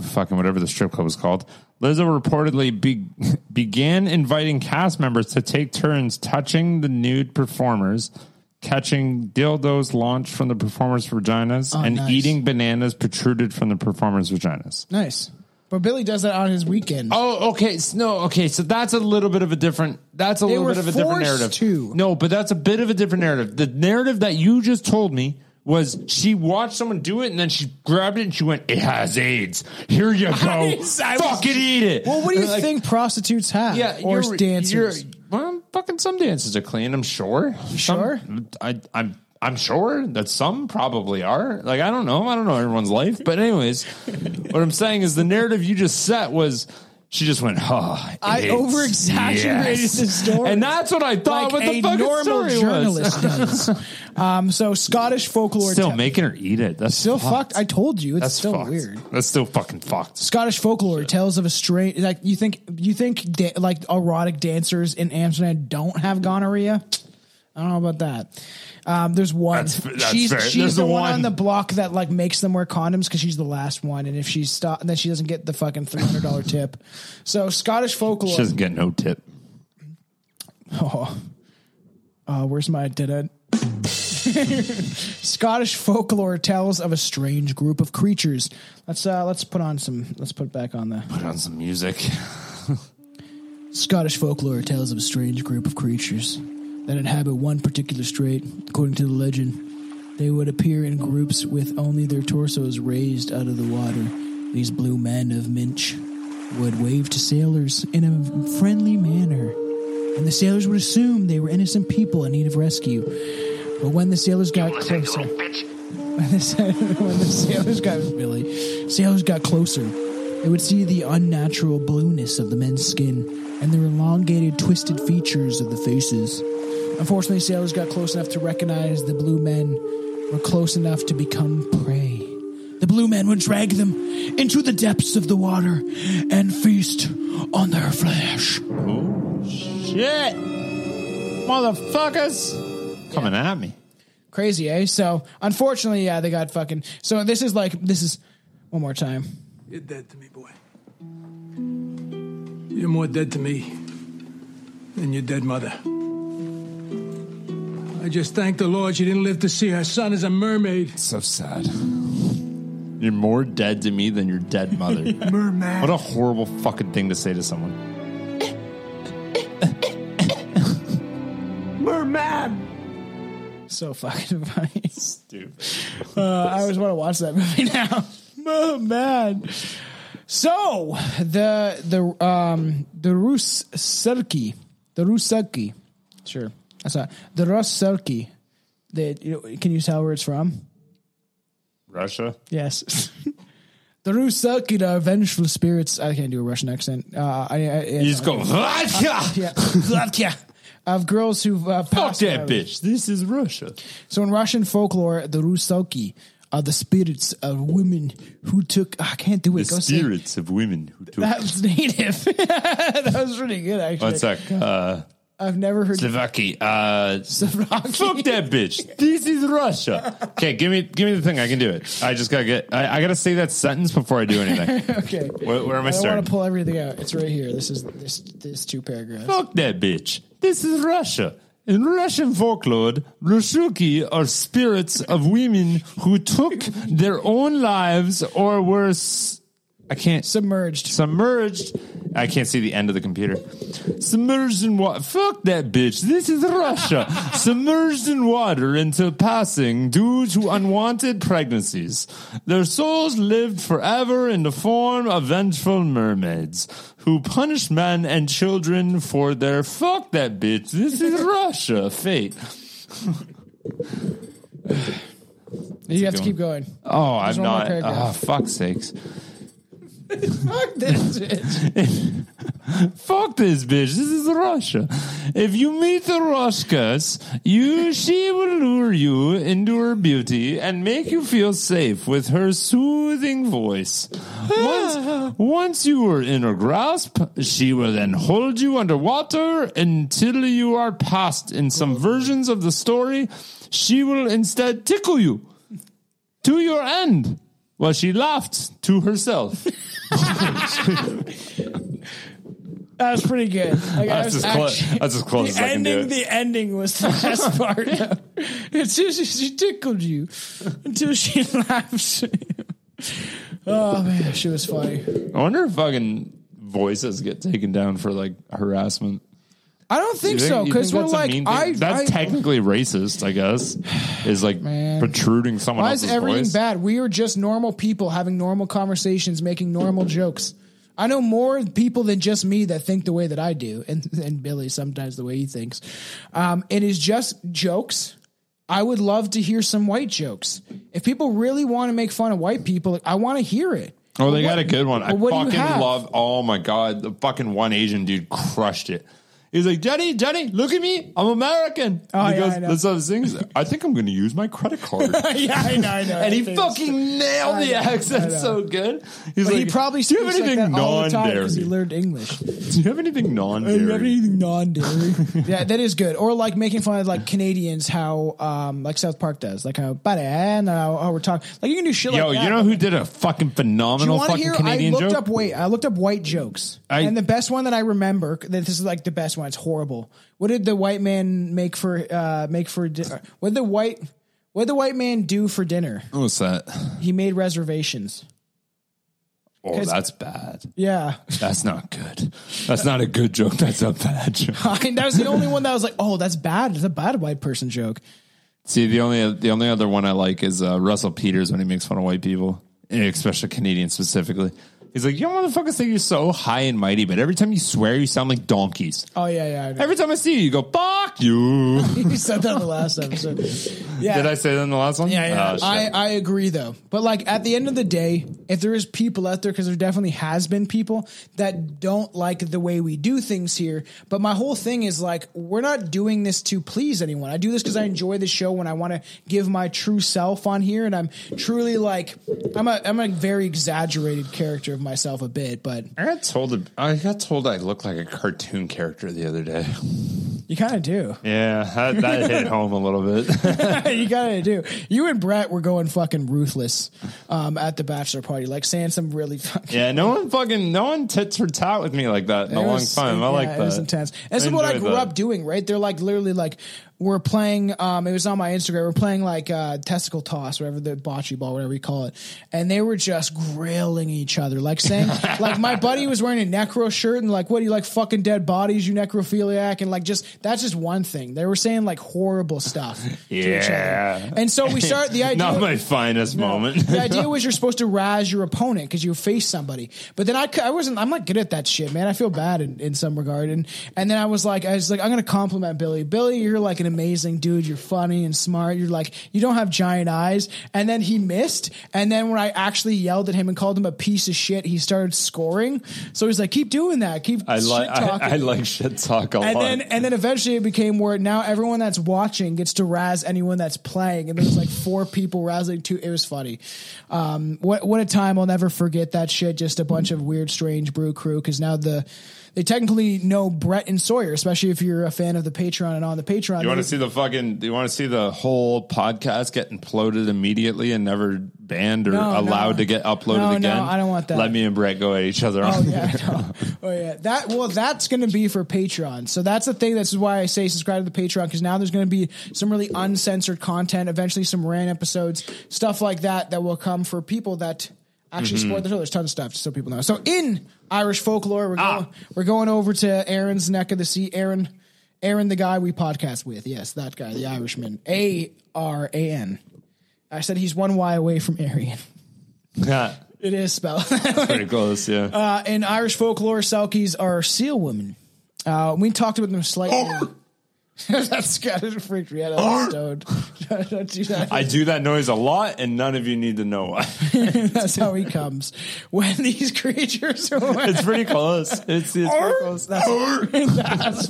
fucking whatever the strip club was called, Lizzo reportedly be- began inviting cast members to take turns touching the nude performers, catching dildos launched from the performers' vaginas, Oh, and nice. eating bananas protruded from the performers' vaginas. Nice. But Billy does that on his weekend. Oh, okay. No, okay. So that's a little bit of a different. That's a They little were bit of a different forced narrative. to. No, but that's a bit of a different narrative. The narrative that you just told me was she watched someone do it and then she grabbed it and she went, "It has AIDS. Here you go. I was- Fucking eat it." Well, what do you Like, think prostitutes have? Yeah, or you're- dancers? you're- well, fucking some dances are clean. I'm sure. sure? I, I'm. I'm sure that some probably are. Like I don't know. I don't know everyone's life, but anyways, what I'm saying is the narrative you just set was she just went, "Oh, I AIDS. over-exaggerated Yes." the story. and that's what I thought. like what the fucking normal story journalist was. does. Um, so Scottish folklore Still making her eat it. That's still fucked. fucked. I told you, it's That's still fucked. weird. That's still fucking fucked. Scottish folklore tells of a strange like you think you think da- like erotic dancers in Amsterdam don't have gonorrhea. I don't know about that. Um, there's one. That's- that's she's fair. she's There's the the one, one. on the block that like makes them wear condoms because she's the last one, and if she's stop, then she doesn't get the fucking three hundred dollar tip. So Scottish folklore. She doesn't get no tip. Oh, uh, where's my did it? Scottish folklore tells of a strange group of creatures. Let's uh let's put on some let's put back on the Put on some music. Scottish folklore tells of a strange group of creatures that inhabit one particular strait. According to the legend, they would appear in groups with only their torsos raised out of the water. These blue men of Minch would wave to sailors in a friendly manner, and the sailors would assume they were innocent people in need of rescue. But when the sailors got closer, when the, when the sailors got Billy, sailors got closer, they would see the unnatural blueness of the men's skin and their elongated, twisted features of the faces. Unfortunately, sailors got close enough to recognize the blue men were close enough to become prey. The blue men would drag them into the depths of the water and feast on their flesh. Oh, shit, motherfuckers, coming at me. Crazy, eh? So, unfortunately, yeah, they got fucking. So, this is like, this is one more time. You're dead to me, boy. You're more dead to me than your dead mother. I just thank the Lord she didn't live to see her son as a mermaid. So sad. You're more dead to me than your dead mother. mermaid. What a horrible fucking thing to say to someone. Merman. So fucking funny. Stupid. Uh, I always want to watch that movie now. man. So the the um the Rusalki, the Rusalki, sure not the Rusalki. The you know, can you tell where it's from? Russia. Yes. The Rusalki are vengeful spirits. I can't do a Russian accent. Uh, I, I, You just go, "Vodka!" yeah, Vodka. of girls who've uh, Fuck that bitch. This is Russia. So in Russian folklore, the Rusalki are the spirits of women who took. I can't do it. The Go say- spirits of women who took. That was native. that was pretty good, actually. What's that? Uh, I've never heard. Slovakia. Uh, Slovakia. fuck that bitch. This is Russia. Okay, give me give me the thing. I can do it. I just gotta get. I, I gotta say that sentence before I do anything. okay. Where, where am I I starting? want to pull everything out. It's right here. This is this this two paragraphs. Fuck that bitch. This is Russia. In Russian folklore, Rushuki are spirits of women who took their own lives or were. S- I can't. Submerged. Submerged. I can't see the end of the computer. Submerged in water. Fuck that bitch. This is Russia. Submerged in water until passing due to unwanted pregnancies. Their souls lived forever in the form of vengeful mermaids who punished men and children for their fuck that bitch. This is Russia fate. You have to keep going. Oh, There's I'm not. Oh, fuck's sakes. Fuck this bitch. Fuck this bitch. This is Russia. If you meet the Roshkas, you she will lure you into her beauty and make you feel safe with her soothing voice. Once, once you are in her grasp, she will then hold you underwater until you are past. In some versions of the story, she will instead tickle you to your end. Well, she laughed to herself. That was pretty good. Like, I That's was as clo- actually- that's as close the as I can do ending, it. The ending was the best part. it's just she tickled you until she laughs. oh man, she was funny. I wonder if fucking voices get taken down for like harassment. I don't think, You so you because think we're that's a like mean thing? I. that's I, technically racist, I guess. Is like Man. protruding someone Why is else's everything voice. bad? We are just normal people having normal conversations, making normal jokes. I know more people than just me that think the way that I do, and and Billy sometimes the way he thinks. Um, it is just jokes. I would love to hear some white jokes. If people really want to make fun of white people, I want to hear it. Oh, they got a good one. I but what do you fucking have? love. Oh my god, the fucking one Asian dude crushed it. He's like, Jenny, Jenny, look at me. I'm American. Oh, he yeah, goes, I know. That's what thinking. I think I'm going to use my credit card. yeah, I know, I know. and he fucking nailed the know, accent so good. He's But like, he probably do you have like anything that all the time non-dairy? because he learned English. Do you have anything non-dairy? You have anything non-dairy? yeah, that is good. Or like making fun of like Canadians, how um like South Park does, like how but and how, how we're talking. Like you can do shit Yo, like that. you know who did a fucking phenomenal fucking hear? Canadian I looked joke? up. Wait, I looked up white jokes, I- and the best one that I remember. that This is like the best one. It's horrible. What did the white man make for uh make for? Di- what did the white? What did the white man do for dinner? What's that? He made reservations. Oh, 'Cause- that's bad. Yeah, That's not good. That's not a good joke. That's a bad joke. that was the only one that was like, oh, that's bad. It's a bad white person joke. See, the only the only other one I like is uh, Russell Peters when he makes fun of white people, eh, especially Canadians specifically. He's like, you motherfuckers think you're so high and mighty, but every time you swear, you sound like donkeys. Oh yeah, yeah. I know. Every time I see you, you go, fuck you. you said that in the last episode. Yeah. Did I say that in the last one? Yeah, yeah. Oh, shit. I, I agree though. But like at the end of the day, if there is people out there, because there definitely has been people that don't like the way we do things here. But my whole thing is like, we're not doing this to please anyone. I do this because I enjoy the show when I want to give my true self on here. And I'm truly like, I'm a, I'm a very exaggerated character of myself a bit, but I got told I got told I look like a cartoon character the other day. you kind of do. Yeah, that, that hit home a little bit. you gotta do. You and Brett were going fucking ruthless um, at the bachelor party, like saying some really fucking. yeah, no one fucking no one tits for tat with me like that in a It long was- time. I yeah, like that. It was intense. This I is what I grew that. up doing, right? They're like literally like we're playing. Um, it was on my Instagram. We're playing like uh, testicle toss, whatever the bocce ball, whatever you call it, and they were just grilling each other, like saying, like my buddy was wearing a necro shirt and like, what do you like, fucking dead bodies, you necrophiliac, and like just that's just one thing. They were saying like horrible stuff. to each other. Yeah. and so we start the idea. Not my finest moment. the idea was you're supposed to razz your opponent because you face somebody. But then I, I wasn't, I'm not good at that shit, man. I feel bad in, in some regard. And, and then I was like, I was like, I'm going to compliment Billy. Billy, you're like an amazing dude. You're funny and smart. You're like, you don't have giant eyes. And then he missed. And then when I actually yelled at him and called him a piece of shit, he started scoring. So he's like, keep doing that. Keep I like shit talking. I, I like shit talk a And lot. then and then eventually it became where now everyone that's watching gets to razz anyone that's playing, and there was like four people razzing two. It was funny. Um, what what a time! I'll never forget that shit. Just a bunch of weird, strange brew crew because now the they technically know Brett and Sawyer, especially if you're a fan of the Patreon and on the Patreon. you want to see the fucking? Do you want to see the whole podcast get imploded immediately and never banned or No, no. allowed to get uploaded No, no, again? I don't want that. Let me and Brett go at each other. Oh on yeah, no. oh yeah. That well, that's going to be for Patreon. So that's the thing. That's why I say subscribe to the Patreon because now there's going to be some really uncensored content. Eventually, some rant episodes, stuff like that, that will come for people that actually Mm-hmm. support the show. There's tons of stuff, just so people know. So in Irish folklore, we're Ah. going we're going over to Aaron's neck of the sea. Aaron, Aaron, the guy we podcast with. Yes, that guy, the Irishman. A R A N. I said he's one Y away from Aryan. Yeah, It is spelled. pretty close. Yeah. Uh, in Irish folklore, Selkies are seal women. Uh, we talked about them slightly. That's kind of freaked me out. I'm stoned. Don't do that. I do that noise a lot, and none of you need to know why. That's how he comes. When these creatures are it's pretty close. It's, it's pretty close. That's, that's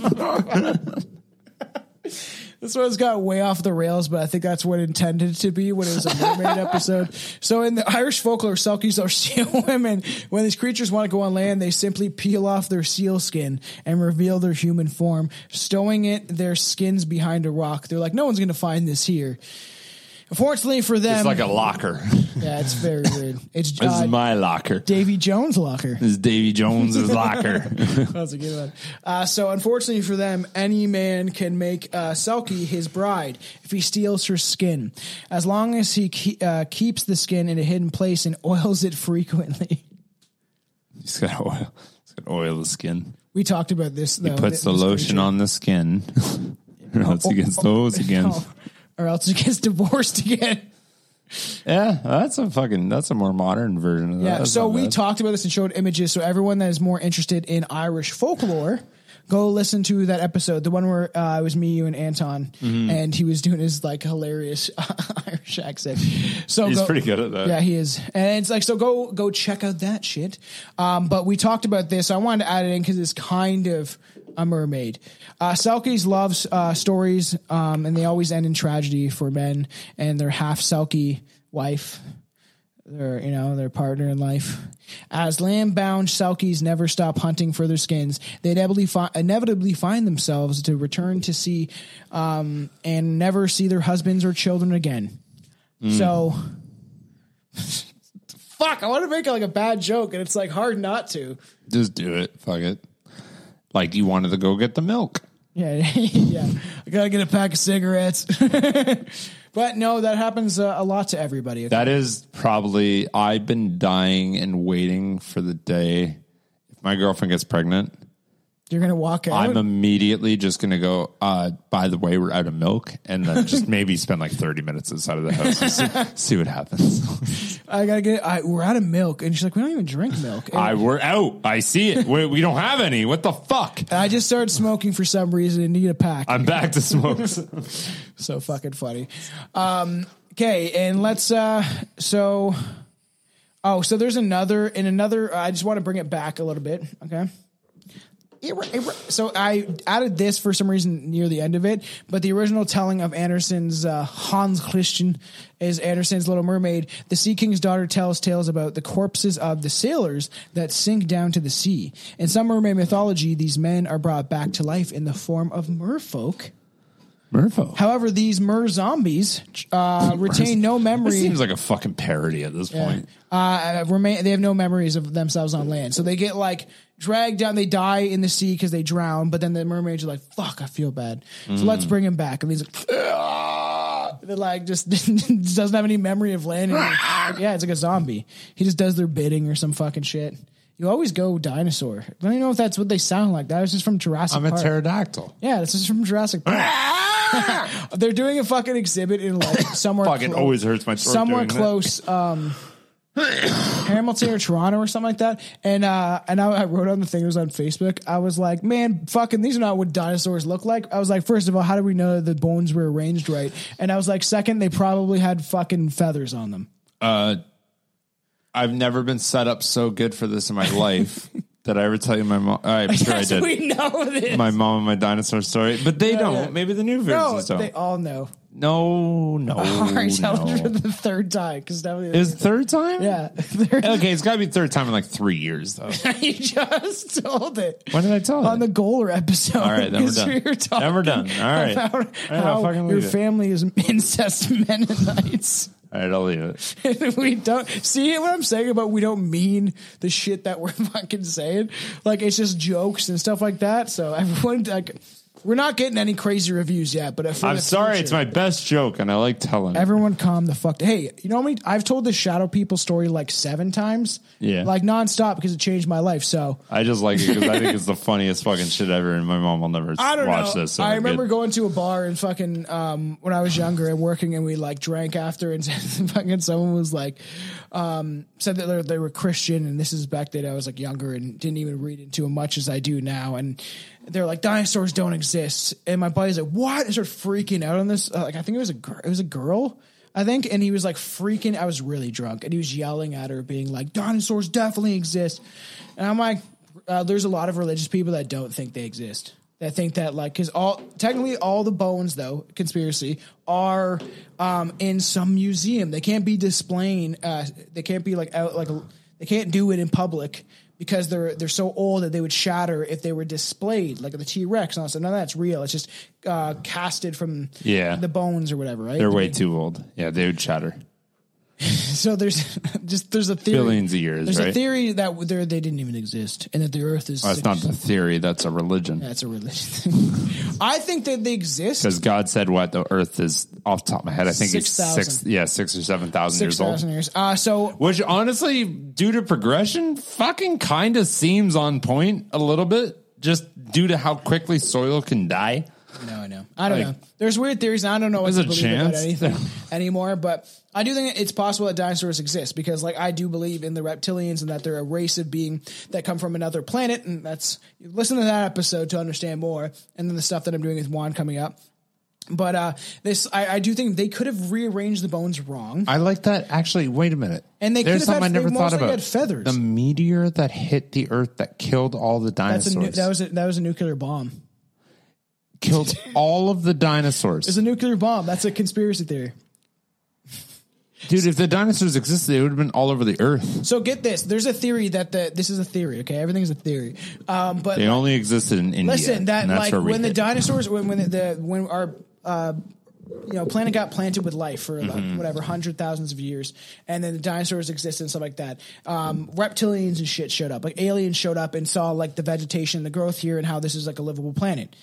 This one's got way off the rails, but I think that's what it intended to be when it was a mermaid episode. So in the Irish folklore, selkies are seal women. When these creatures want to go on land, they simply peel off their seal skin and reveal their human form, stowing it their skins behind a rock. They're like, no one's going to find this here. Unfortunately for them, It's like a locker. yeah, it's very weird. It's This uh, is my locker. Davy Jones locker. This is Davy Jones's locker. That's a good one. Uh, so, unfortunately for them, any man can make uh, Selkie his bride if he steals her skin, as long as he ke- uh, keeps the skin in a hidden place and oils it frequently. He's got oil. He's got oil the skin. We talked about this. He Though, puts the lotion on the skin, or else he gets those again. Or else he gets divorced again. Yeah, that's a fucking. That's a more modern version of that. Yeah. That's So we bad. talked about this and showed images. So everyone that is more interested in Irish folklore, go listen to that episode, the one where uh, it was me, you, and Anton, Mhm. and he was doing his like hilarious Irish accent. So He's go- pretty good at that. Yeah, he is, and it's like so. Go go check out that shit. Um, but we talked about this. I wanted to add it in because it's kind of a mermaid. Uh, Selkies loves uh, stories, um, and they always end in tragedy for men and their half Selkie wife their you know their partner in life. As land-bound Selkies never stop hunting for their skins, they inevitably, fi- inevitably find themselves to return to sea um, and never see their husbands or children again. Mm. So, fuck, I want to make like a bad joke, and it's like hard not to. Just do it. Fuck it. Like you wanted to go get the milk. Yeah, yeah. I gotta get a pack of cigarettes. but no, that happens uh, a lot to everybody. That is probably. I've been dying and waiting for the day if my girlfriend gets pregnant. You're gonna walk out. I'm immediately just gonna go. Uh, by the way, we're out of milk, and then just maybe spend like 30 minutes inside of the house and see, see what happens. I gotta get. I, we're out of milk, and she's like, "We don't even drink milk." And I we're out. I see it. We, we don't have any. What the fuck? I just started smoking for some reason and need a pack. I'm back to smoke. so fucking funny. Um, okay, and let's. uh So, oh, so there's another in another. I just want to bring it back a little bit. Okay. So I added this for some reason near the end of it, but the original telling of Andersen's uh, Hans Christian is Andersen's Little Mermaid. The Sea King's daughter tells tales about the corpses of the sailors that sink down to the sea. In some mermaid mythology, these men are brought back to life in the form of merfolk. Merfolk. However, these mer zombies uh, retain no memory. This seems like a fucking parody at this point. uh, remain. They have no memories of themselves on land, so they get like dragged down. They die in the sea because they drown. But then the mermaids are like, "Fuck, I feel bad." So Mm. let's bring him back. And he's like, "Ah." They're like just doesn't have any memory of land. And yeah, it's like a zombie. He just does their bidding or some fucking shit. You always go dinosaur. I don't even know if that's what they sound like. That was just from Jurassic I'm a Park. pterodactyl. Yeah, this is from Jurassic Park. They're doing a fucking exhibit in like somewhere. Fucking clo- always hurts my throat Somewhere doing that. close, um, Hamilton or Toronto or something like that. And uh, and I, I wrote on the thing. It was on Facebook. I was like, man, fucking, these are not what dinosaurs look like. I was like, first of all, how do we know the bones were arranged right? And I was like, second, they probably had fucking feathers on them. Uh, I've never been set up so good for this in my life. Did I ever tell you my mom? I'm sure I Yes, did. we know this. My mom and my dinosaur story, but they don't. yeah. Maybe the new no, versions don't. they all know. no, no, All right, tell them for the third time because that was Is third time? yeah. Okay, it's got to be third time in like three years though. you just told it. When did I tell on it? the Goaler episode. All right, then we're 'Cause done. we were talking Then we're done. All right. About All right, I'll how fucking your leave it. family is incest Mennonites. All right, I'll leave it. We don't see what I'm saying about we don't mean the shit that we're fucking saying. Like it's just jokes and stuff like that. So everyone like we're not getting any crazy reviews yet. But for I'm sorry, future- it's my best joke, and I like telling. it. Everyone calm the fuck. Hey, you know me? I've told the Shadow People story like seven times. Yeah. Like nonstop because it changed my life. So I just like it because I think it's the funniest fucking shit ever, and my mom will never I don't watch know. this. so I remember good. going to a bar and fucking um, when I was younger and working, and we like drank after, and fucking someone was like, um, said that they were, Christian, and this is back then I was like younger and didn't even read into it much as I do now, and they're like dinosaurs don't exist, and my buddy's like, "What?" I started freaking out on this. Uh, like I think it was a gir- it was a girl. I think, and he was like freaking. I was really drunk, and he was yelling at her, being like, "Dinosaurs definitely exist," and I'm like, uh, "There's a lot of religious people that don't think they exist." That think that like because all technically all the bones though conspiracy are um, in some museum. They can't be displaying. Uh, they can't be like out like they can't do it in public because they're they're so old that they would shatter if they were displayed like the T Rex and all. None of that's real. It's just uh, casted from Yeah. the bones or whatever. Right? They're way too old. Yeah, they would shatter. So there's just there's a theory. Billions of years, There's a theory that there they didn't even exist and that the Earth is. Oh, not the theory. That's a religion. That's a religion. I think that they exist. Because God said what the Earth is off the top of my head. I think it's 6,000. six. Yeah, six or seven thousand years old. thousand years. Uh, so Which honestly, due to progression, fucking kind of seems on point a little bit, just due to how quickly soil can die. No, I know. I don't Like- know. There's weird theories. And I don't know what to believe about anything anymore. But I do think it's possible that dinosaurs exist because, like, I do believe in the reptilians and that they're a race of being that come from another planet. And that's listen to that episode to understand more. And then the stuff that I'm doing with Juan coming up. But uh, this, I, I do think they could have rearranged the bones wrong. I like that. Actually, wait a minute. And they There's could have something had- I never they thought about. had feathers. The meteor that hit the Earth that killed all the That's a dinosaurs. nu- that was a, that was a nuclear bomb. Killed all of the dinosaurs. It's a nuclear bomb. That's a conspiracy theory. Dude, if the dinosaurs existed, they would have been all over the Earth. So get this. There's a theory that the this is a theory. Okay, everything's a theory. Um, but They only existed in India. Listen, that and that's like where we when the hit. dinosaurs, when when the, the when our uh, you know planet got planted with life for Mhm. whatever hundred thousands of years, and then the dinosaurs existed and stuff like that. Um, reptilians and shit showed up. Like aliens showed up and saw like the vegetation, the growth here, and how this is like a livable planet.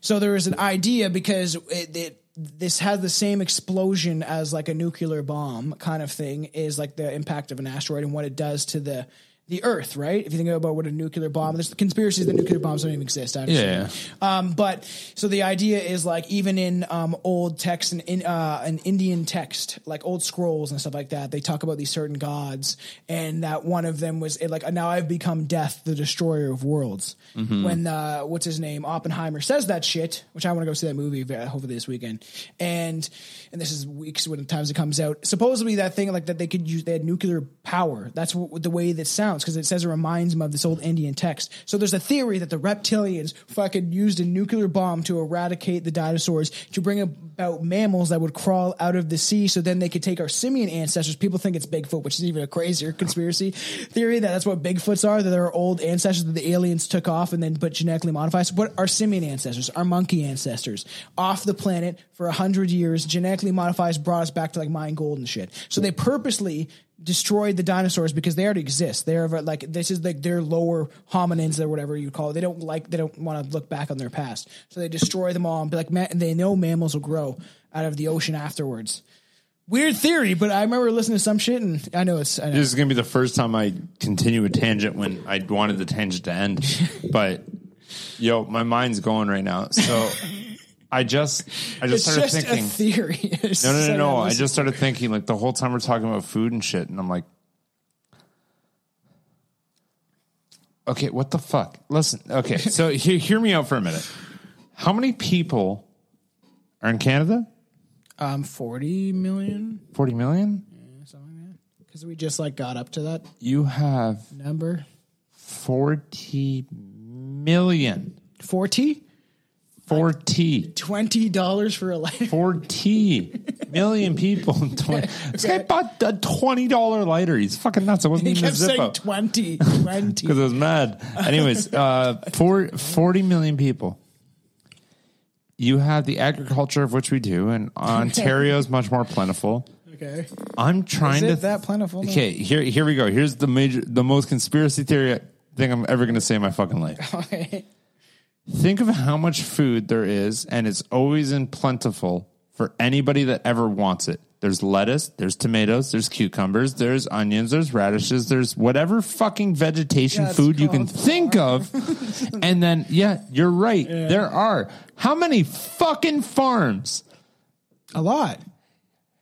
So there was an idea because it, it this has the same explosion as like a nuclear bomb kind of thing is like the impact of an asteroid and what it does to the the Earth, right? If you think about what a nuclear bomb, there's conspiracies that nuclear bombs don't even exist. I understand. Um, but so the idea is like even in um, old text and in uh, an Indian text, like old scrolls and stuff like that, they talk about these certain gods, and that one of them was it, like now I've become death, the destroyer of worlds. Mhm. When uh, what's his name Oppenheimer says that shit, which I want to go see that movie uh, hopefully this weekend, and and this is weeks when the times it comes out. Supposedly that thing like that they could use they had nuclear power. That's the way that sounds because it says it reminds them of this old Indian text. So there's a theory that the reptilians fucking used a nuclear bomb to eradicate the dinosaurs to bring about mammals that would crawl out of the sea. So then they could take our simian ancestors. People think it's Bigfoot, which is even a crazier conspiracy theory that that's what Bigfoots are. That they're old ancestors that the aliens took off and then but genetically modified. So what our simian ancestors, our monkey ancestors, off the planet for a hundred years, genetically modifies, brought us back to like mine gold and shit. So they purposely destroyed the dinosaurs because they already exist. They're like this is like their lower hominins or whatever you call it. They don't like they don't want to look back on their past, so they destroy them all and be like, man, they know mammals will grow out of the ocean afterwards. Weird theory, but I remember listening to some shit, and I know it's. I know. This is gonna be the first time I continue a tangent when I wanted the tangent to end. but yo, my mind's going right now. So I just I just it's started just thinking a theory. It's No, no, no, no. I just started thinking like the whole time we're talking about food and shit, and I'm like, okay, what the fuck? Listen, okay, so hear, hear me out for a minute. How many people are in Canada? um forty million Forty million. because we just like got up to that You have number. forty million. Forty. Forty. Twenty dollars for a lighter. Forty million people. in 20. This guy bought a twenty dollar lighter. He's fucking nuts. It wasn't He even a kept saying Zippo. 20, 20. because I was mad. Anyways, uh, for 40 million people. You have the agriculture of which we do, and Ontario is much more plentiful. Okay. I'm trying Is to that plentiful? now? Okay, here here we go. Here's the major, the most conspiracy theory thing I'm ever going to say in my fucking life. Okay. Think of how much food there is, and it's always in plentiful for anybody that ever wants it. There's lettuce, there's tomatoes, there's cucumbers, there's onions, there's radishes, there's whatever fucking vegetation Yeah, it's food you can called think of. and then, yeah, you're right. There are. How many fucking farms? A lot.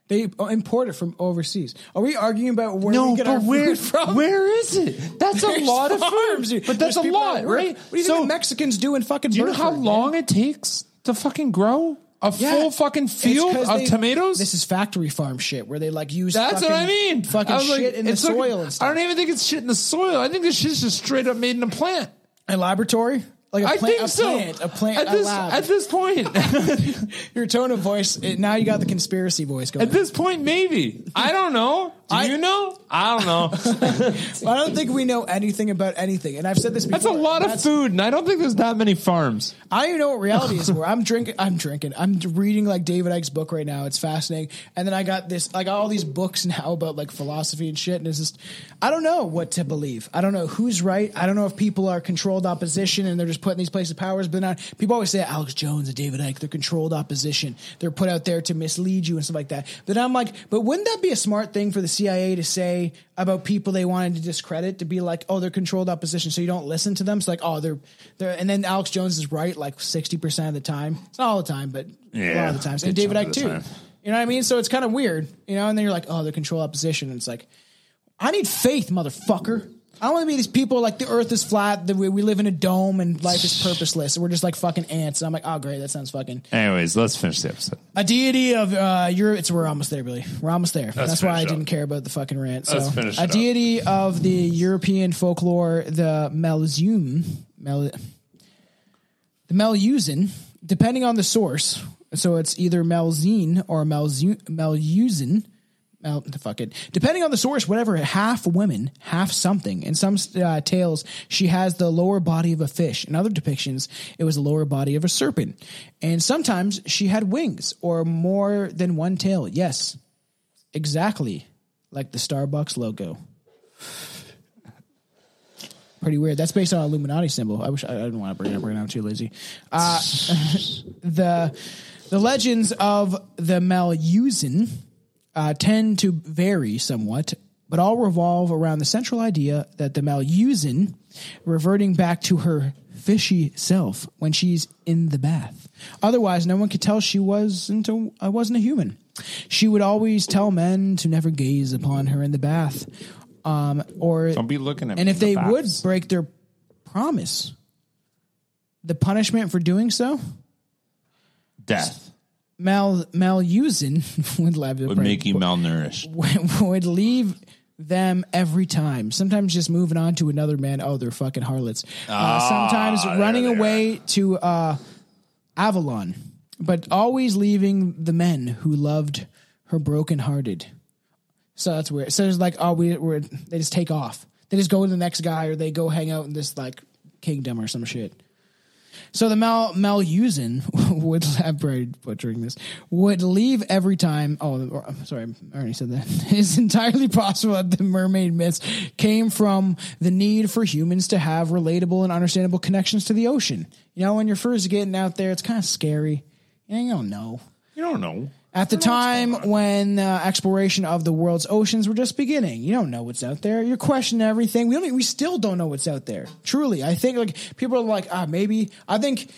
They import it from overseas. Are we arguing about where no, we get our where, food from? where is it? That's a lot of farms, food. But that's There's a lot, right? What do you so, think the Mexicans do in fucking do you know how long man? it takes to fucking grow a Yeah. full fucking field of they- tomatoes? This is factory farm shit where they like use. That's fucking, what I mean. Fucking I was like, shit in the like- soil and stuff. I don't even think it's shit in the soil. I think this shit's just straight up made in a plant. A laboratory, like a I plant, think a so. plant, a plant, At this, at this point, Your tone of voice. It, now you got the conspiracy voice going. at this point, maybe. I don't know. Do I- you know? I don't know. I don't think we know anything about anything, and I've said this. before. That's a lot of food, and I don't think there's that many farms. I don't even know what reality is. Where I'm drinking, I'm drinking. I'm reading like David Icke's book right now. It's fascinating. And then I got this, I got all these books now about like philosophy and shit. And it's just, I don't know what to believe. I don't know who's right. I don't know if people are controlled opposition and they're just put in these places of powers. But not, people always say Alex Jones and David Icke, they're controlled opposition. They're put out there to mislead you and stuff like that. But I'm like, but wouldn't that be a smart thing for the CIA to say about people they wanted to discredit? To be like, oh, they're controlled opposition, so you don't listen to them. It's like, oh, they're they're, and then Alex Jones is right like sixty percent of the time. It's not all the time, but a lot Yeah, of the times. And David Icke too. time. You know what I mean? So it's kind of weird, you know. And then you're like, oh, they're control opposition. And it's like, I need faith, motherfucker. I don't want to be these people like the Earth is flat, that we, we live in a dome, and life is purposeless. We're just like fucking ants. And I'm like, oh, great, that sounds fucking Anyways, let's finish the episode. a deity of uh Europe. It's we're almost there, Billy. We're almost there. That's why I up. didn't care about the fucking rant. So Let's finish a it up. deity of the European folklore, the Melzium, Mel, the Melusin, depending on the source. So it's either Melzine or Melzu, Melusin. Mel, fuck it. Depending on the source, whatever, half women, half something. In some uh, tales, she has the lower body of a fish. In other depictions, it was the lower body of a serpent. And sometimes she had wings or more than one tail. Yes, exactly like the Starbucks logo. Pretty weird. That's based on Illuminati symbol. I wish I, I didn't want to bring it up right now. I'm too lazy. Uh, the the legends of the Melusin uh, tend to vary somewhat, but all revolve around the central idea that the Melusin, reverting back to her fishy self when she's in the bath. Otherwise, no one could tell she wasn't a, uh, wasn't a human. She would always tell men to never gaze upon her in the bath, um, or Don't be looking at her. and if the they would break their promise, the punishment for doing so, Death mal malusing would, leave- would make you malnourished. would leave them every time. Sometimes just moving on to another man. Oh, they're fucking harlots. Uh, sometimes running away to uh, Avalon, but always leaving the men who loved her brokenhearted. So that's weird. So it's like, oh, we, we're they just take off. They just go to the next guy, or they go hang out in this like kingdom or some shit. So the Mal Malusin would I'm probably butchering this would leave every time. Oh, sorry, I already said that. It's entirely possible that the mermaid myths came from the need for humans to have relatable and understandable connections to the ocean. You know, when you're first getting out there, it's kind of scary. You don't know. You don't know. At the time when uh, exploration of the world's oceans were just beginning, you don't know what's out there. You're questioning everything. We don't. We still don't know what's out there. Truly, I think like people are like, ah, maybe. I think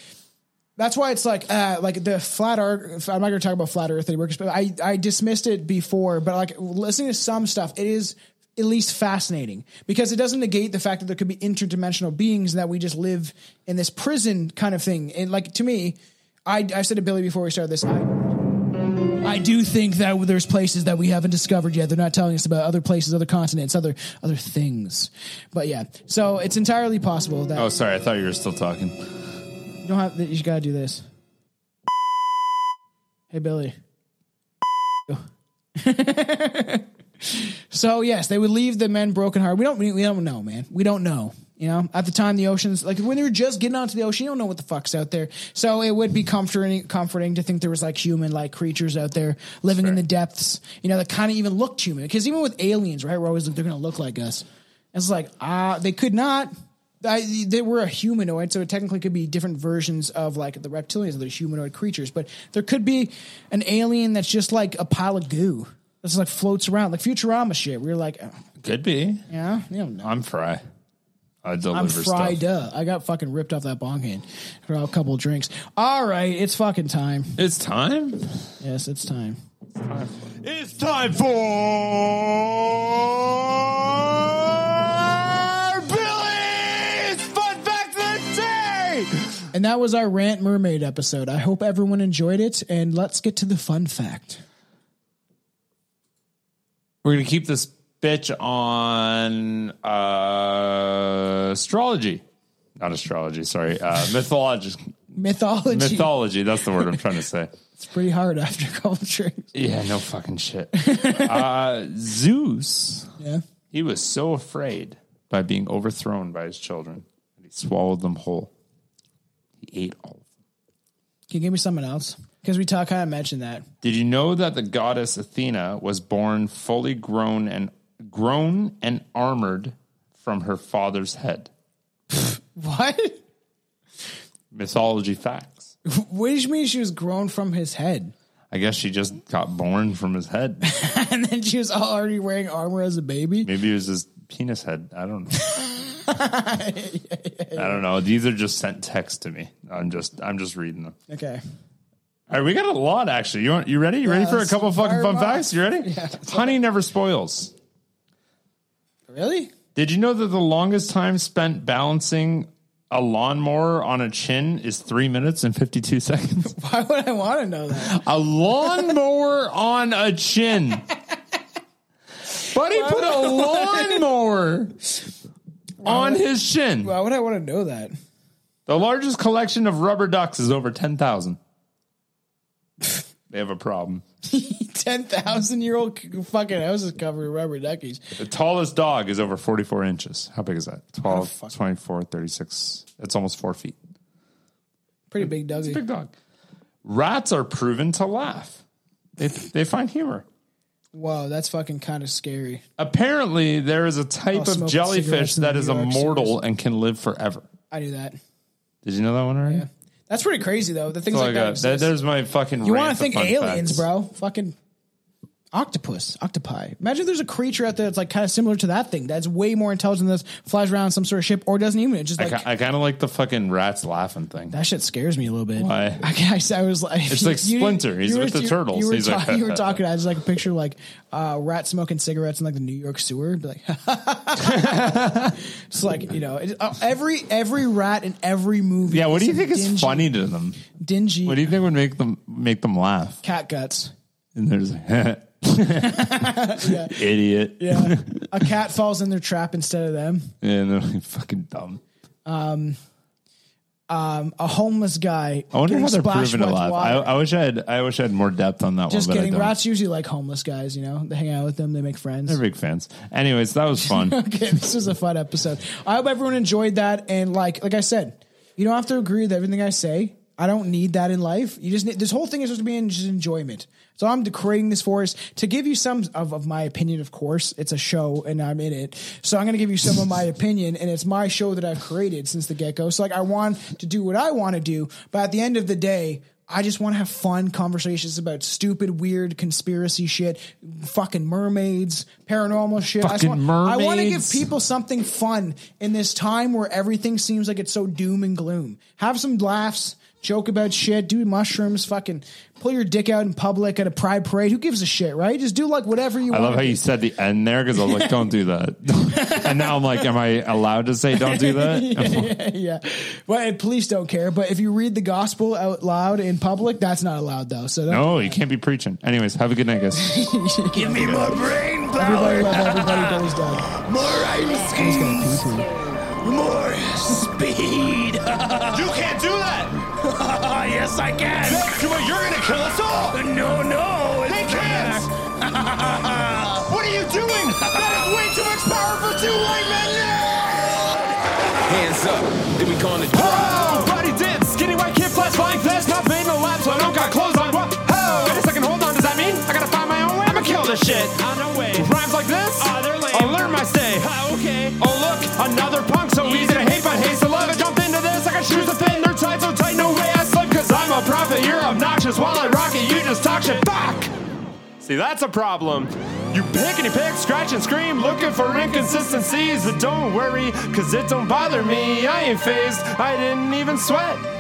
that's why it's like, uh, like the flat Earth. I'm not going to talk about flat Earth anymore, but I I dismissed it before. But like listening to some stuff, it is at least fascinating because it doesn't negate the fact that there could be interdimensional beings and that we just live in this prison kind of thing. And like to me, I I said to Billy before we started this. I, I do think that there's places that we haven't discovered yet. They're not telling us about other places, other continents, other other things. But yeah, so it's entirely possible that Oh, sorry. I thought you were still talking. you don't have. You got to do this. Hey Billy. so yes, they would leave the men broken hearted. We don't. We don't know, man. We don't know. You know, at the time, the oceans like when they were just getting onto the ocean, you don't know what the fuck's out there. So it would be comforting, comforting to think there was like human like creatures out there living in the depths. You know, that kind of even looked human. Because even with aliens, right, we're always like they're going to look like us. It's like ah, they could not. I, they were a humanoid, so it technically could be different versions of like the reptilians, the humanoid creatures. But there could be an alien that's just like a pile of goo. That's like floats around, like Futurama shit. We are like, oh, Could be. yeah, you don't know. I'm Fry. I deliver I'm stuff. fried up. I got fucking ripped off that bong hand for a couple of drinks. All right, it's fucking time. It's time. Yes, it's time. Time It's time for Billy's Fun Fact of the Day. And that was our Rant Mermaid episode. I hope everyone enjoyed it. And let's get to the fun fact. We're gonna keep this bitch on uh, astrology, not astrology. Sorry, uh, mythology. Mythology. mythology. That's the word I'm trying to say. It's pretty hard after a couple drinks. Yeah, no fucking shit. uh, Zeus, Yeah. he was so afraid by being overthrown by his children that he swallowed them whole. He ate all of them. Can you give me something else? Because we talk kind of mentioned that. Did you know that the goddess Athena was born fully grown and grown and armored from her father's head? What? Mythology facts. What do you mean she was grown from his head? I guess she just got born from his head. and then she was already wearing armor as a baby? Maybe it was his penis head. I don't know. I don't know. These are just sent text to me. I'm just I'm just reading them. Okay. All right, we got a lot actually. You want you ready? You ready for a couple of fucking fun off. facts? You ready? Yeah. Honey never spoils. Really? Did you know that the longest time spent balancing a lawnmower on a chin is three minutes and fifty two seconds? Why would I want to know that? a lawnmower on a chin. Buddy put a lawnmower on his chin. Why would I want to know that? The largest collection of rubber ducks is over 10,000. they have a problem. 10,000 year old fucking house is covered in rubber duckies. The tallest dog is over 44 inches. How big is that? 12, fuck. 24, 36. It's almost four feet. Pretty big doggy. Big dog. Rats are proven to laugh. They, they find humor. Wow, that's fucking kind of scary. Apparently, there is a type Oh, of jellyfish that is immortal and can live forever. I knew that. Did you know that one already? Yeah. That's pretty crazy though. The things That's all like I that. got. That- exist. there's my fucking. you rant want of to think fun aliens, facts. bro? Fucking octopus, octopi. Imagine there's a creature out there that's like kind of similar to that thing that's way more intelligent than this, flies around some sort of ship, or doesn't even. It just I, like ki- I kind of like the fucking rats laughing thing. that shit scares me a little bit. Why? I, guess I was like, It's like Splinter. He's with the turtles. You were, He's like- you were talking. I just like a picture like uh, rat smoking cigarettes in like the New York sewer. Be like, it's like you know it, uh, every every rat in every movie. Yeah, what do you think is funny to them? Dingy What do you think would make them make them laugh? cat guts. And there's idiot. Yeah, a cat falls in their trap instead of them. and they're like, fucking dumb. Um, um, a homeless guy. I wonder how they're proven laugh. I. I wish I had. I wish I had more depth on that Just one. I kidding. Rats usually like homeless guys. You know, they hang out with them. They make friends. They're big fans. Anyways, that was fun. okay, this was a fun episode. I hope everyone enjoyed that. And like, like I said, you don't have to agree with everything I say. I don't need that in life. You just need this whole thing is supposed to be in just enjoyment. So I'm creating this for us to give you some of, of my opinion. Of course, it's a show and I'm in it, so I'm going to give you some of my opinion. And it's my show that I've created since the get go. So like, I want to do what I want to do, but at the end of the day. I just want to have fun conversations about stupid, weird conspiracy shit, fucking mermaids, paranormal shit. I, Fucking want, I want to give people something fun in this time where everything seems like it's so doom and gloom. Have some laughs, joke about shit, do mushrooms, fucking pull your dick out in public at a pride parade. Who gives a shit, right? Just do like whatever you I want. I love how you said the end there because I was like, "Don't do that." and now I'm like, "Am I allowed to say don't do that?" yeah. Well, police don't care, but if you read the gospel out loud in public, that's not allowed though. So don't, no, you can't be preaching. Anyways, have a good night, guys. Give me more brain everybody power. love everybody. Billy's done. More ice He's gonna skis. pee pee. More speed. you can't do that. yes, I can. You're gonna kill us all. No, no. They can't. what are you doing? That is way too much power for two white men. Hands up, then we gonna Oh, body dip, skinny white kid, flash flying fast, not made no lap, so I don't got clothes on. What? Oh, wait a second, hold on. Does that mean I gotta find my own way? I'ma kill this shit. On no way. Rhymes like this? Ah, they're lame. I'll learn my stay. Ah, okay. Oh look, another You're while I rock it, you just talk shit back. See, that's a problem. You pick and you pick, scratch and scream, looking for inconsistencies. But don't worry, cause it don't bother me. I ain't phased, I didn't even sweat.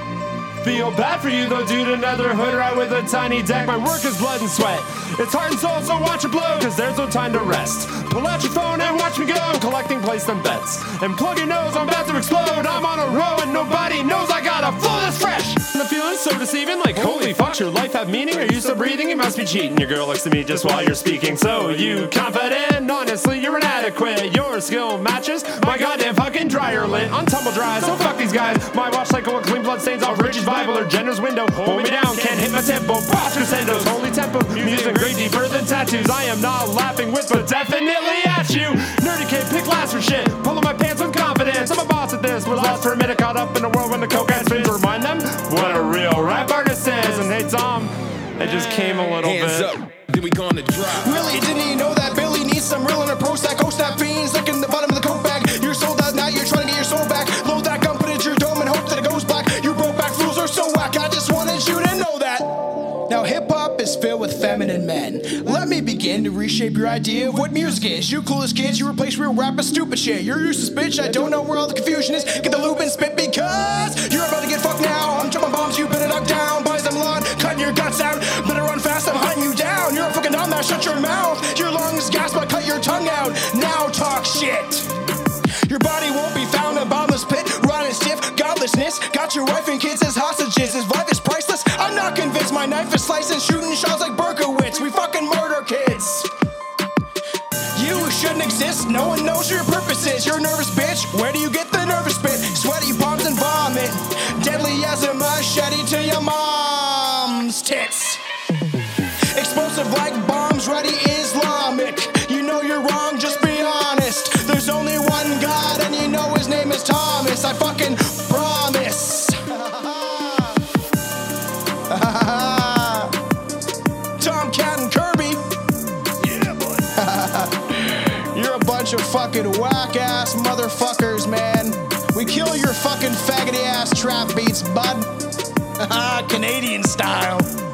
Feel bad for you though, dude. Another hood right with a tiny deck. My work is blood and sweat. It's heart and soul, so watch it blow, cause there's no time to rest. Pull out your phone and watch me go, collecting place them bets. And plug your nose, I'm about to explode. I'm on a row and nobody knows I got a flow that's fresh. And the feeling's so deceiving, like holy fuck, your life have meaning? Are you still breathing? You must be cheating. Your girl looks at me just while you're speaking. So you confident? Honestly, you're inadequate. Your skill matches my goddamn fucking dryer lit on tumble dry. So fuck these guys. My watch cycle will clean blood stains off Richie's Bible or Jenner's window. Hold me down, can't hit my tempo. Boss crescendos, holy tempo. Music great deeper than tattoos. I am not laughing with, but definitely at you. Nerdy kid, pick last for shit. Pulling my pants with confidence. I'm a boss at this. Was lost for a minute, caught up in a world when the coke has spins. Remind them what a real rap artist is. And hey, Tom, it just came a little Hands bit. up, then we gonna drop. Really, didn't you know that Billy needs some real in a pro stack? Oh, snap fiends, look in the bottom of the men. Let me begin to reshape your idea of what music is. You clueless kids, you replace real rap with stupid shit. You're useless, bitch. I don't know where all the confusion is. Get the loop and spit because you're about to get fucked now. I'm jumping bombs, you better knock down. Buys them lawn, cutting your guts out. Better run fast, I'm hunting you down. You're a fucking dumbass, shut your mouth. Your lungs gasp, I cut your tongue out. Now talk shit. Your body won't be found in bottomless pit, rotting stiff, godlessness. Got your wife and kids as hostages. His life is priceless. I'm not convinced my knife is slicing, shooting shots like Berkowitz. Shouldn't exist. No one knows your purpose is. You're a nervous bitch. Where do you get the nervous spit? Sweaty palms and vomit. Deadly as a machete to your mom's tits. Explosive like bombs, ready Islamic. You know you're wrong, just be honest. There's only one God, and you know his name is Thomas. I fucking bunch of fucking whack ass motherfuckers, man. We kill your fucking faggoty ass trap beats, bud. Canadian style.